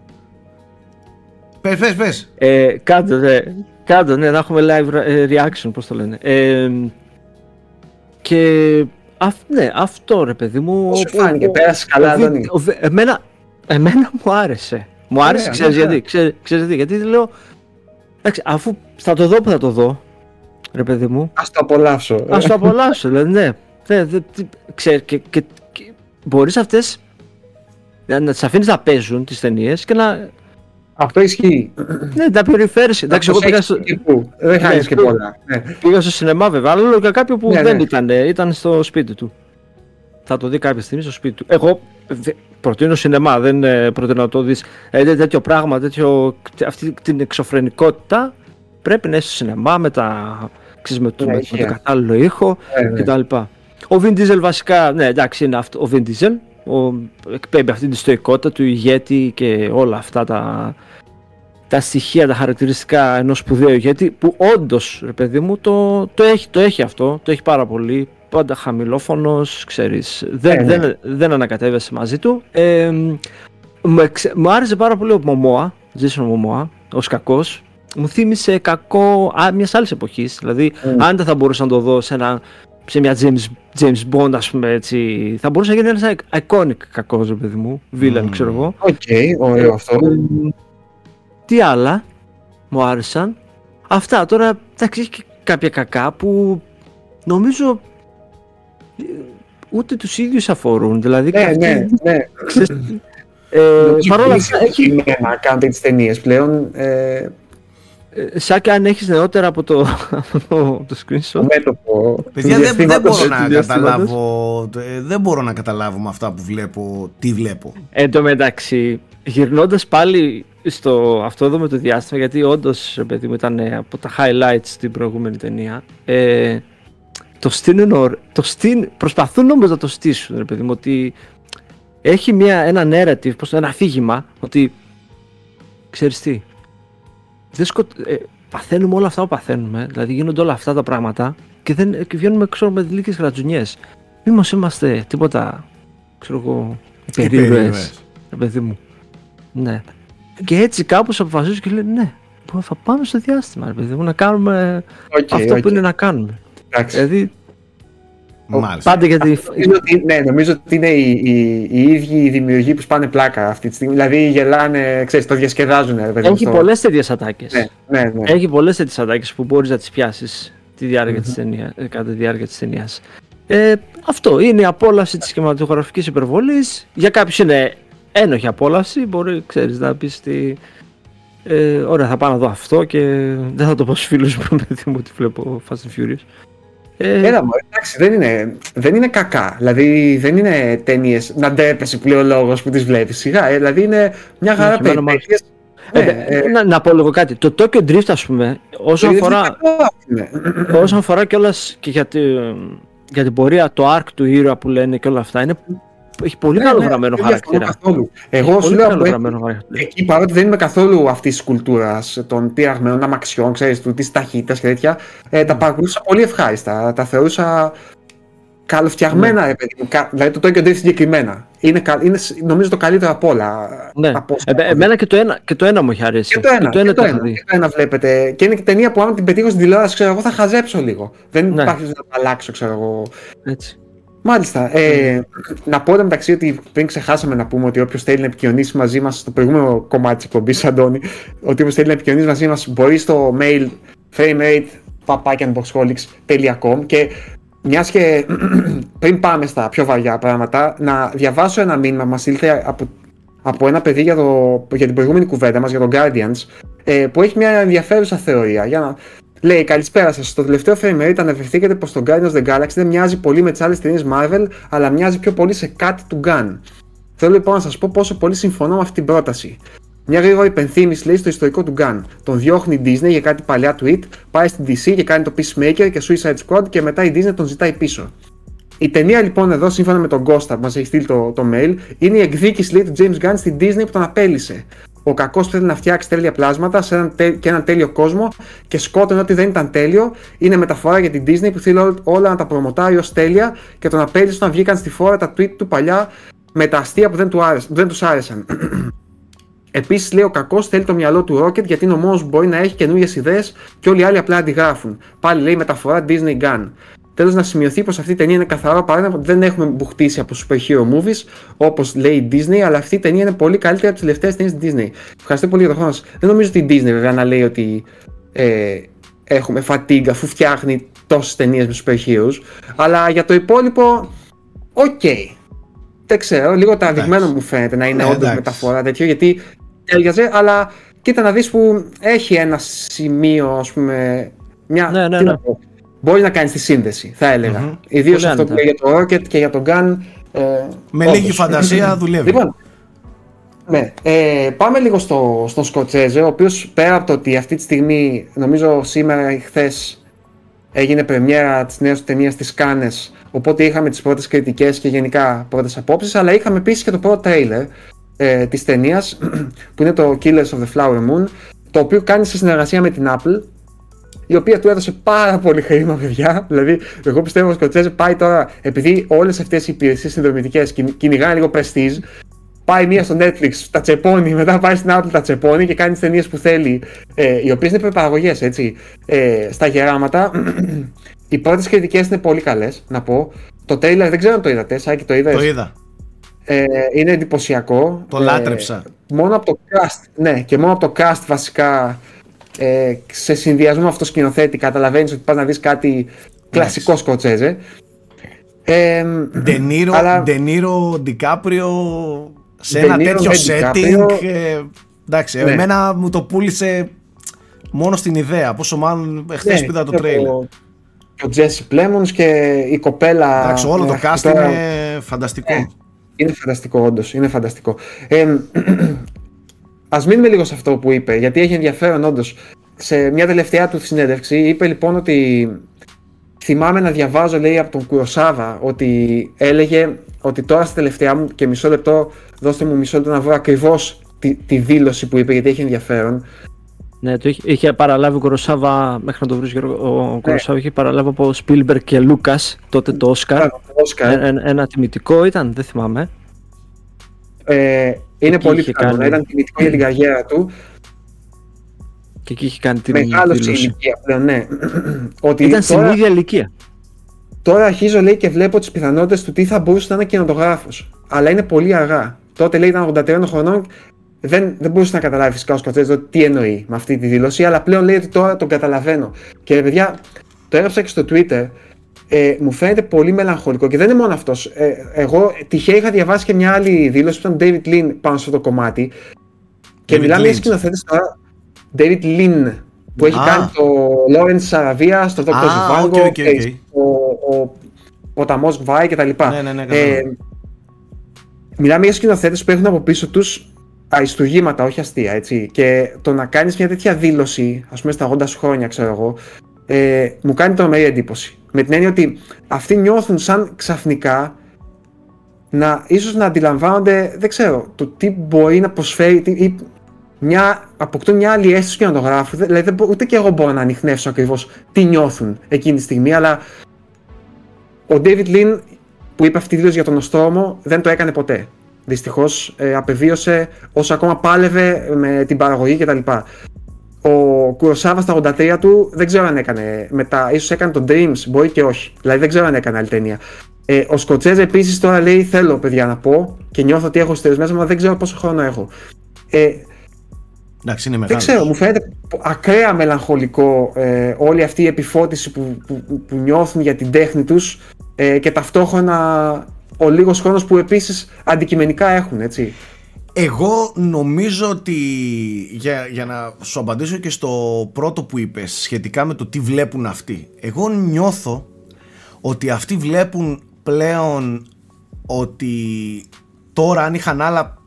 Πες, πες, πες. Ε, κάντε, ναι, κάντε, ναι, να έχουμε live ε, reaction, πώς το λένε. Ε, και αυ, ναι, αυτό ρε παιδί μου. Πώς σου ο- φάνηκε, ο- πέρασε καλά, ο βι- Αντώνη; ο βι- εμένα, εμένα μου άρεσε. Μου άρεσε, Ωραία, ξέρεις ωραία. γιατί, ξέρεις, ξέρεις γιατί, γιατί λέω, εντάξει, αφού θα το δω που θα το δω, ρε παιδί μου, Ας το απολαύσω. ας το απολαύσω, δηλαδή, ναι. ναι δε, τι- ξέρεις, και, και, και μπορείς αυτές να, να τις αφήνεις να παίζουν τις ταινίες και να, Αυτό ισχύει. ναι, να περιφέρεις. Εντάξει, εγώ Αυτός πήγα έχει στο, τύπου. Δεν χάνεις και πού- πολλά. Ναι. Πήγα στο σινεμά βέβαια, αλλά λέω για κάποιον που Ναι, δεν ναι. ήταν, ε, ήταν στο σπίτι του. Θα το δει κάποια στιγμή στο σπίτι του. Εγώ δε- προτείνω σινεμά, δεν ε, προτείνω να το δεις ε, τέ- τέτοιο πράγμα, τέτοιο, αυτή την εξωφρενικότητα πρέπει να είσαι στο σινεμά με, τα, ξέρεις, με, το, Ναι, με, με ηχεία. το κατάλληλο ήχο Ε, ναι. κτλ. Ο Vin Diesel βασικά, ναι εντάξει είναι αυτό, ο Vin Diesel, ο, εκπέμπει αυτή τη στοικότητα του ηγέτη και όλα αυτά τα, τα στοιχεία, τα χαρακτηριστικά ενός σπουδαίου ηγέτη που όντως, ρε παιδί μου, το, το, έχει, το έχει αυτό, το έχει πάρα πολύ. Πάντα χαμηλόφωνος, ξέρεις, δεν, Ε, ναι. δεν, δεν ανακατεύεσαι μαζί του. Ε, μου, εξ- μου άρεσε πάρα πολύ ο Momoa, Jason Momoa, ως κακός. Μου θύμισε κακό α, μιας άλλης εποχής, δηλαδή Mm. αν δεν θα μπορούσα να το δω σε, ένα, σε μια James, James Bond, ας πούμε έτσι, θα μπορούσε να γίνει ένας iconic κακός, ρε παιδί μου, villain, Mm. ξέρω εγώ. Οκ, ωραίο αυτό. Ε, Τι άλλα μου άρεσαν; Αυτά τώρα, εντάξει, έχει και κάποια κακά που νομίζω ε, ούτε τους ίδιους αφορούν. Δηλαδή, Ναι, αυτοί, ναι, ναι. ξέρεις, ε, παρ' όλα αυτά, έχει, να κάνετε τις ταινίες πλέον. Ε, ε, σαν και αν έχεις νεότερα από το, από το, το screenshot. μέτωπο. Παιδιά, του δεν, δεν διαστήματος. μπορώ του να διαστήματος. καταλάβω. ε, Δεν μπορώ να καταλάβω με αυτά που βλέπω. Τι βλέπω. Εν τω μεταξύ, γυρνώντας πάλι στο, αυτό εδώ με το διάστημα, γιατί όντως παιδί μου ήταν από τα highlights στην προηγούμενη ταινία. Ε, το στείνουν, το στήν, προσπαθούν όμως να το στήσουν, ρε παιδί μου, ότι έχει μια, ένα narrative, πως, ένα αφήγημα, ότι ξέρεις τι, δεν ε, παθαίνουμε όλα αυτά που παθαίνουμε, δηλαδή γίνονται όλα αυτά τα πράγματα και, δεν, και βγαίνουμε ξέρω, με λίγες γρατζουνιές. Μη είμαστε τίποτα, ξέρω εγώ, υπερήρωες, ρε παιδί μου. Ναι. Και έτσι κάπως αποφασίζουν και λένε ναι, θα πάμε στο διάστημα, ρε παιδί μου, να κάνουμε okay, αυτό που είναι να κάνουμε. Δηλαδή, Μάλιστα. Πάντα γιατί. Νομίζω ότι, ναι, νομίζω ότι είναι οι, οι, οι ίδιοι οι δημιουργοί που σπάνε πλάκα αυτή τη στιγμή. Δηλαδή γελάνε, ξέρεις, το διασκεδάζουν. Έχει στο... πολλές τέτοιες ατάκες. Ναι, ναι, ναι. Έχει πολλές τέτοιες ατάκες που μπορείς να τις πιάσεις τη διάρκεια mm-hmm. της ταινία, ε, κατά τη διάρκεια της ταινίας. Ε, αυτό είναι η απόλαυση της σχηματογραφική υπερβολής. Για κάποιους είναι ένοχη απόλαυση. Μπορεί, ξέρεις, να πεις ότι. Ε, ωραία, θα πάω να δω αυτό και δεν θα το πω στους φίλους μου, παιδί μου, ότι βλέπω Fast and Furious. Ε... Έλα μου, εντάξει, δεν είναι, δεν είναι κακά. Δηλαδή δεν είναι ταινίες να ντέπεσαι πλέον λόγος που τις βλέπεις. Σιγά, ε, δηλαδή είναι μια χαρά περιπέτειες. Ε, ναι, ε, να, να πω λίγο κάτι. Το Tokyo Drift, ας πούμε, όσον αφορά, όσον αφορά κιόλας και για, τη, για την πορεία, το arc του ήρωα που λένε και όλα αυτά, είναι έχει πολύ ναι, καλό ναι, γραμμένο χαρακτήρα. Καθόλου. Εγώ σου λέω εκεί παρότι δεν είμαι καθόλου αυτής της κουλτούρας των πειραγμένων αμαξιών, ξέρεις, της ταχύτητας και τέτοια, ε, τα παρακολούθησα πολύ ευχάριστα. Τα θεωρούσα καλοφτιαγμένα, ναι. παιδί Δηλαδή το Tokyo Drift συγκεκριμένα. Είναι, είναι, νομίζω το καλύτερο από όλα. Ναι. Από ε, εμένα και το, ένα, και το ένα μου έχει αρέσει. Και το ένα, και το, ένα, και το, ένα, και το ένα βλέπετε. Και είναι και ταινία που άμα την πετύχω στην τηλεόραση, ξέρω εγώ, θα χαζέψω λίγο. Δεν ναι. υπάρχει να αλλάξω, ξέρω εγώ. Έτσι. Μάλιστα. Ε, να πω μεταξύ ότι πριν ξεχάσαμε να πούμε ότι όποιος θέλει να επικοινωνήσει μαζί μας στο προηγούμενο κομμάτι της εκπομπής, Αντώνη, ότι όποιος θέλει να επικοινωνήσει μαζί μας μπορεί στο mail framerate.papakianboxholics.com και μιας και πριν πάμε στα πιο βαριά πράγματα, να διαβάσω ένα μήνυμα μας ήλθε από, από ένα παιδί για, το, για την προηγούμενη κουβέντα μας, για τον Guardians, ε, που έχει μια ενδιαφέρουσα θεωρία. Για να, Λέει καλησπέρα σας. Στο τελευταίο frame rate αναφερθήκατε πως το Guardians of the Galaxy δεν μοιάζει πολύ με τις άλλες ταινίες Marvel, αλλά μοιάζει πιο πολύ σε κάτι του Gun. Θέλω λοιπόν να σας πω πόσο πολύ συμφωνώ με αυτή την πρόταση. Μια γρήγορη υπενθύμηση λέει στο ιστορικό του Gun. Τον διώχνει η Disney για κάτι παλιά tweet, πάει στην DC και κάνει το Peacemaker και Suicide Squad και μετά η Disney τον ζητάει πίσω. Η ταινία λοιπόν εδώ, σύμφωνα με τον Costa που μας έχει στείλει το, το mail, είναι η εκδίκηση λέει, του James Gunn στην Disney που τον απέλησε ο κακός θέλει να φτιάξει τέλεια πλάσματα σε έναν και έναν τέλειο κόσμο και σκότωνε ότι δεν ήταν τέλειο. Είναι μεταφορά για την Disney που θέλει όλα να τα προμοτάρει ως τέλεια και τον απέλησε όταν βγήκαν στη φόρα τα tweet του παλιά με τα αστεία που δεν, του άρεσαν, δεν τους άρεσαν. Επίσης, λέει ο κακός θέλει το μυαλό του Rocket γιατί είναι ο μόνος που μπορεί να έχει καινούριες ιδέες και όλοι οι άλλοι απλά αντιγράφουν. Πάλι λέει μεταφορά Disney Gun. Τέλος, να σημειωθεί πως αυτή η ταινία είναι καθαρό παράδειγμα ότι δεν έχουμε μπουχτίσει από super hero movies, όπως λέει η Disney, αλλά αυτή η ταινία είναι πολύ καλύτερη από τις τελευταίες ταινίες της Disney. Ευχαριστώ πολύ για τον χρόνο σας. Δεν νομίζω ότι η Disney βέβαια να λέει ότι ε, έχουμε fatigue αφού φτιάχνει τόσες ταινίες με super heroes, αλλά για το υπόλοιπο, OK. Okay. Δεν ξέρω, λίγο τραβηγμένο μου φαίνεται να είναι ε, όντως μεταφορά τέτοιο, γιατί έργαζε, αλλά κοίτα να δεις που έχει ένα σημείο, ας πούμε. Μια, ναι, ναι, ναι μπορείς να κάνεις τη σύνδεση, θα έλεγα. Mm-hmm. Ιδίως αυτό που λέει για το Rocket και για τον Gunn. Ε, με όντως. λίγη φαντασία δουλεύει. Λοιπόν, ναι, ε, πάμε λίγο στο, στον Σκοτσέζε, ο οποίος πέρα από το ότι αυτή τη στιγμή, νομίζω σήμερα ή χθες έγινε πρεμιέρα της νέας ταινίας της Κάνες, οπότε είχαμε τις πρώτες κριτικές και γενικά πρώτες απόψεις, αλλά είχαμε επίσης και το πρώτο τρέιλερ ε, της ταινίας, που είναι το Killers of the Flower Moon, το οποίο κάνει σε συνεργασία με την Apple η οποία του έδωσε πάρα πολύ χρήμα, παιδιά. Δηλαδή, εγώ πιστεύω ότι ο Σκοτσέζε πάει τώρα, επειδή όλες αυτές οι υπηρεσίες συνδρομητικές κυνηγάνε λίγο prestige, πάει μία στο Netflix, τα τσεπώνει, μετά πάει στην Apple, τα τσεπώνει και κάνει τις ταινίες που θέλει, ε, οι οποίες είναι προπαραγωγές, έτσι. Ε, στα γεράματα. οι πρώτες κριτικές είναι πολύ καλές, να πω. Το trailer δεν ξέρω αν το είδατε, Σάκη το είδα. Το είδα. Ε, είναι εντυπωσιακό. Το λάτρεψα. Ε, μόνο από το cast, ναι, και μόνο από το cast βασικά ε, σε συνδυασμό με αυτό σκηνοθέτη καταλαβαίνεις ότι πας να δεις κάτι κλασικό σκοτσέζε. Ε, Ντενίρο, αλλά... Ντενίρο, Ντικάπριο σε ένα τέτοιο setting. Ε, εντάξει, ναι. εμένα μου το πούλησε μόνο στην ιδέα, πόσο μάλλον εχθές ναι, είδα το τρέιλερ. Ο Τζέσι Πλέμονς και η κοπέλα... Εντάξει, όλο το cast είναι φανταστικό. είναι φανταστικό όντως, είναι φανταστικό. Ε, ας μείνουμε λίγο σε αυτό που είπε, γιατί έχει ενδιαφέρον όντως. Σε μια τελευταία του συνέντευξη είπε λοιπόν ότι θυμάμαι να διαβάζω λέει από τον Κουροσάβα ότι έλεγε ότι τώρα στα τελευταία μου και μισό λεπτό δώστε μου μισό λεπτό να βρω ακριβώς τη, τη δήλωση που είπε γιατί έχει ενδιαφέρον ναι, το είχε, είχε παραλάβει ο Κοροσάβα, μέχρι να το βρεις ο ναι. Κοροσάβα είχε παραλάβει από Σπίλμπερ και Λούκα τότε το Όσκαρ. Ένα, ένα, ένα τιμητικό ήταν, δεν θυμάμαι. Ε, είναι πολύ πιθανό κάνει... ήταν τιμητικό για την καριέρα του. Και εκεί είχε κάνει την Μεγάλο στην ηλικία πλέον, ναι. Ότι ήταν στην ίδια ηλικία. Τώρα αρχίζω λέει και βλέπω τις πιθανότητες του τι θα μπορούσε να είναι κινηματογράφος. Αλλά είναι πολύ αργά. Τότε λέει ήταν 83 χρονών δεν, δεν μπορούσες να καταλάβεις φυσικά ο Σκοτσέζο τι εννοεί με αυτή τη δήλωση, αλλά πλέον λέει ότι τώρα τον καταλαβαίνω. Και παιδιά, το έγραψα και στο Twitter, ε, μου φαίνεται πολύ μελαγχολικό και δεν είναι μόνο αυτός. Ε, εγώ τυχαία είχα διαβάσει και μια άλλη δήλωση που ήταν David Lynn πάνω σε αυτό το κομμάτι. Και μιλάμε για σκηνοθέτε τώρα. David Lynn που έχει κάνει το Lawrence Arabia στο Dr. Zhivago, okay, okay, okay. ο, ο ποταμό Γβάη κτλ. Ναι, ναι, ναι, ε, μιλάμε για σκηνοθέτες που έχουν από πίσω τους αριστουργήματα, όχι αστεία, έτσι. Και το να κάνεις μια τέτοια δήλωση, ας πούμε στα 80 χρόνια, ξέρω εγώ, ε, μου κάνει τρομερή εντύπωση. Με την έννοια ότι αυτοί νιώθουν σαν ξαφνικά να ίσως να αντιλαμβάνονται, δεν ξέρω, το τι μπορεί να προσφέρει τι, ή μια, αποκτούν μια άλλη αίσθηση του κινηματογράφου. Δηλαδή, ούτε και εγώ μπορώ να ανοιχνεύσω ακριβώς τι νιώθουν εκείνη τη στιγμή, αλλά ο David Lynn που είπε αυτή τη δήλωση για τον Οστρόμο δεν το έκανε ποτέ. Δυστυχώς ε, απεβίωσε όσο ακόμα πάλευε με την παραγωγή κτλ. Ο Κουροσάβα στα 83 του δεν ξέρω αν έκανε μετά, ίσως έκανε τον Dreams, μπορεί και όχι. Δηλαδή δεν ξέρω αν έκανε άλλη ταινία. Ε, ο Σκοτσέζ επίσης τώρα λέει: Θέλω παιδιά να πω και νιώθω ότι έχω στι μέσα, αλλά δεν ξέρω πόσο χρόνο έχω. Ε, Εντάξει, είναι δεν ξέρω, μου φαίνεται ακραία μελαγχολικό ε, όλη αυτή η επιφώτιση που, που, που, νιώθουν για την τέχνη τους ε, και ταυτόχρονα ο λίγος χρόνος που επίσης αντικειμενικά έχουν, έτσι. Εγώ νομίζω ότι για, για να σου απαντήσω και στο πρώτο που είπες σχετικά με το τι βλέπουν αυτοί. Εγώ νιώθω ότι αυτοί βλέπουν πλέον ότι τώρα αν είχαν άλλα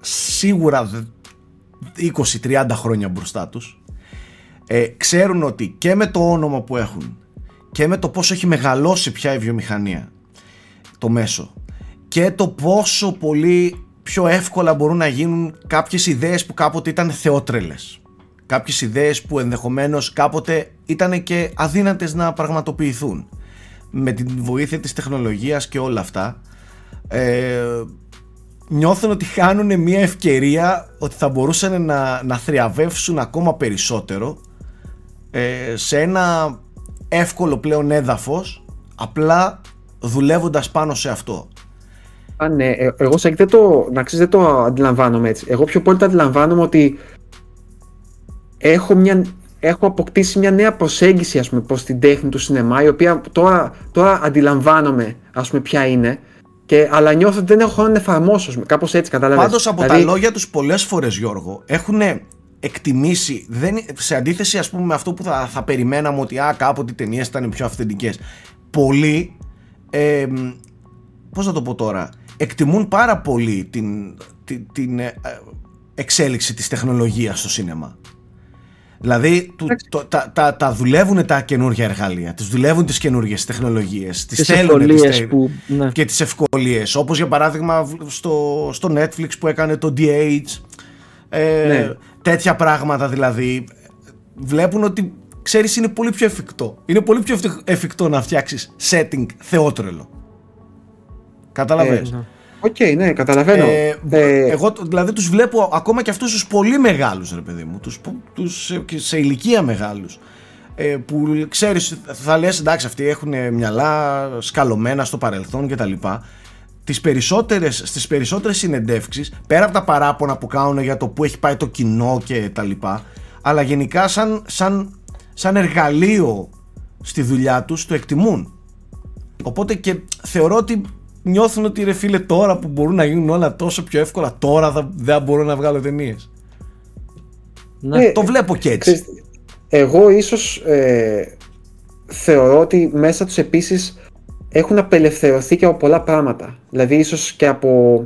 σίγουρα 20-30 χρόνια μπροστά τους ε, ξέρουν ότι και με το όνομα που έχουν και με το πόσο έχει μεγαλώσει πια η βιομηχανία το μέσο και το πόσο πολύ πιο εύκολα μπορούν να γίνουν κάποιες ιδέες που κάποτε ήταν θεότρελες κάποιες ιδέες που ενδεχομένως κάποτε ήταν και αδύνατες να πραγματοποιηθούν με την βοήθεια της τεχνολογίας και όλα αυτά ε, νιώθουν ότι χάνουν μια ευκαιρία ότι θα μπορούσαν να, να θριαβεύσουν ακόμα περισσότερο ε, σε ένα εύκολο πλέον έδαφος απλά δουλεύοντας πάνω σε αυτό. Α, ναι, ε, εγώ σε δεν το, να ξέρεις, δεν το αντιλαμβάνομαι έτσι. Εγώ πιο πολύ το αντιλαμβάνομαι ότι έχω, μια, έχω αποκτήσει μια νέα προσέγγιση ας πούμε, προς την τέχνη του σινεμά η οποία τώρα, τώρα αντιλαμβάνομαι ας πούμε, ποια είναι και, αλλά νιώθω ότι δεν έχω χρόνο να εφαρμόσω. Κάπως έτσι κατάλαβε. Πάντως από δηλαδή... τα λόγια τους πολλές φορές, Γιώργο, έχουν εκτιμήσει. Δεν, σε αντίθεση, ας πούμε, με αυτό που θα, θα περιμέναμε ότι α, κάποτε οι ταινίες ήταν πιο αυθεντικές. Πολλοί. Ε, Πώς να το πω τώρα. Εκτιμούν πάρα πολύ την, την, την ε, εξέλιξη της τεχνολογίας στο σίνεμα. Δηλαδή του, το, τα, τα, τα δουλεύουν τα καινούργια εργαλεία, τις δουλεύουν τις καινούργιες τεχνολογίες, τις, θέλουν τις, που, ναι. και τις ευκολίες. Όπως για παράδειγμα στο, στο Netflix που έκανε το DH, ε, ναι. τέτοια πράγματα δηλαδή. Βλέπουν ότι ξέρεις είναι πολύ πιο εφικτό. Είναι πολύ πιο εφικτό να φτιάξεις setting θεότρελο. Καταλαβαίνεις. Ε, ναι. OK, okay, ναι, καταλαβαίνω. Ε, ε, εγώ δηλαδή τους βλέπω ακόμα και αυτούς τους πολύ μεγάλους ρε παιδί μου, τους, τους σε ηλικία μεγάλους. Ε, που ξέρεις θα λες εντάξει αυτοί έχουν μυαλά σκαλωμένα στο παρελθόν κτλ. Τις περισσότερες, στις περισσότερες συνεντεύξεις πέρα από τα παράπονα που κάνουν για το που έχει πάει το κοινό και τα λοιπά αλλά γενικά σαν, σαν, σαν εργαλείο στη δουλειά τους το εκτιμούν οπότε και θεωρώ ότι νιώθουν ότι ρε φίλε τώρα που μπορούν να γίνουν όλα τόσο πιο εύκολα τώρα θα, δεν μπορώ να βγάλω ταινίες. Ναι. το βλέπω και έτσι. Εγώ ίσως ε, θεωρώ ότι μέσα τους επίσης έχουν απελευθερωθεί και από πολλά πράγματα. Δηλαδή ίσως και από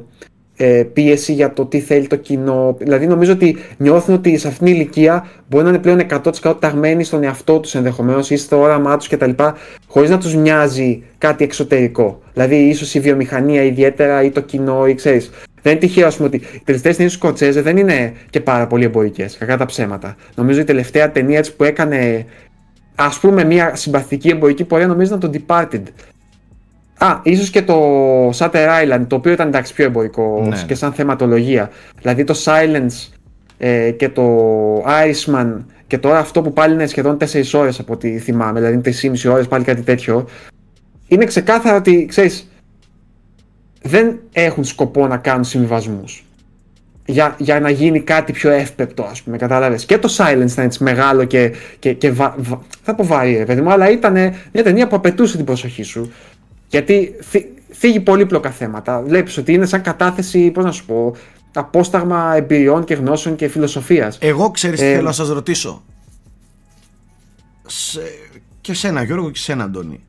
ε, πίεση για το τι θέλει το κοινό. Δηλαδή, νομίζω ότι νιώθουν ότι σε αυτήν την ηλικία μπορεί να είναι πλέον 100% ταγμένοι στον εαυτό τους ενδεχομένως ή στο όραμά τους κτλ. χωρίς να τους νοιάζει κάτι εξωτερικό. Δηλαδή, ίσως η βιομηχανία ιδιαίτερα ή το κοινό ή ξέρεις. Δεν είναι τυχαίο, ας πούμε, ότι οι τελευταίες ταινίες του Σκοτσέζε δεν είναι και πάρα πολύ εμπορικές. Κακά τα ψέματα. Νομίζω η τελευταία ταινία που έκανε, ας πούμε, μια συμπαθητική εμπορική πορεία, νομίζω ήταν το Departed. Α, ίσως και το Shutter Island, το οποίο ήταν εντάξει πιο εμπορικό Ναι. και σαν θεματολογία. Δηλαδή το Silence ε, και το Irishman και τώρα αυτό που πάλι είναι σχεδόν 4 ώρες από ό,τι θυμάμαι, δηλαδή 3,5 ώρες πάλι κάτι τέτοιο. Είναι ξεκάθαρο ότι, ξέρεις, δεν έχουν σκοπό να κάνουν συμβιβασμούς. Για, για να γίνει κάτι πιο εύπεπτο, ας πούμε, κατάλαβες. Και το Silence ήταν έτσι μεγάλο και, και, και βα, βα- θα πω βαρύ, ρε παιδί μου, αλλά ήταν μια ταινία που απαιτούσε την προσοχή σου. Γιατί θύ- θίγει πολύπλοκα θέματα. Βλέπεις ότι είναι σαν κατάθεση, πώς να σου πω, απόσταγμα εμπειριών και γνώσεων και φιλοσοφίας. Εγώ ξέρεις τι Ε, θέλω να σας ρωτήσω. Σε... Και σένα Γιώργο και σένα Αντώνη.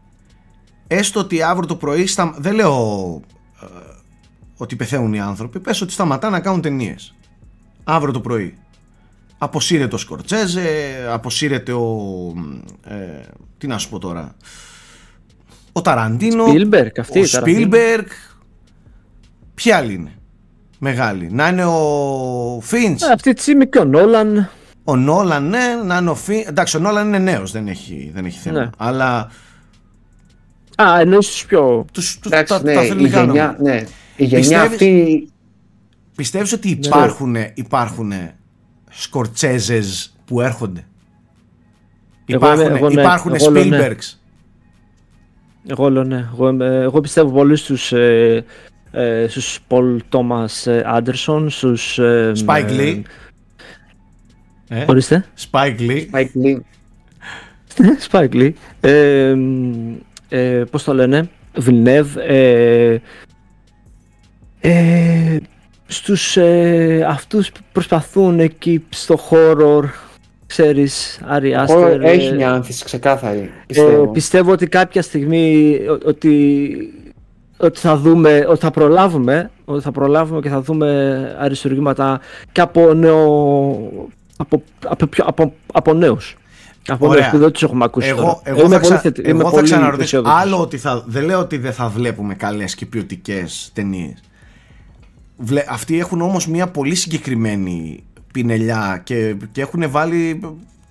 Έστω ότι αύριο το πρωί στα... δεν λέω ε, ότι πεθαίνουν οι άνθρωποι. Πες ότι σταματά να κάνουν ταινίες. Αύριο το πρωί. Αποσύρεται ο Σκορτσέζε, αποσύρεται ο... ε, τι να σου πω τώρα. Ο Ταραντίνο. Spielberg, αυτή Ο η Ταραντίνο. Σπίλμπεργκ. Ποιοι άλλοι είναι. Μεγάλοι. Να είναι ο Φίντς. Ε, Αυτή τη στιγμή και ο Νόλαν. Ο Νόλαν, ναι, να είναι ο Φι... Εντάξει, ο Νόλαν είναι νέος, δεν έχει, δεν έχει θέμα. Ναι. Αλλά Α, εννοείς τους πιο. τους, τους, Εντάξει, τα, ναι, τα η θέλει λιγάνο. γενιά, ναι, η γενιά Πιστεύεις- αυτή Πιστεύεις ότι Ναι. υπάρχουν, υπάρχουν σκορτσέζες που έρχονται; Εγώ Υπάρχουν, είμαι- εγώ ναι, υπάρχουν εγώ λέω ναι. Spielbergs; Εγώ λέω ναι. Εγώ, είμαι- εγώ πιστεύω πολύ στους, ε, ε, στους Paul Thomas ε, Anderson, στους... Ε, Spike ε, Lee. Ε, Ορίστε. Spike Lee. Mike Lee, Spike Lee. Ε, μ, ε, πώς το λένε. Villeneuve. Ε, ε, στους ε, αυτούς που προσπαθούν εκεί στο horror, ξέρεις, Ari ο- Aster. ε, έχει μια άνθηση ξεκάθαρη, Ε, πιστεύω. πιστεύω ότι κάποια στιγμή ο- ότι, ότι θα δούμε, ότι θα προλάβουμε, ότι θα προλάβουμε και θα δούμε αριστουργήματα και από νέο, από, από, πιο- από, από νέους. Από Ωραία. νέους που δεν τους έχουμε ακούσει Εγώ, τώρα. εγώ, Είμαι θα, πολύ ξα... θετι- εγώ είμαι θα πολύ ξαναρωτήσω. αισιόδοξος. Άλλο ότι θα. Δεν λέω ότι δεν θα βλέπουμε καλές και ποιοτικές ταινίες. Αυτοί έχουν όμως μια πολύ συγκεκριμένη πινελιά και, και έχουν βάλει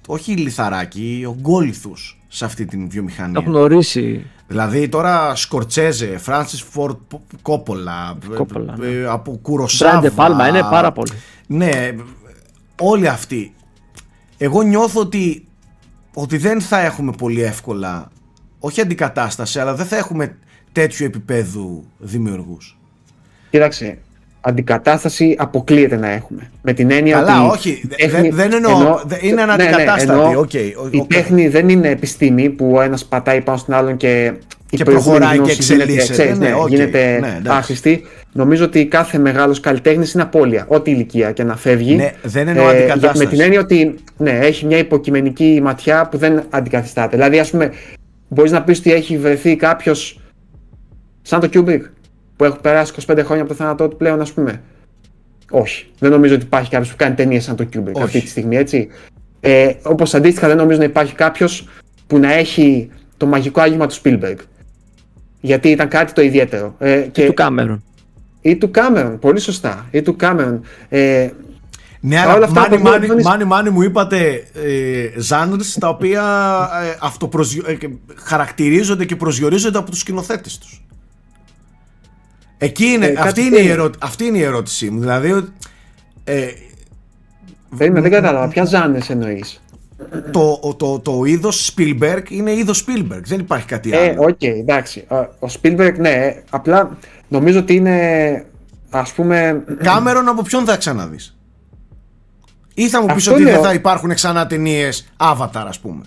όχι λιθαράκι, ογκόληθους σε αυτή την βιομηχανία. Έχουν ορίσει. Δηλαδή τώρα Σκορτσέζε, Φράνσις Φόρτ Κόπολα, Κόπολα, ναι. ε, από Κουροσάβα. Μπράιαν Ντε Πάλμα είναι πάρα πολύ. Ναι, όλοι αυτοί. Εγώ νιώθω ότι, ότι δεν θα έχουμε πολύ εύκολα, όχι αντικατάσταση, αλλά δεν θα έχουμε τέτοιου επίπεδου δημιουργούς. Κοίταξε, αντικατάσταση αποκλείεται να έχουμε. Με την έννοια Καλά, ότι. όχι, η δε- τέχνη- δεν- δεν εννοώ, εννοώ- δε- είναι ναι, ναι, αναντικατάστατη, εννοώ οκ, ο- Η οκ. τέχνη δεν είναι επιστήμη που ο ένας πατάει πάνω στον άλλον και. η Και προηγούμενη προχωράει και γνώση γίνεται, εξελίσσεται, ξέρεις, ναι, ναι, οκ, γίνεται ναι, εντάξει. άχρηστη. Νομίζω ότι κάθε μεγάλος καλλιτέχνης είναι απώλεια. Ό,τι ηλικία και να φεύγει. Ναι, δεν εννοώ για- αντικατάσταση. Με την έννοια ότι ναι, έχει μια υποκειμενική ματιά που δεν αντικαθιστάται. Δηλαδή, ας πούμε, μπορείς να πεις ότι έχει βρεθεί κάποιος σαν το Kubrick που έχουν περάσει 25 χρόνια από το θάνατό του πλέον, ας πούμε. Όχι. Δεν νομίζω ότι υπάρχει κάποιος που κάνει ταινίες σαν το Kubrick Όχι. αυτή τη στιγμή, έτσι. Ε, Όπως αντίστοιχα, δεν νομίζω να υπάρχει κάποιος που να έχει το μαγικό άγγιγμα του Spielberg. Γιατί ήταν κάτι το ιδιαίτερο. Ε, και, Του Κάμερον. ή του Κάμερον, πολύ σωστά. Ή του Κάμερον. Ε, Ναι, Παρ' όλα αλλά αυτά, μάνι, από εδώ μάνι, δεν- μάνι, μάνι μου είπατε ε, genres τα οποία ε, αυτοπροσγιο- ε, και χαρακτηρίζονται και προσδιορίζονται από τους σκηνοθέτες τους. Εκεί είναι, Ε, κάτι αυτή, είναι η τέτοιο. ερώ, αυτή είναι η ερώτησή μου. Δηλαδή, ότι, ε, περίμενε, δεν κατάλαβα. Ποια ζάνες εννοείς; το, το, το, το είδος Spielberg είναι είδος Spielberg. Δεν υπάρχει κάτι Ε, άλλο. οκ, εντάξει. Ο- Ο Spielberg, ναι. Απλά νομίζω ότι είναι. ας πούμε. Κάμερον από ποιον θα ξαναδείς; Ή θα μου πεις Αυτό ότι δεν λέω. θα υπάρχουν ξανά ταινίες Avatar ας πούμε.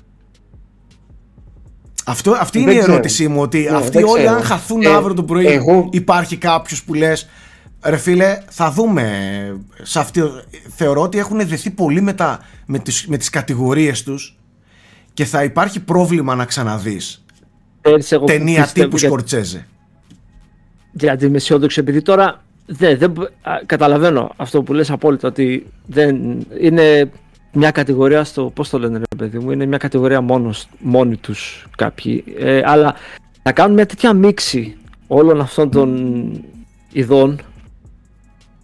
Αυτό, αυτή Δεν είναι η ξέρω. ερώτησή μου ότι Ναι, αυτοί δεν όλοι ξέρω. αν χαθούν Ε, αύριο το πρωί εγώ- υπάρχει κάποιος που λες ρε φίλε θα δούμε σε αυτή, θεωρώ ότι έχουν δεθεί πολύ με, τα, με, τις, με τις κατηγορίες τους και θα υπάρχει πρόβλημα να ξαναδείς Πέρυσι εγώ ταινία πιστεύω τύπου για- Σκορτσέζε. γιατί είμαι αισιόδοξο επειδή τώρα δεν, δεν, καταλαβαίνω αυτό που λες απόλυτα ότι δεν είναι μια κατηγορία στο, πώς το λένε ρε παιδί μου, είναι μια κατηγορία μόνος, μόνοι τους κάποιοι, ε, αλλά να κάνουν μια τέτοια μίξη όλων αυτών των ειδών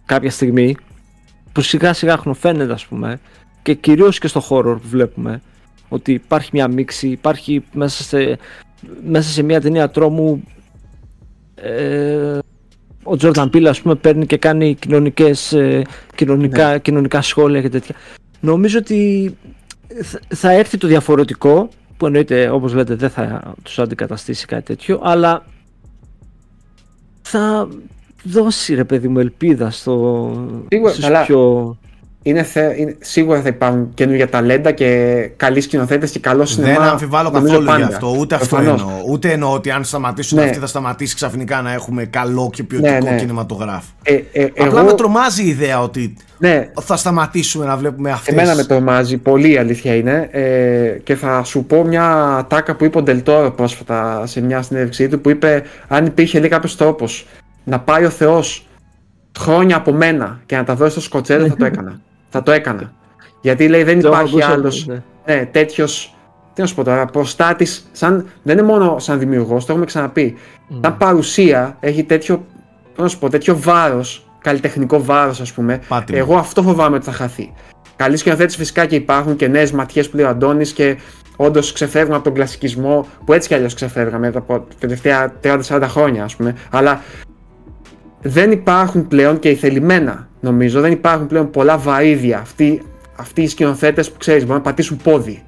κάποια στιγμή που σιγά σιγά χνοφαίνεται ας πούμε και κυρίως και στο χώρο που βλέπουμε ότι υπάρχει μια μίξη, υπάρχει μέσα σε, μέσα σε μια ταινία τρόμου ε, ο Τζόρνταν Πίλ ας πούμε παίρνει και κάνει κοινωνικές, ε, κοινωνικά, ναι. κοινωνικά σχόλια και τέτοια. Νομίζω ότι θα έρθει το διαφορετικό που εννοείται όπως λέτε δεν θα τους αντικαταστήσει κάτι τέτοιο αλλά θα δώσει ρε παιδί μου ελπίδα στο, στους πιο είναι, θε, είναι, σίγουρα θα υπάρχουν καινούργια ταλέντα και καλοί σκηνοθέτες και καλό σινεμά. Δεν αμφιβάλλω καθόλου γι' αυτό. Ούτε αυτό εννοώ. Ούτε εννοώ ότι αν σταματήσουν ναι. αυτοί θα σταματήσει ξαφνικά να έχουμε καλό και ποιοτικό ναι, ναι. κινηματογράφο. Ε, ε, Απλά εγώ... με τρομάζει η ιδέα ότι ναι. θα σταματήσουμε να βλέπουμε αυτές. Εμένα με τρομάζει. Πολύ αλήθεια είναι. Ε, και θα σου πω μια τάκα που είπε ο Ντελτόρο πρόσφατα σε μια συνέντευξή του που είπε αν υπήρχε λέει κάποιος τρόπος να πάει ο Θεός χρόνια από μένα και να τα δώσει στο Σκοτσέζο θα το έκανα θα το έκανα. Γιατί λέει δεν υπάρχει άλλος ναι. ναι, τέτοιος. Τι να σου πω τώρα, προστάτης, σαν, δεν είναι μόνο σαν δημιουργός, το έχουμε ξαναπεί. Mm. Σαν παρουσία έχει τέτοιο, να σου πω, τέτοιο βάρος, καλλιτεχνικό βάρος, ας πούμε. Εγώ αυτό φοβάμαι ότι θα χαθεί. Καλοί σκηνοθέτες φυσικά και υπάρχουν και νέες ματιές που λέει ο Αντώνης και όντως ξεφεύγουν από τον κλασικισμό που έτσι κι αλλιώς ξεφεύγαμε από τα τελευταία 30-40 χρόνια, ας πούμε. Αλλά δεν υπάρχουν πλέον και θελημένα νομίζω δεν υπάρχουν πλέον πολλά βαΐδια αυτοί, αυτοί οι σκηνοθέτες που ξέρεις, μπορούν να πατήσουν πόδι.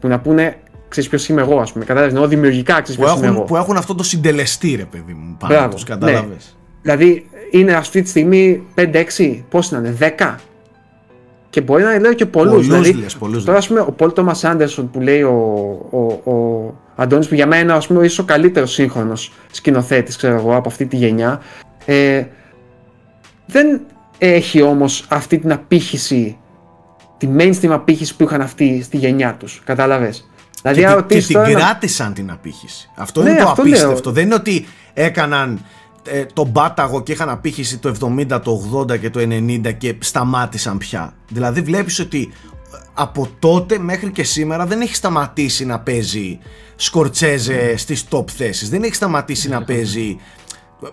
Που να πούνε, ξέρεις ποιος είμαι εγώ, ας πούμε. Κατάλαβες, εννοώ δημιουργικά, ξέρεις ποιος είμαι εγώ. Που έχουν αυτό το συντελεστή, ρε παιδί μου. Πάνω τους, κατάλαβες. Ναι. Δηλαδή, είναι αυτή τη στιγμή 5-6, πώς να είναι, 10. Και μπορεί να λέω και πολλούς. Δηλαδή, λες, πολλούς τώρα, ας πούμε, ο Πολ Τόμας Άντερσον που λέει ο, ο, ο Αντώνης που για μένα ας πούμε, ίσως ο καλύτερος σύγχρονος σκηνοθέτης, ξέρω εγώ, από αυτή τη γενιά. Ε, δεν έχει όμως αυτή την απήχηση, τη mainstream απήχηση που είχαν αυτοί στη γενιά τους, κατάλαβες; Δηλαδή, και, και την κράτησαν την απήχηση. Αυτό ναι, είναι το απίστευτο. Δεν είναι ότι έκαναν ε, τον πάταγο και είχαν απήχηση το 70, το 80 και το 90 και σταμάτησαν πια. Δηλαδή βλέπεις ότι ε, από τότε μέχρι και σήμερα δεν έχει σταματήσει να παίζει Σκορτσέζε στις top θέσεις. Δεν έχει σταματήσει να παίζει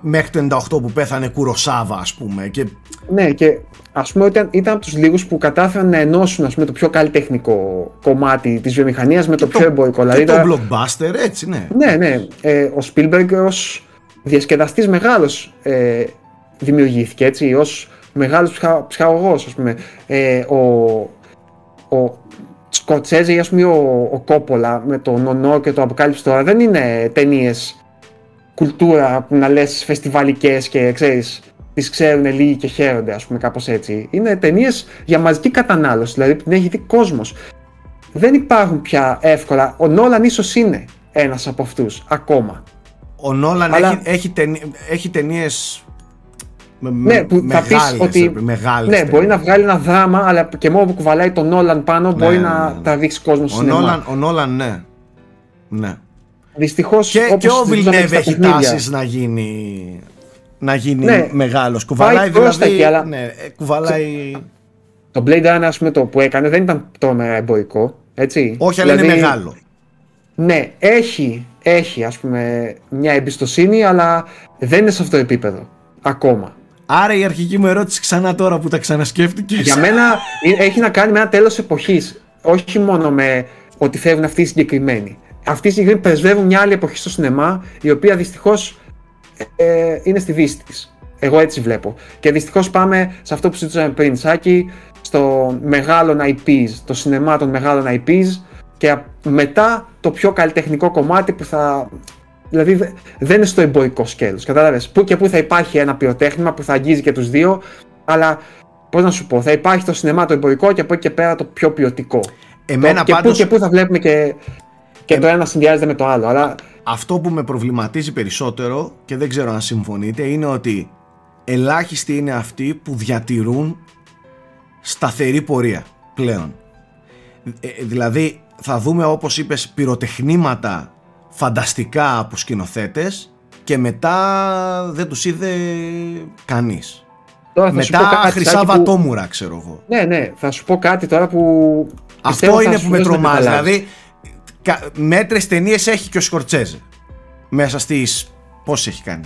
μέχρι το 98 που πέθανε Κουροσάβα ας πούμε και... Ναι και ας πούμε ήταν, ήταν από τους λίγους που κατάφεραν να ενώσουν ας πούμε, το πιο καλλιτεχνικό κομμάτι της βιομηχανίας με το, πιο εμπορικό δηλαδή, το blockbuster έτσι ναι. Ναι ναι ε, ο Spielberg ως διασκεδαστής μεγάλος ε, δημιουργήθηκε έτσι ως μεγάλος ψυχα, ψυχαγωγός ας πούμε. Ε, ο, ο Σκοτσέζε ας πούμε ο, ο Κόπολα με το Νονό και το Αποκάλυψη τώρα δεν είναι ταινίες κουλτούρα που να λες φεστιβαλικές και ξέρεις τις ξέρουν λίγοι και χαίρονται ας πούμε κάπως έτσι. Είναι ταινίες για μαζική κατανάλωση, δηλαδή που την έχει δει κόσμος. Δεν υπάρχουν πια εύκολα. Ο Νόλαν ίσως είναι ένας από αυτούς ακόμα. Ο Νόλαν έχει, έχει, ταινί, έχει ταινίες ναι, που θα πεις ότι ναι, μπορεί να βγάλει ένα δράμα, αλλά και μόνο που κουβαλάει τον Νόλαν πάνω ναι, μπορεί ναι, να ναι. τα δείξει κόσμος στο Νόλαν, ο Νόλαν, ναι. Ναι. Δυστυχώς. Και, και ο Βιλνιέβ έχει τάσεις να γίνει, να γίνει ναι, μεγάλος. Κουβαλάει δηλαδή. αλλά... ναι, ε, κουβαλάει. Το Blade Runner, ας πούμε, το που έκανε δεν ήταν τρομερά εμπορικό. Έτσι. Όχι, αλλά είναι δηλαδή, μεγάλο. Ναι, έχει, έχει ας πούμε μια εμπιστοσύνη, αλλά δεν είναι σε αυτό το επίπεδο. Ακόμα. Άρα η αρχική μου ερώτηση ξανά τώρα που τα ξανασκέφτηκες. Για μένα έχει να κάνει με ένα τέλος εποχής. Όχι μόνο με ότι φεύγουν αυτοί οι συγκεκριμένοι αυτοί οι συγκεκριμένοι πρεσβεύουν μια άλλη εποχή στο σινεμά, η οποία δυστυχώς ε, είναι στη δύση της. Εγώ έτσι βλέπω. Και δυστυχώς πάμε σε αυτό που συζητούσαμε πριν, Σάκη, στο μεγάλων IPs, το σινεμά των μεγάλων IPs και μετά το πιο καλλιτεχνικό κομμάτι που θα. Δηλαδή δεν είναι στο εμπορικό σκέλος. Κατάλαβες. Πού και πού θα υπάρχει ένα πυροτέχνημα που θα αγγίζει και τους δύο, αλλά πώς να σου πω, θα υπάρχει το σινεμά το εμπορικό και από εκεί και πέρα το πιο ποιοτικό. Εμένα και πάντως... πού και πού θα βλέπουμε και και το ένα συνδυάζεται με το άλλο. Αλλά... Αυτό που με προβληματίζει περισσότερο και δεν ξέρω αν συμφωνείτε είναι ότι ελάχιστοι είναι αυτοί που διατηρούν σταθερή πορεία πλέον. Ε, ε, δηλαδή θα δούμε όπως είπες πυροτεχνήματα φανταστικά από σκηνοθέτες, και μετά δεν τους είδε κανείς. Τώρα θα σου πω Μετά κάτι, χρυσά Σάκη, που- βατόμουρα ξέρω εγώ. Ναι, ναι, θα σου πω κάτι τώρα που. πιστεύω Αυτό θα είναι σου που με δώσει να τρομάζει. καταλάβεις. Δηλαδή, κα- μέτρες ταινίες έχει και ο Σκορτσέζε. Μέσα στις. Πώς έχει κάνει;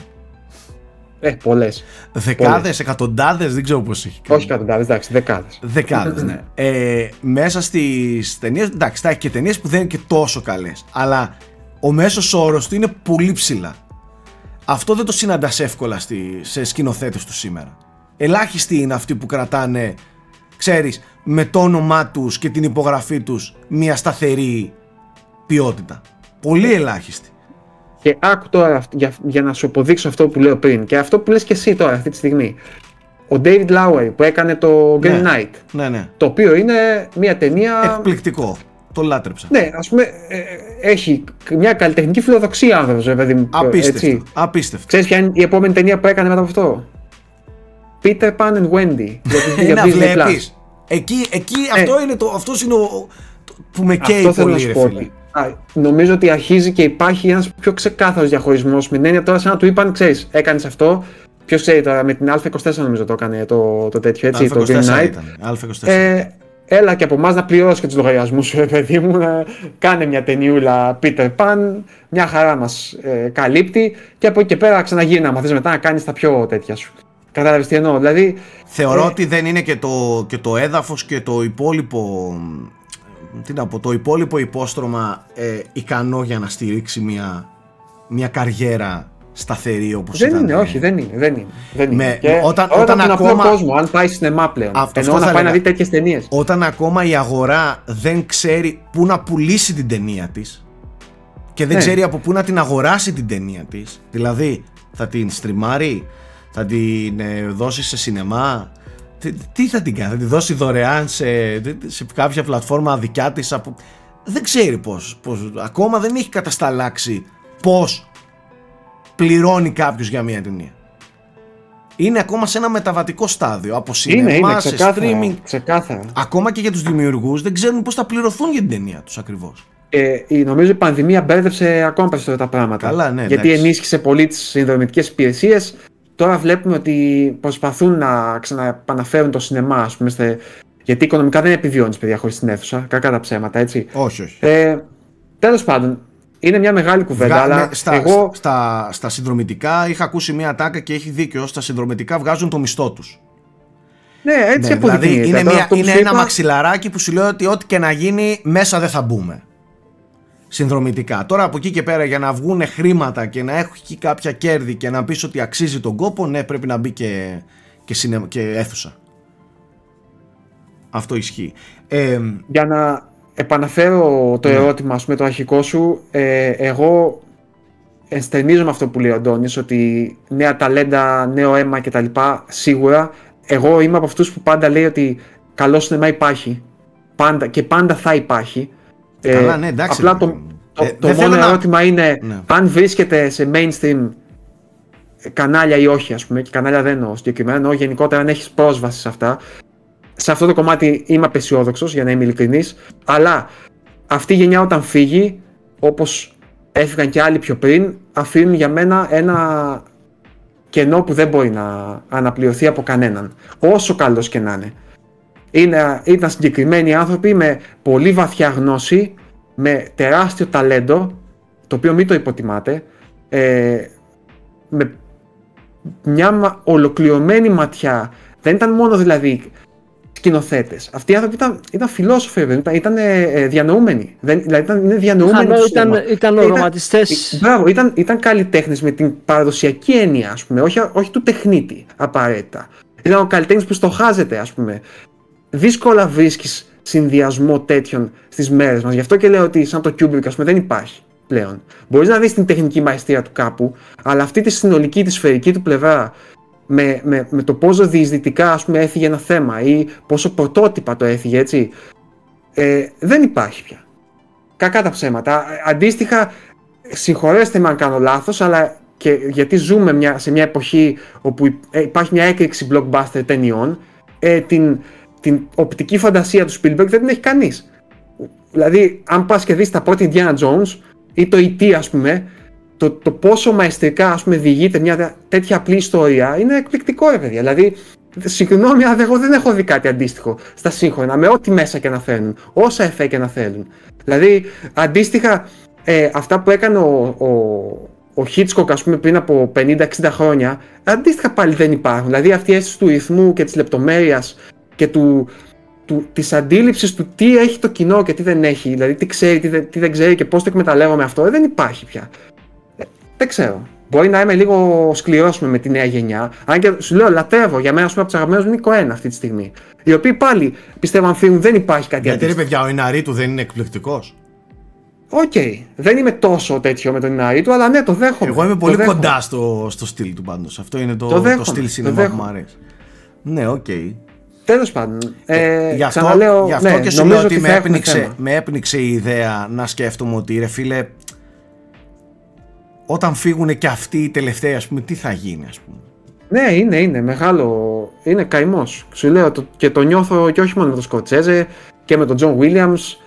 Ε, πολλές. Δεκάδες, εκατοντάδες, δεν ξέρω πώ έχει κάνει. Όχι εκατοντάδες, εντάξει, δεκάδες. Δεκάδες, ναι. Ε, μέσα στις ταινίες, εντάξει, θα έχει και ταινίες που δεν είναι και τόσο καλές. Αλλά ο μέσος όρος του είναι πολύ ψηλά. Αυτό δεν το συναντάς εύκολα στη, σε σκηνοθέτες του σήμερα. Ελάχιστοι είναι αυτοί που κρατάνε, ξέρεις, με το όνομά τους και την υπογραφή τους μια σταθερή ποιότητα. Πολύ ελάχιστοι. Και άκου τώρα αυτ- για, για να σου αποδείξω αυτό που λέω πριν και αυτό που λες και εσύ τώρα αυτή τη στιγμή. Ο David Lowery που έκανε το Green Ναι. Knight, Ναι, ναι. το οποίο είναι μια ταινία... Εκπληκτικό. Το λάτρεψα. Ναι, ας πούμε, ε, ε, έχει μια καλλιτεχνική φιλοδοξία άνθρωπος, ρε παιδί μου. Απίστευτο. έτσι. Απίστευτο. Ξέρεις ποια είναι η επόμενη ταινία που έκανε μετά από αυτό; Peter Pan and Wendy. Για, την- Ε, για να Disney βλέπεις. Εκεί, εκεί Ε. αυτό είναι το, αυτός είναι ο, το- που με καίει Αυτό θέλω να πολύ σου ρε πω. φίλε. Α, νομίζω ότι αρχίζει και υπάρχει ένας πιο ξεκάθαρος διαχωρισμός. Με την έννοια τώρα, σαν να του είπαν, ξέρεις, έκανες αυτό. Ποιος ξέρει τώρα, με την Α24 νομίζω το έκανε το, το τέτοιο έτσι, το Green Α24 Knight. ήταν. Α24. Ε, έλα και από εμάς να πληρώσει και τους λογαριασμούς σου, ρε παιδί μου. Να κάνε μια ταινιούλα Peter Pan, μια χαρά μας ε, καλύπτει. Και από εκεί και πέρα ξαναγίνει να μαθαίνει μετά να κάνεις τα πιο τέτοια σου. Κατάλαβες τι εννοώ. Δηλαδή, Θεωρώ ε, ότι δεν είναι και το, και το έδαφος και το υπόλοιπο τι να πω, το υπόλοιπο υπόστρωμα ε, ικανό για να στηρίξει μια, μια καριέρα σταθερή όπως δεν ήταν. είναι, όχι, δεν είναι. Δεν είναι, δεν είναι. Με- και όταν- όλα όταν τον απλό ακόμα- κόσμο, αν πάει σινεμά πλέον. Αυτό- Εννοώ αυτό να θα πάει να έλεγα. δει τέτοιες ταινίες. Όταν ακόμα η αγορά δεν ξέρει πού να πουλήσει την ταινία της και δεν Ναι. ξέρει από πού να την αγοράσει την ταινία της δηλαδή θα την στριμάρει θα την ε, δώσει σε σινεμά τι, τι θα την κάνει, θα την δώσει δωρεάν σε, σε κάποια πλατφόρμα δικιά της από... δεν ξέρει πώς, πώς ακόμα δεν έχει κατασταλάξει πώς πληρώνει κάποιος για μια ταινία είναι ακόμα σε ένα μεταβατικό στάδιο από Είναι, σινεμά είναι, σε ξεκάθαρα. streaming ξεκάθαρα. Ακόμα και για τους δημιουργούς δεν ξέρουν πώς θα πληρωθούν για την ταινία τους ακριβώς. Ε, η- νομίζω η πανδημία μπέρδεψε ακόμα περισσότερο τα πράγματα. Καλά, ναι, Γιατί εντάξει. ενίσχυσε πολύ τις συνδρομητικές υπηρεσίες. Τώρα βλέπουμε ότι προσπαθούν να ξαναεπαναφέρουν το σινεμά, ας πούμε. στε- Γιατί οικονομικά δεν επιβιώνεις, παιδιά, χωρίς την αίθουσα. Κακά τα ψέματα, έτσι. Όχι, όχι. Ε, Τέλος πάντων, είναι μια μεγάλη κουβέντα, Βγα- αλλά ναι, στα, εγώ. στα, στα συνδρομητικά είχα ακούσει μια τάκα και έχει δίκιο. Στα συνδρομητικά βγάζουν το μισθό τους. Ναι, έτσι Ναι, δηλαδή αποδεικνύεται. είναι, Τώρα μια, αυτό που είναι σου ένα είπα- μαξιλαράκι που σου λέει ότι ό,τι και να γίνει μέσα δεν θα μπούμε. Συνδρομητικά. Τώρα από εκεί και πέρα για να βγουν χρήματα και να έχει κάποια κέρδη και να πεις ότι αξίζει τον κόπο, ναι πρέπει να μπει και, και, σινε, και αίθουσα. Αυτό ισχύει. Ε, Για να επαναφέρω το Ναι. ερώτημα, ας πούμε, το αρχικό σου, ε, εγώ ενστερνίζω με αυτό που λέει ο Αντώνης, ότι νέα ταλέντα, νέο αίμα κτλ. Σίγουρα, εγώ είμαι από αυτούς που πάντα λέει ότι καλός σινεμά υπάρχει. Πάντα, και πάντα θα υπάρχει. Ε, Καλά, ναι, εντάξει, Απλά ρε το, παιδί μου. το, Ε, το δεν μόνο θέλω να- ερώτημα είναι Ναι. αν βρίσκεται σε mainstream κανάλια ή όχι, ας πούμε, και κανάλια δεν εννοώ συγκεκριμένα, εννοώ γενικότερα αν έχεις πρόσβαση σε αυτά. Σε αυτό το κομμάτι είμαι απεσιόδοξος, για να είμαι ειλικρινής, αλλά αυτή η γενιά όταν φύγει, όπως έφυγαν και άλλοι πιο πριν, αφήνουν για μένα ένα κενό που δεν μπορεί να αναπληρωθεί από κανέναν, όσο καλός και να είναι. Είναι, ήταν συγκεκριμένοι άνθρωποι με πολύ βαθιά γνώση, με τεράστιο ταλέντο, το οποίο μην το υποτιμάτε, ε, με μια μα- ολοκληρωμένη ματιά. Δεν ήταν μόνο δηλαδή σκηνοθέτες. Αυτοί οι άνθρωποι ήταν, ήταν φιλόσοφοι, ρε παιδί, ήταν, ήταν ε, ε, διανοούμενοι. Δεν, δηλαδή ήταν, είναι διανοούμενοι. Είχαν- του ήταν, σινεμά. ήταν Ε, οραματιστές. ε, Μπράβο, ήταν, ήταν καλλιτέχνες με την παραδοσιακή έννοια, ας πούμε, όχι, όχι του τεχνίτη απαραίτητα. Ήταν ο καλλιτέχνης που στοχάζεται, ας πούμε. Δύσκολα βρίσκεις συνδυασμό τέτοιων στις μέρες μας. Γι' αυτό και λέω ότι σαν το Kubrick, ας πούμε, δεν υπάρχει πλέον. Μπορείς να δεις την τεχνική μαεστρία του κάπου, αλλά αυτή τη συνολική, τη σφαιρική του πλευρά, με, με, με το πόσο διεισδυτικά ας πούμε, έφυγε ένα θέμα ή πόσο πρωτότυπα το έφυγε, έτσι, ε, δεν υπάρχει πια. Κακά τα ψέματα. Αντίστοιχα, συγχωρέστε με αν κάνω λάθος, αλλά και γιατί ζούμε μια, σε μια εποχή όπου υ- ε, υπάρχει μια έκρηξη blockbuster ταινιών, ε, την, την οπτική φαντασία του Spielberg δεν την έχει κανείς. Δηλαδή, αν πας και δεις τα πρώτα Indiana Jones ή το E.T. ας πούμε, το, το πόσο μαεστρικά ας πούμε, διηγείται μια τέτοια απλή ιστορία είναι εκπληκτικό, ρε παιδιά. Δηλαδή, συγγνώμη, αλλά εγώ δεν έχω δει κάτι αντίστοιχο στα σύγχρονα, με ό,τι μέσα και να φέρνουν, όσα εφέ και να θέλουν. Δηλαδή, αντίστοιχα, ε, αυτά που έκανε ο, ο, ο Hitchcock, ας πούμε, πριν από 50-60 χρόνια, αντίστοιχα πάλι δεν υπάρχουν. Δηλαδή, αυτή η αίσθηση του ρυθμού και της λεπτομέρειας και του, του, της αντίληψης του τι έχει το κοινό και τι δεν έχει, δηλαδή τι ξέρει, τι δεν, τι δεν ξέρει και πώς το εκμεταλλεύομαι αυτό, ε, δεν υπάρχει πια. Ε, δεν ξέρω. Μπορεί να είμαι λίγο σκληρός με τη νέα γενιά. Αν και σου λέω, λατρεύω. Για μένα, ας πούμε, από τους αγαπημένους μου είναι οι Κοέν αυτή τη στιγμή. Οι οποίοι πάλι πιστεύω αν φύγουν δεν υπάρχει κάτι Γιατί ρε παιδιά, ο Ινιάριτου δεν είναι εκπληκτικός. OK. Okay. Δεν είμαι τόσο τέτοιο με τον Ινιάριτου, αλλά ναι, το δέχομαι. Εγώ είμαι πολύ κοντά στο, στο στυλ του πάντως. Αυτό είναι το, το, το στυλ σινεμά που μου αρέσει. Ναι, OK. Okay. Τέλος πάντων. Ε, γι' αυτό, ξαναλέω, γι αυτό ναι, και σου λέω ότι με έπνιξε, με έπνιξε η ιδέα να σκέφτομαι ότι ρε φίλε, όταν φύγουν και αυτοί οι τελευταίοι, ας πούμε, τι θα γίνει, ας πούμε; Ναι, είναι, είναι μεγάλο. Είναι καημός. Σου λέω το, και το νιώθω και όχι μόνο με τον Σκορσέζε και με τον Τζον Βίλιαμς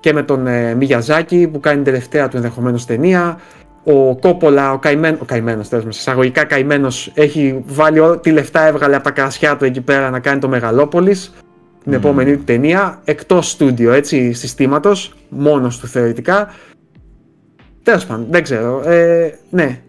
και με τον ε, Μιγιαζάκη που κάνει την τελευταία του ενδεχομένως ταινία. Ο Κόπολα, ο καημένος, ο καημένος, τέλος εισαγωγικά καημένος, έχει βάλει ό,τι λεφτά έβγαλε από τα κρασιά του εκεί πέρα να κάνει το Μεγαλόπολης. Την mm. επόμενη ταινία, εκτός στούντιο, έτσι, συστήματος, μόνος του θεωρητικά. Τέλος πάντων, δεν ξέρω. Ε, ναι.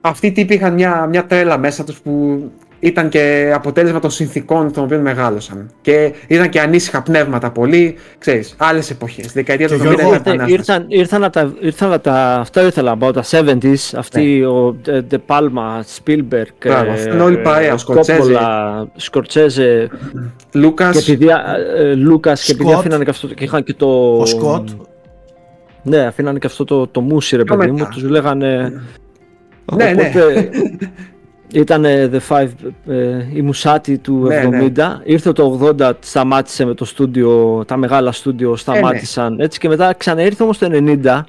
Αυτοί οι τύποι είχαν μια, μια τρέλα μέσα τους που ήταν και αποτέλεσμα των συνθήκων των οποίων μεγάλωσαν. Και ήταν και ανήσυχα πνεύματα πολύ, ξέρεις, άλλες εποχές. Δεκαετία του 70 ήταν ήρθαν, ήρθαν, τα, ήρθαν τα, αυτά ήθελα να πω, τα 70s, αυτοί ναι. ο De Palma, Spielberg, Μπράβο, ε, είναι όλοι παρέα, Σκορτσέζε, Σκορτσέζε, Λούκας, και επειδή, ε, Λούκας και επειδή αφήνανε και αυτό και είχαν και το... Ο Σκοτ. Ναι, αφήνανε και αυτό το, το μουσι ρε παιδί μου, τους λέγανε... Ναι, ναι. Ήταν The Five, ε, η μουσάτη του ναι, 70. Ναι. Ήρθε το 80, σταμάτησε με το στούντιο, τα μεγάλα στούντιο σταμάτησαν. Έτσι και μετά ξαναήρθε όμως το 90,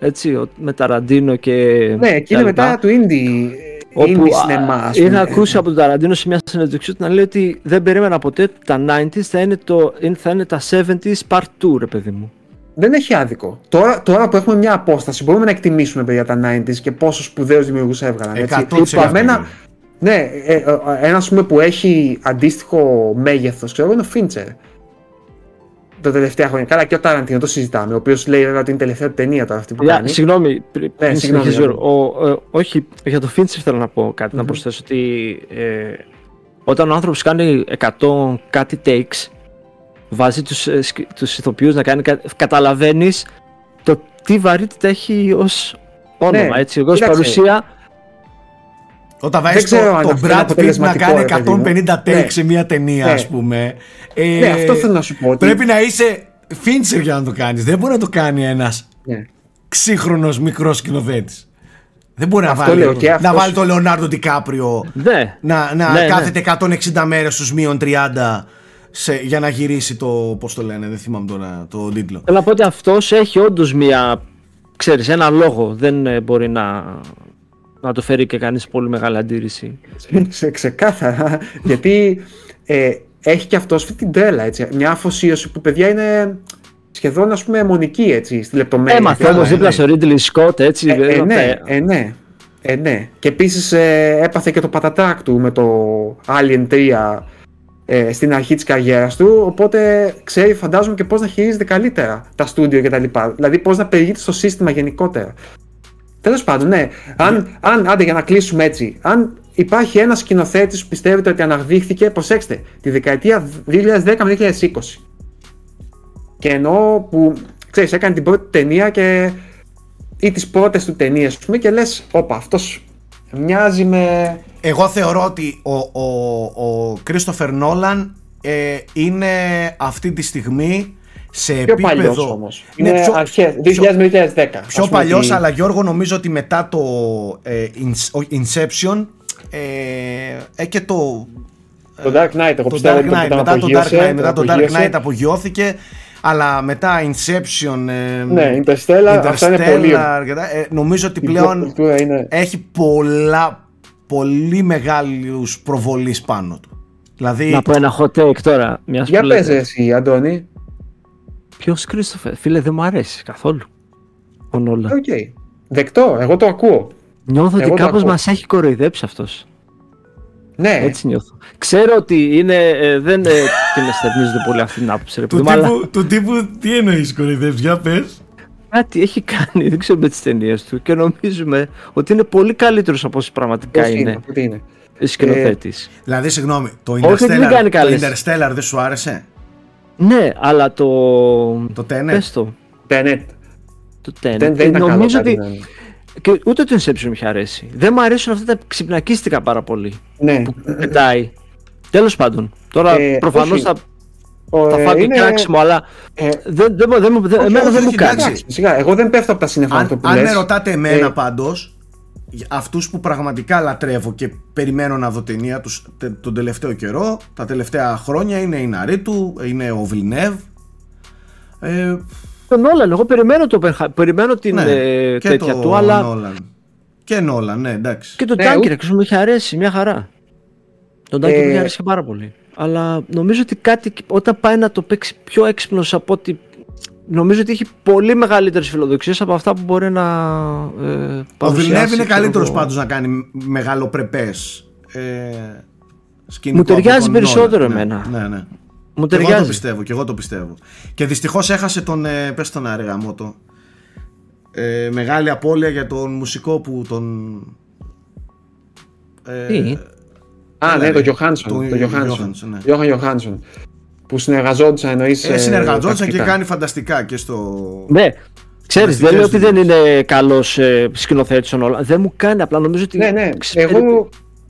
έτσι, με Ταραντίνο και. Ναι, και είναι μετά του Indie. Όπου είχα ακούσει από τον Ταραντίνο σε μια συνέντευξή του να λέει ότι δεν περίμενα ποτέ ότι τα 90s θα είναι, το, θα είναι τα 70s part 2, ρε παιδί μου δεν έχει άδικο. Τώρα, τώρα που έχουμε μια απόσταση, μπορούμε να εκτιμήσουμε παιδιά τα 90s και πόσο σπουδαίους δημιουργούς έβγαλαν. Έτσι. Υπαμένα, ναι, ε, ε, ένα που έχει αντίστοιχο μέγεθος, ξέρω εγώ, είναι ο Φίντσερ. Τα τελευταία χρόνια. Καλά, και ο Ταραντίνο το συζητάμε. Ο οποίος λέει βέβαια ότι είναι η τελευταία ταινία τώρα αυτή που κάνει. Συγγνώμη, ναι, συγγνώμη, ο, όχι, για το Φίντσερ θέλω να πω κάτι, να προσθέσω ότι ε, όταν ο άνθρωπος κάνει 100 κάτι takes, βάζει τους, ε, τους ηθοποιούς να κάνει καταλαβαίνεις το τι βαρύτητα έχει ως όνομα, ναι, έτσι, εγώ ως παρουσία όταν βάζεις το, το Brad Pitt να κάνει 150 takes ναι. σε μια ταινία, ναι. ας πούμε. Ε, ναι, αυτό θέλω να σου πω. Πρέπει να είσαι Fincher για να το κάνεις. Δεν μπορεί να το κάνει ένας ναι. ξύχρονος μικρός σκηνοθέτης. Δεν μπορεί να βάλει, αυτός... να βάλει το Λεωνάρντο Ντικάπριο ναι. να, να ναι, κάθεται 160 μέρες στους μείον 30 σε, για να γυρίσει το. Πώς το λένε, δεν θυμάμαι τώρα το τίτλο. Θέλω να πω ότι αυτός έχει όντως μία. ξέρεις, ένα λόγο. Δεν ε, μπορεί να, να το φέρει και κανείς πολύ μεγάλη αντίρρηση. Σε, ξεκάθαρα. γιατί ε, έχει και αυτός αυτή την τρέλα. Έτσι. Μια αφοσίωση που παιδιά είναι σχεδόν ας πούμε αιμονική έτσι, στη λεπτομέρεια. Έμαθε όμως δίπλα στο Ridley Scott έτσι. Ε, ε, ναι, ε, ναι. Ε, ναι. Και επίσης ε, έπαθε και το πατατάκ του με το Alien 3 ε, στην αρχή της καριέρας του, οπότε ξέρει φαντάζομαι και πώς να χειρίζεται καλύτερα τα στούντιο κτλ. Δηλαδή πώς να περιηγείται στο σύστημα γενικότερα. Τέλος πάντων, ναι. Αν, αν, άντε για να κλείσουμε έτσι, αν υπάρχει ένας σκηνοθέτης που πιστεύετε ότι αναδείχθηκε, προσέξτε, τη δεκαετία 2010 με 2020. Και εννοώ που, ξέρεις, έκανε την πρώτη ταινία και ή τις πρώτες του ταινίες, πούμε, και λες, όπα, αυτός μοιάζει με εγώ θεωρώ ότι ο, ο, ο Κρίστοφερ Νόλαν ε, είναι αυτή τη στιγμή σε πιο επίπεδο. Παλιός όμως. Είναι ναι, πιο, αρχές, 2010. Πιο παλιός, ότι... αλλά Γιώργο νομίζω ότι μετά το ε, Inception ε, ε, και το. Το Dark Knight, εγώ το Dark Knight, μετά το Dark Knight, μετά το Dark Knight απογειώθηκε. Αλλά μετά Inception, ε, ναι, Interstellar, αυτά είναι πολύ. Ε, νομίζω ότι πλέον είναι... έχει πολλά, πολύ μεγάλους προβολείς πάνω του. Δηλαδή... Να πω ένα hot take τώρα. Μιας Για πες εσύ, Αντώνη. Ποιος Κρίστοφερ, φίλε δεν μου αρέσει καθόλου. ο Νόλαν. Οκ. Δεκτό, εγώ το ακούω. Νιώθω Εγώ ότι το κάπως ακούω. μας έχει κοροϊδέψει αυτός. Ναι, Έτσι νιώθω. Ξέρω ότι είναι, ε, δεν ε, την εστερνίζονται πολύ αυτή την άποψη. Ρε, Του παιδί μου, αλλά τύπου, του τύπου, τι εννοείς κοροϊδεύεις, για πες. Κάτι έχει κάνει, δεν ξέρω με τις ταινίες του και νομίζουμε ότι είναι πολύ καλύτερος από όσοι πραγματικά πώς είναι, είναι, τι είναι. σκηνοθέτης. Δηλαδή, συγγνώμη, το Όχι, δεν Interstellar, κάνει το καλές. Interstellar δεν σου άρεσε; Ναι, αλλά το... Το Tenet. Πες το. Tenet. Το Tenet. Δεν, δεν Ε, ήταν καλό νομίζω κάτι, ότι ναι. και ούτε το Inception μου είχε αρέσει. Δεν μου αρέσουν αυτά τα ξυπνακίστικα πάρα πολύ. Ναι. Πετάει. Τέλος πάντων. Τώρα Ε, προφανώς όχι. θα, Ο, θα ε, φάω και είναι- κράξιμο, αλλά ε, δεν, δεν, δεν, μου- δεν- όχι, εμένα όχι, δεν μου όχι, κάνει. εντάξει. εντάξει, σιγά, εγώ δεν πέφτω από τα σύννεφα με αυτό Αν, που αν λες. με ρωτάτε εμένα Ε, πάντως, για αυτούς που πραγματικά λατρεύω και περιμένω να δω ταινία τους τε- τον τελευταίο καιρό, τα τελευταία χρόνια είναι η Ναρίτου, είναι ο Βιλνεύ. Ε, Τον Όλαν, εγώ περιμένω, το, Oppenheimer, περιμένω την ναι, ε, και τέτοια το του, αλλά Νόλαν. Και Νόλαν, ναι, εντάξει. και το Ναι, Dunkirk μου είχε αρέσει μια χαρά. Τον Dunkirk Ε, μου είχε αρέσει και πάρα πολύ. Αλλά νομίζω ότι κάτι όταν πάει να το παίξει πιο έξυπνος από ότι νομίζω ότι έχει πολύ μεγαλύτερες φιλοδοξίες από αυτά που μπορεί να ε, Ο παρουσιάσει, Βιλνεύ είναι ξέρω καλύτερος εγώ. πάντως να κάνει μεγάλο πρεπές ε, σκηνικό Μου από ταιριάζει τον περισσότερο Νόλαν. εμένα. Ναι, ναι, ναι. Μου Και εγώ το ταιριάζει. πιστεύω, και εγώ το πιστεύω. Και δυστυχώς έχασε τον, ε, πες τον άρε γαμώτο, ε, μεγάλη απώλεια για τον μουσικό που τον... Ε, Τι; Α, ναι, ρε, το Γιωχάνσον. τον Το Γιωχάνσον. Johansson, ναι. Γιώχαν Γιωχάνσον. Που συνεργαζόντουσαν εννοείς. Ε, ε, συνεργαζόντουσαν και τακτικά. κάνει φανταστικά και στο... Ναι, ξέρεις, δεν λέω ότι Φανταστικές δεν είναι καλός ε, σκηνοθέτης ο Νόλαν. Δεν μου κάνει, απλά νομίζω ότι Ναι, ναι. ξέρει- Εγώ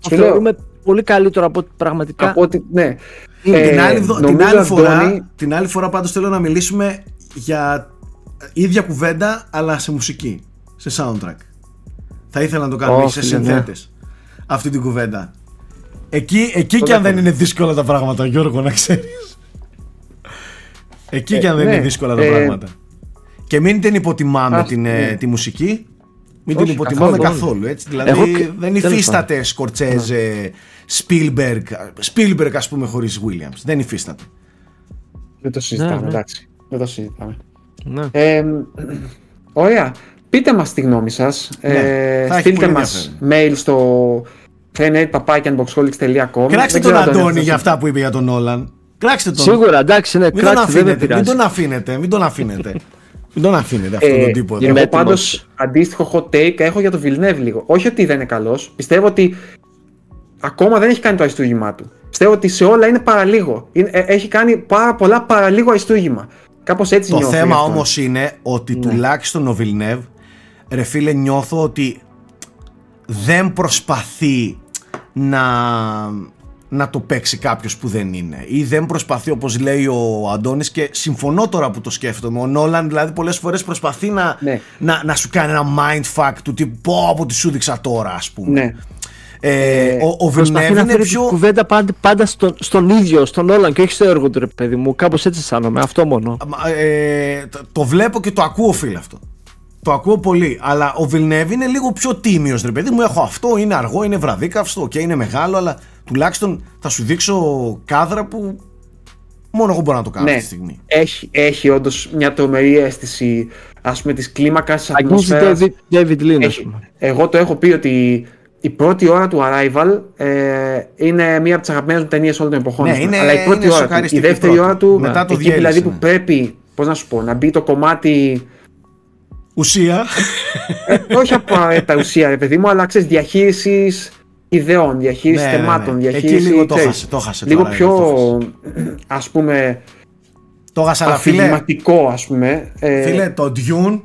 το σου λέω θεωρούμε πολύ καλύτερο από ότι πραγματικά από ότι. Ναι. την, Ε, άλλη, δο- την, νομίζω, άλλη φορά, Αντώνη, την άλλη φορά πάντως θέλω να μιλήσουμε για ίδια κουβέντα αλλά σε μουσική, σε soundtrack. Θα ήθελα να το κάνουμε Ω, σε φίλε, ναι. συνθέτες αυτή την κουβέντα. Εκεί, εκεί Το και αν δεν δέχομαι. είναι δύσκολα τα πράγματα Γιώργο να ξέρεις. Εκεί και αν δεν ναι. είναι δύσκολα τα Ε, πράγματα. Και μην την υποτιμάμε ας, την, ε, ναι. τη μουσική. Μην Όχι, την υποτιμάμε καθόλου. καθόλου. έτσι. Δηλαδή Εγώ και- δεν τέλος υφίσταται Σκορτσέζε, Spielberg, Spielberg ας πούμε χωρίς Williams. Δεν υφίσταται. Δεν το συζητάμε, Ναι, ναι. εντάξει. Δεν το συζητάμε. ναι. Ε, ωραία. Πείτε μας τη γνώμη σας. Ναι, ε, θα έχει στείλτε πολύ μας mail στο frenetpapakianboxholics.com Κράξτε Δεν τον ξέρω αν Αντώνη έχετε για αυτά που είπε για τον Όλαν. Κράξτε τον. Σίγουρα, εντάξει, ναι, Μην τον κράξτε, δεν με αφήνετε, μην πειράζει. τον αφήνετε, μην τον αφήνετε. μην τον αφήνετε αυτόν Ε, τον τύπο εδώ. είμαι Εγώ έτοιμος. πάντως αντίστοιχο hot take έχω για τον Villeneuve λίγο. Όχι ότι δεν είναι καλός. Πιστεύω ότι ακόμα δεν έχει κάνει το αριστούγημά του. Πιστεύω ότι σε όλα είναι παραλίγο. Είναι, ε, έχει κάνει πάρα πολλά παραλίγο αριστούγημα. Κάπως έτσι Το νιώθω γι' θέμα αυτό. όμως είναι ότι τουλάχιστον ο Βιλνεύ ρε φίλε νιώθω ότι δεν προσπαθεί να, να το παίξει κάποιος που δεν είναι ή δεν προσπαθεί όπως λέει ο Αντώνης και συμφωνώ τώρα που το σκέφτομαι ο Νόλαν δηλαδή πολλές φορές προσπαθεί να, Ναι. να, να σου κάνει ένα mindfuck του τύπου πω από τι σου δείξα τώρα ας πούμε Ναι. ε, ο, ο Προσπαθεί Βιλνεύ να είναι φέρει πιο την κουβέντα πάντα, πάντα στον, στον ίδιο, στον Όλαν και όχι στο έργο του, ρε παιδί μου. Κάπως έτσι αισθάνομαι, αυτό μόνο. Μα, ε, το, το βλέπω και το ακούω φίλε αυτό. Το ακούω πολύ. Αλλά ο Βιλνεύ είναι λίγο πιο τίμιος, ρε παιδί μου. Έχω αυτό, είναι αργό, είναι βραδίκαυστο, και είναι μεγάλο, αλλά τουλάχιστον θα σου δείξω κάδρα που μόνο εγώ μπορώ να το κάνω Ναι. αυτή τη στιγμή. Έχει, έχει όντως μια τρομερή αίσθηση ας πούμε της κλίμακας της Αγγίζει ατμόσφαιρας. David, David Lean, ας Έχει. πούμε. Εγώ το έχω πει ότι η πρώτη ώρα του Arrival ε, είναι μία από τις αγαπημένες μου ταινίες όλων των εποχών. Ναι, ας πούμε. είναι- Αλλά η πρώτη είναι ώρα του, η σοκαριστική δεύτερη πρώτη. ώρα του, Μετά το εκεί διέλυσε, δηλαδή ναι. που πρέπει, πώς να σου πω, να μπει το κομμάτι, Ουσία. ε, όχι απαραίτητα ουσία ρε παιδί μου, αλλά ξέρεις διαχείρισης ιδεών, διαχείρισης Ναι, ναι, ναι. θεμάτων, Εκεί διαχείρισης, λίγο το ξέρεις, χάσε, το χάσε λίγο τώρα, πιο, το ας πούμε, το χάσα, αλλά φίλε, αφηγηματικό ας πούμε. Ε, φίλε, το Dune,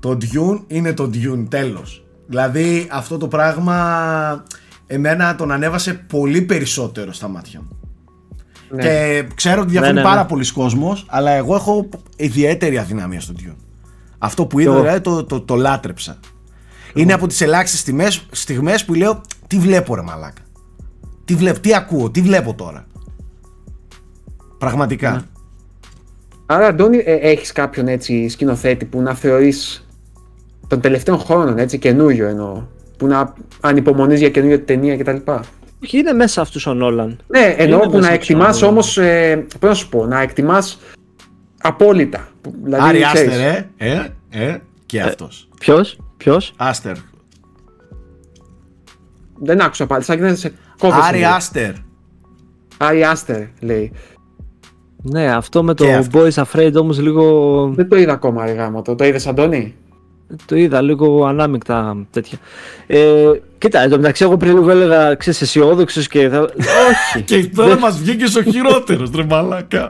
το Dune είναι το Dune, τέλος. Δηλαδή αυτό το πράγμα εμένα τον ανέβασε πολύ περισσότερο στα μάτια μου. ναι. Και ξέρω ότι διαφωνεί Ναι, ναι, ναι. πάρα πολλοί κόσμος, αλλά εγώ έχω ιδιαίτερη αδυναμία στο Dune. Αυτό που είδα, εγώ. δηλαδή, το, το, το λάτρεψα. Είναι από τις ελάχιστες στιγμές, στιγμές που λέω τι βλέπω ρε μαλάκα; Τι βλέπω, τι ακούω, τι βλέπω τώρα; Πραγματικά. Ναι. Άρα, Αντώνη, ε, έχεις κάποιον έτσι σκηνοθέτη που να θεωρείς των τελευταίων χρόνων, έτσι, καινούριο εννοώ, που να ανυπομονείς για καινούργια ταινία κτλ. Όχι, είναι μέσα αυτού ο Νόλαν. Ναι, εννοώ Είναι που μέσα να στο εκτιμάς άλλο. όμως, ε, πώς να σου πω, να εκτιμάς απόλυτα. Που- Δηλαδή, Άρη ξέρεις, Άστερ, ε, ε, ε. Και αυτός. Ποιος, ποιος; Άστερ. Δεν άκουσα πάλι, σαν να σε κόβεσαι. Άρη λίγο. Άστερ. Άρη Άστερ, λέει. Ναι, αυτό με το Και αυτό. Boys Afraid όμως λίγο Δεν το είδα ακόμα, ρε γάμο. Το, το είδες, Αντώνη; το είδα λίγο ανάμεικτα τέτοια. Ε, κοίτα, εν τω μεταξύ εγώ πριν λίγο έλεγα, ξέρεις, αισιόδοξος και θα... Όχι. Και τώρα μας βγήκες ο χειρότερος, ρε μαλάκα.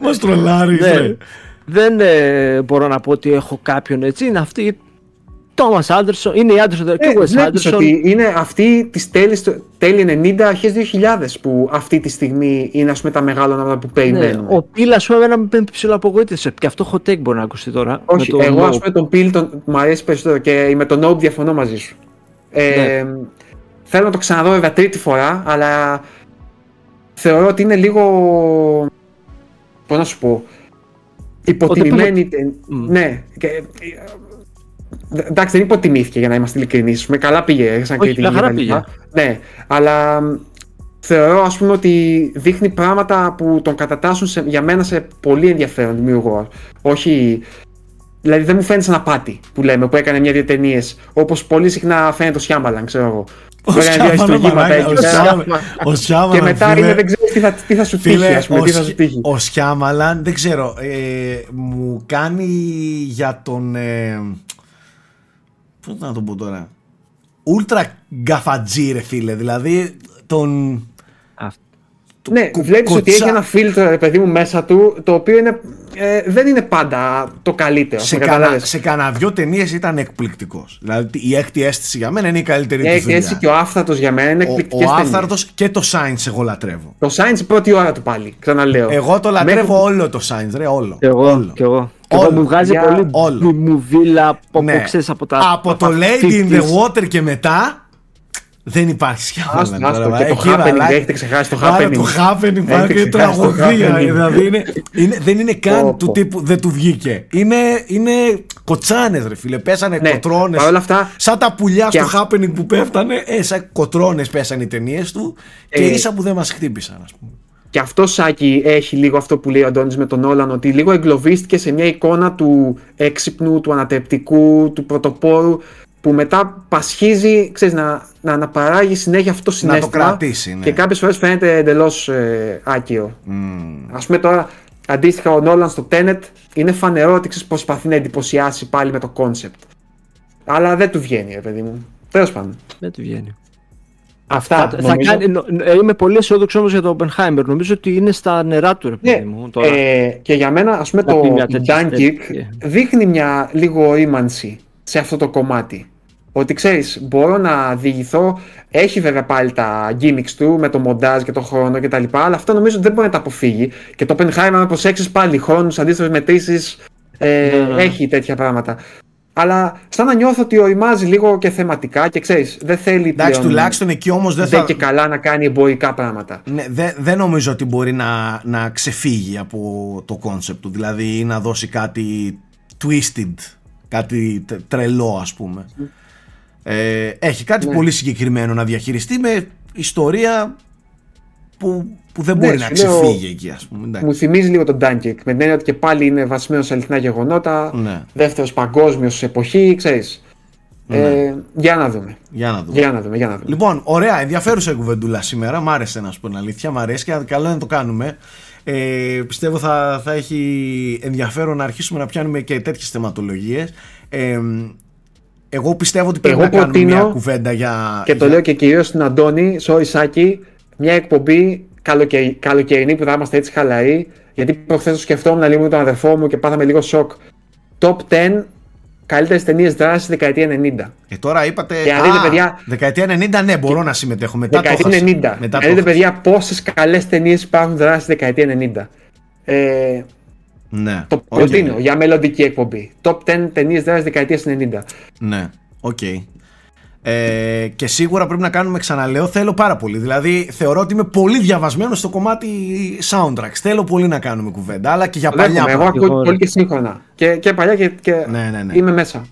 Μας τρολάρεις, Ναι. ρε. Δεν ε, μπορώ να πω ότι έχω κάποιον έτσι. Είναι αυτή. Τόμα Άντερσον, είναι η Άντερσον και Ε, ο Wes βλέπεις Άντερσον. ότι είναι αυτή της τέλης, τέλη 90, αρχές 2000 που αυτή τη στιγμή είναι ας πούμε τα μεγάλα ονόματα που Ναι, περιμένουμε. ο Πίλ, ας πούμε, εμένα με ψηλό απογοήτευσε. Και αυτό hot take μπορεί να ακουστεί τώρα. Όχι, με το εγώ No. ας πούμε τον Πιλ τον, μου αρέσει περισσότερο και με τον Nope διαφωνώ μαζί σου. Ε, Ναι. Θέλω να το ξαναδώ βέβαια τρίτη φορά, αλλά θεωρώ ότι είναι λίγο, πώς να σου πω, υποτιμημένη. τε- Μμ. Ναι, και, ε, ε, εντάξει δεν υποτιμήθηκε για να είμαστε ειλικρινείς, με καλά πήγε σαν Όχι, κριτική μια χαρά και τα λοιπά. Ναι, αλλά μ, θεωρώ ας πούμε ότι δείχνει πράγματα που τον κατατάσσουν σε, για μένα σε πολύ ενδιαφέρον δημιουργό. Όχι Δηλαδή δεν μου φαίνεται σαν απάτη που λέμε που έκανε μια-δύο ταινίες. Όπως πολύ συχνά φαίνεται ο Σιάμαλαν, ξέρω εγώ. Ο Που έκανε δύο Σιάμαλαν, αριστουργήματα μαλάκα, εκεί ο πέρα. Σιάμαλαν- Ο Και Σιάμαλαν, μετά φίλε, είναι, δεν ξέρει τι θα, τι θα σου τύχει, Φίλε, ας πούμε. ο, Τι θα σου Σι- τύχει. ο Σιάμαλαν, δεν ξέρω, ε, μου κάνει για τον... Ε, πώς να το πω τώρα... Ούλτρα γκαφατζή ρε φίλε, δηλαδή τον... Αυτό. Ναι, κο- βλέπεις ότι κοτσά- έχει ένα φίλτρο, ρε παιδί μου, μέσα του, το οποίο είναι, ε, δεν είναι πάντα το καλύτερο. Σε, με κανα, καταλάβες. σε κανένα δυο ταινίες ήταν εκπληκτικός. Δηλαδή η έκτη αίσθηση για μένα είναι η καλύτερη Ε, του δουλειά. έτσι και ο άφθαρτος για μένα είναι ο, εκπληκτικές ο άφθαρτος και το Sainz εγώ λατρεύω. Το Science πρώτη ώρα του πάλι, ξαναλέω. Εγώ το λατρεύω Μέχρι- όλο το Sainz, ρε, όλο. Κι εγώ. όλο. Κι εγώ. Κι Όλο. εγώ μου βγάζει Για πολύ όλο. μουβίλα από, Ναι. ξέρεις, από τα. Από από το τα Lady in the 50s. Water και μετά δεν υπάρχει Άστο, σχέδιο. άστο, και το happening, έχετε ξεχάσει το happening. Το happening Έχετε πάρει και ξεχάσει το τραγωδία. happening. Δηλαδή είναι, είναι, δεν είναι καν Πω, του πω. τύπου δεν του βγήκε. Είναι, είναι κοτσάνες ρε φίλε. Πέσανε Ναι, κοτρώνες. παρ' όλα αυτά- Σαν τα πουλιά Και στο αυ- happening που πέφτανε. Ε, σαν κοτρώνες πέσανε οι ταινίες του. Και Ε, ίσα που δεν μας χτύπησαν ας πούμε. Και αυτό Σάκη έχει λίγο αυτό που λέει ο Αντώνης με τον Νόλαν ότι λίγο εγκλωβίστηκε σε μια εικόνα του έξυπνου, του ανατρεπτικού, του πρωτοπόρου που μετά πασχίζει, ξέρεις, να, να αναπαράγει συνέχεια αυτό το συναίσθημα κρατήσει, ναι. και κάποιες φορές φαίνεται εντελώς ε, άκυρο. Μμμ. Ας πούμε τώρα, αντίστοιχα ο Νόλαν στο Tenet είναι φανερό ότι ξέρεις, προσπαθεί να εντυπωσιάσει πάλι με το κόνσεπτ. Αλλά δεν του βγαίνει, ρε παιδί μου. Τέλος πάντων. Δεν του βγαίνει. Αυτά Θα, θα νομίζω. κάνει, νο- ε, είμαι πολύ αισιόδοξο όμως για το Oppenheimer. Νομίζω ότι είναι στα νερά του, ρε Ναι, παιδί μου. Τώρα. ε, και για μένα, ας πούμε, Να το πει μια τέτοια Dunkirk αισθητική. δείχνει μια λίγο ρήμανση σε αυτό το κομμάτι. Ότι ξέρεις, μπορώ να διηγηθώ, έχει βέβαια πάλι τα gimmicks του με το μοντάζ και το χρόνο κτλ. Αλλά αυτό νομίζω ότι δεν μπορεί να τα αποφύγει. Και το Oppenheimer, αν προσέξεις πάλι χρόνους, αντίστοιχες μετρήσεις, ε, Ναι, ναι. έχει τέτοια πράγματα. Αλλά σαν να νιώθω ότι οριμάζει λίγο και θεματικά και ξέρεις, δεν θέλει Εντάξει, πλέον τουλάχιστον εκεί όμως δεν δεν θα... και καλά να κάνει εμπορικά πράγματα. Ναι, δεν δεν νομίζω ότι μπορεί να, να ξεφύγει από το κόνσεπτ του. Δηλαδή ή να δώσει κάτι twisted, κάτι τε- τρελό ας πούμε. Ε, έχει κάτι Ναι. πολύ συγκεκριμένο να διαχειριστεί με ιστορία που, που δεν Ναι, μπορεί να σου λέω, ξεφύγει εκεί ας πούμε. εντάξει. Μου θυμίζει λίγο τον Dunkirk με την έννοια ότι και πάλι είναι βασισμένος σε αληθινά γεγονότα. Ναι. Δεύτερος παγκόσμιος εποχή, ξέρεις. Ε, για να δούμε. Για να δούμε. Για να δούμε, για να δούμε. Λοιπόν, ωραία, ενδιαφέρουσα η κουβεντούλα σήμερα. Μ' άρεσε να σου πω την αλήθεια. Μ' αρέσει και καλό είναι να το κάνουμε. Ε, πιστεύω θα, θα έχει ενδιαφέρον να αρχίσουμε να πιάνουμε και τέτοιες θεματολογίες. Ε, εγώ πιστεύω ότι πρέπει Εγώ να κάνουμε προτείνω μια κουβέντα για. Και το για- λέω και κυρίως στην Αντώνη, sorry Σάκη, μια εκπομπή καλοκαι... καλοκαιρινή που θα είμαστε έτσι χαλαροί. Γιατί προχθές το σκεφτόμουν λίγο με τον αδερφό μου και πάθαμε λίγο σοκ. Top 10 καλύτερες ταινίες δράσης δεκαετία 90. Ε, τώρα είπατε. Και αν δείτε, παιδιά- Δεκαετία 90, ναι, μπορώ να συμμετέχω. Μετά το Δεκαετία έχασα. 90. Μετά το Αν δείτε, έχασα. παιδιά, πόσες καλές ταινίες υπάρχουν δράσης δεκαετία 90. Ε, Ναι, το οκ. προτείνω για μελλοντική εκπομπή. Top 10 ταινίες δράσης δεκαετία 90. Ναι, οκ. Ε, και σίγουρα πρέπει να κάνουμε, ξαναλέω, θέλω πάρα πολύ. Δηλαδή, θεωρώ ότι είμαι πολύ διαβασμένος στο κομμάτι soundtracks. Θέλω πολύ να κάνουμε κουβέντα, αλλά και για Το παλιά. δέχομαι. Εγώ πράγματα. εγώ, ακούω ρε. πολύ και σύγχρονα. Και, και παλιά και, και Ναι, ναι, ναι. είμαι μέσα.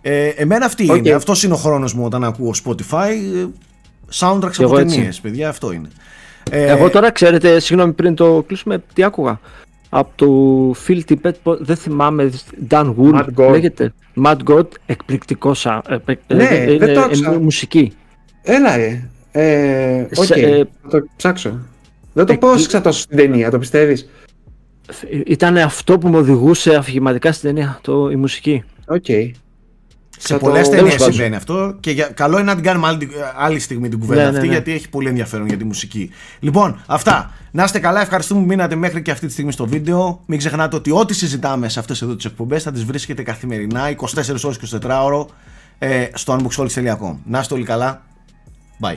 Ε, εμένα αυτή Οκ. είναι. Αυτός είναι ο χρόνος μου όταν ακούω Spotify. ε, Soundtracks Κι από εγώ έτσι. ταινίες, παιδιά, αυτό είναι. Ε, Εγώ τώρα ξέρετε, συγγνώμη πριν το κλείσουμε, τι άκουγα; Από το Phil Tippett, πο- δεν θυμάμαι, Dan Wool Mad God. λέγεται. Mad God, εκπληκτικός σα, επε- Ναι, ε, δεν είναι- το άκουσα. είναι μουσική. Έλα, ε. Ε, οκ, Σε- ε, θα το ψάξω. Δεν το εκ- πρόσεξα τόσο στην ταινία, το πιστεύεις; Ήταν αυτό που με οδηγούσε αφηγηματικά στην ταινία, το, η μουσική. Οκ. Σε Θα πολλές το- ταινίες τέλος πάντων. συμβαίνει αυτό και για, καλό είναι να την κάνουμε άλλη, άλλη στιγμή την κουβέντα Ναι, ναι, αυτή ναι. γιατί έχει πολύ ενδιαφέρον για τη μουσική. Λοιπόν, αυτά. Να είστε καλά, ευχαριστούμε που μείνατε μέχρι και αυτή τη στιγμή στο βίντεο. Μην ξεχνάτε ότι ό,τι συζητάμε σε αυτές εδώ τις εκπομπές θα τις βρίσκετε καθημερινά 24 ώρες 24 ώρο ε, στο unboxholics.com. Να είστε όλοι καλά. Bye.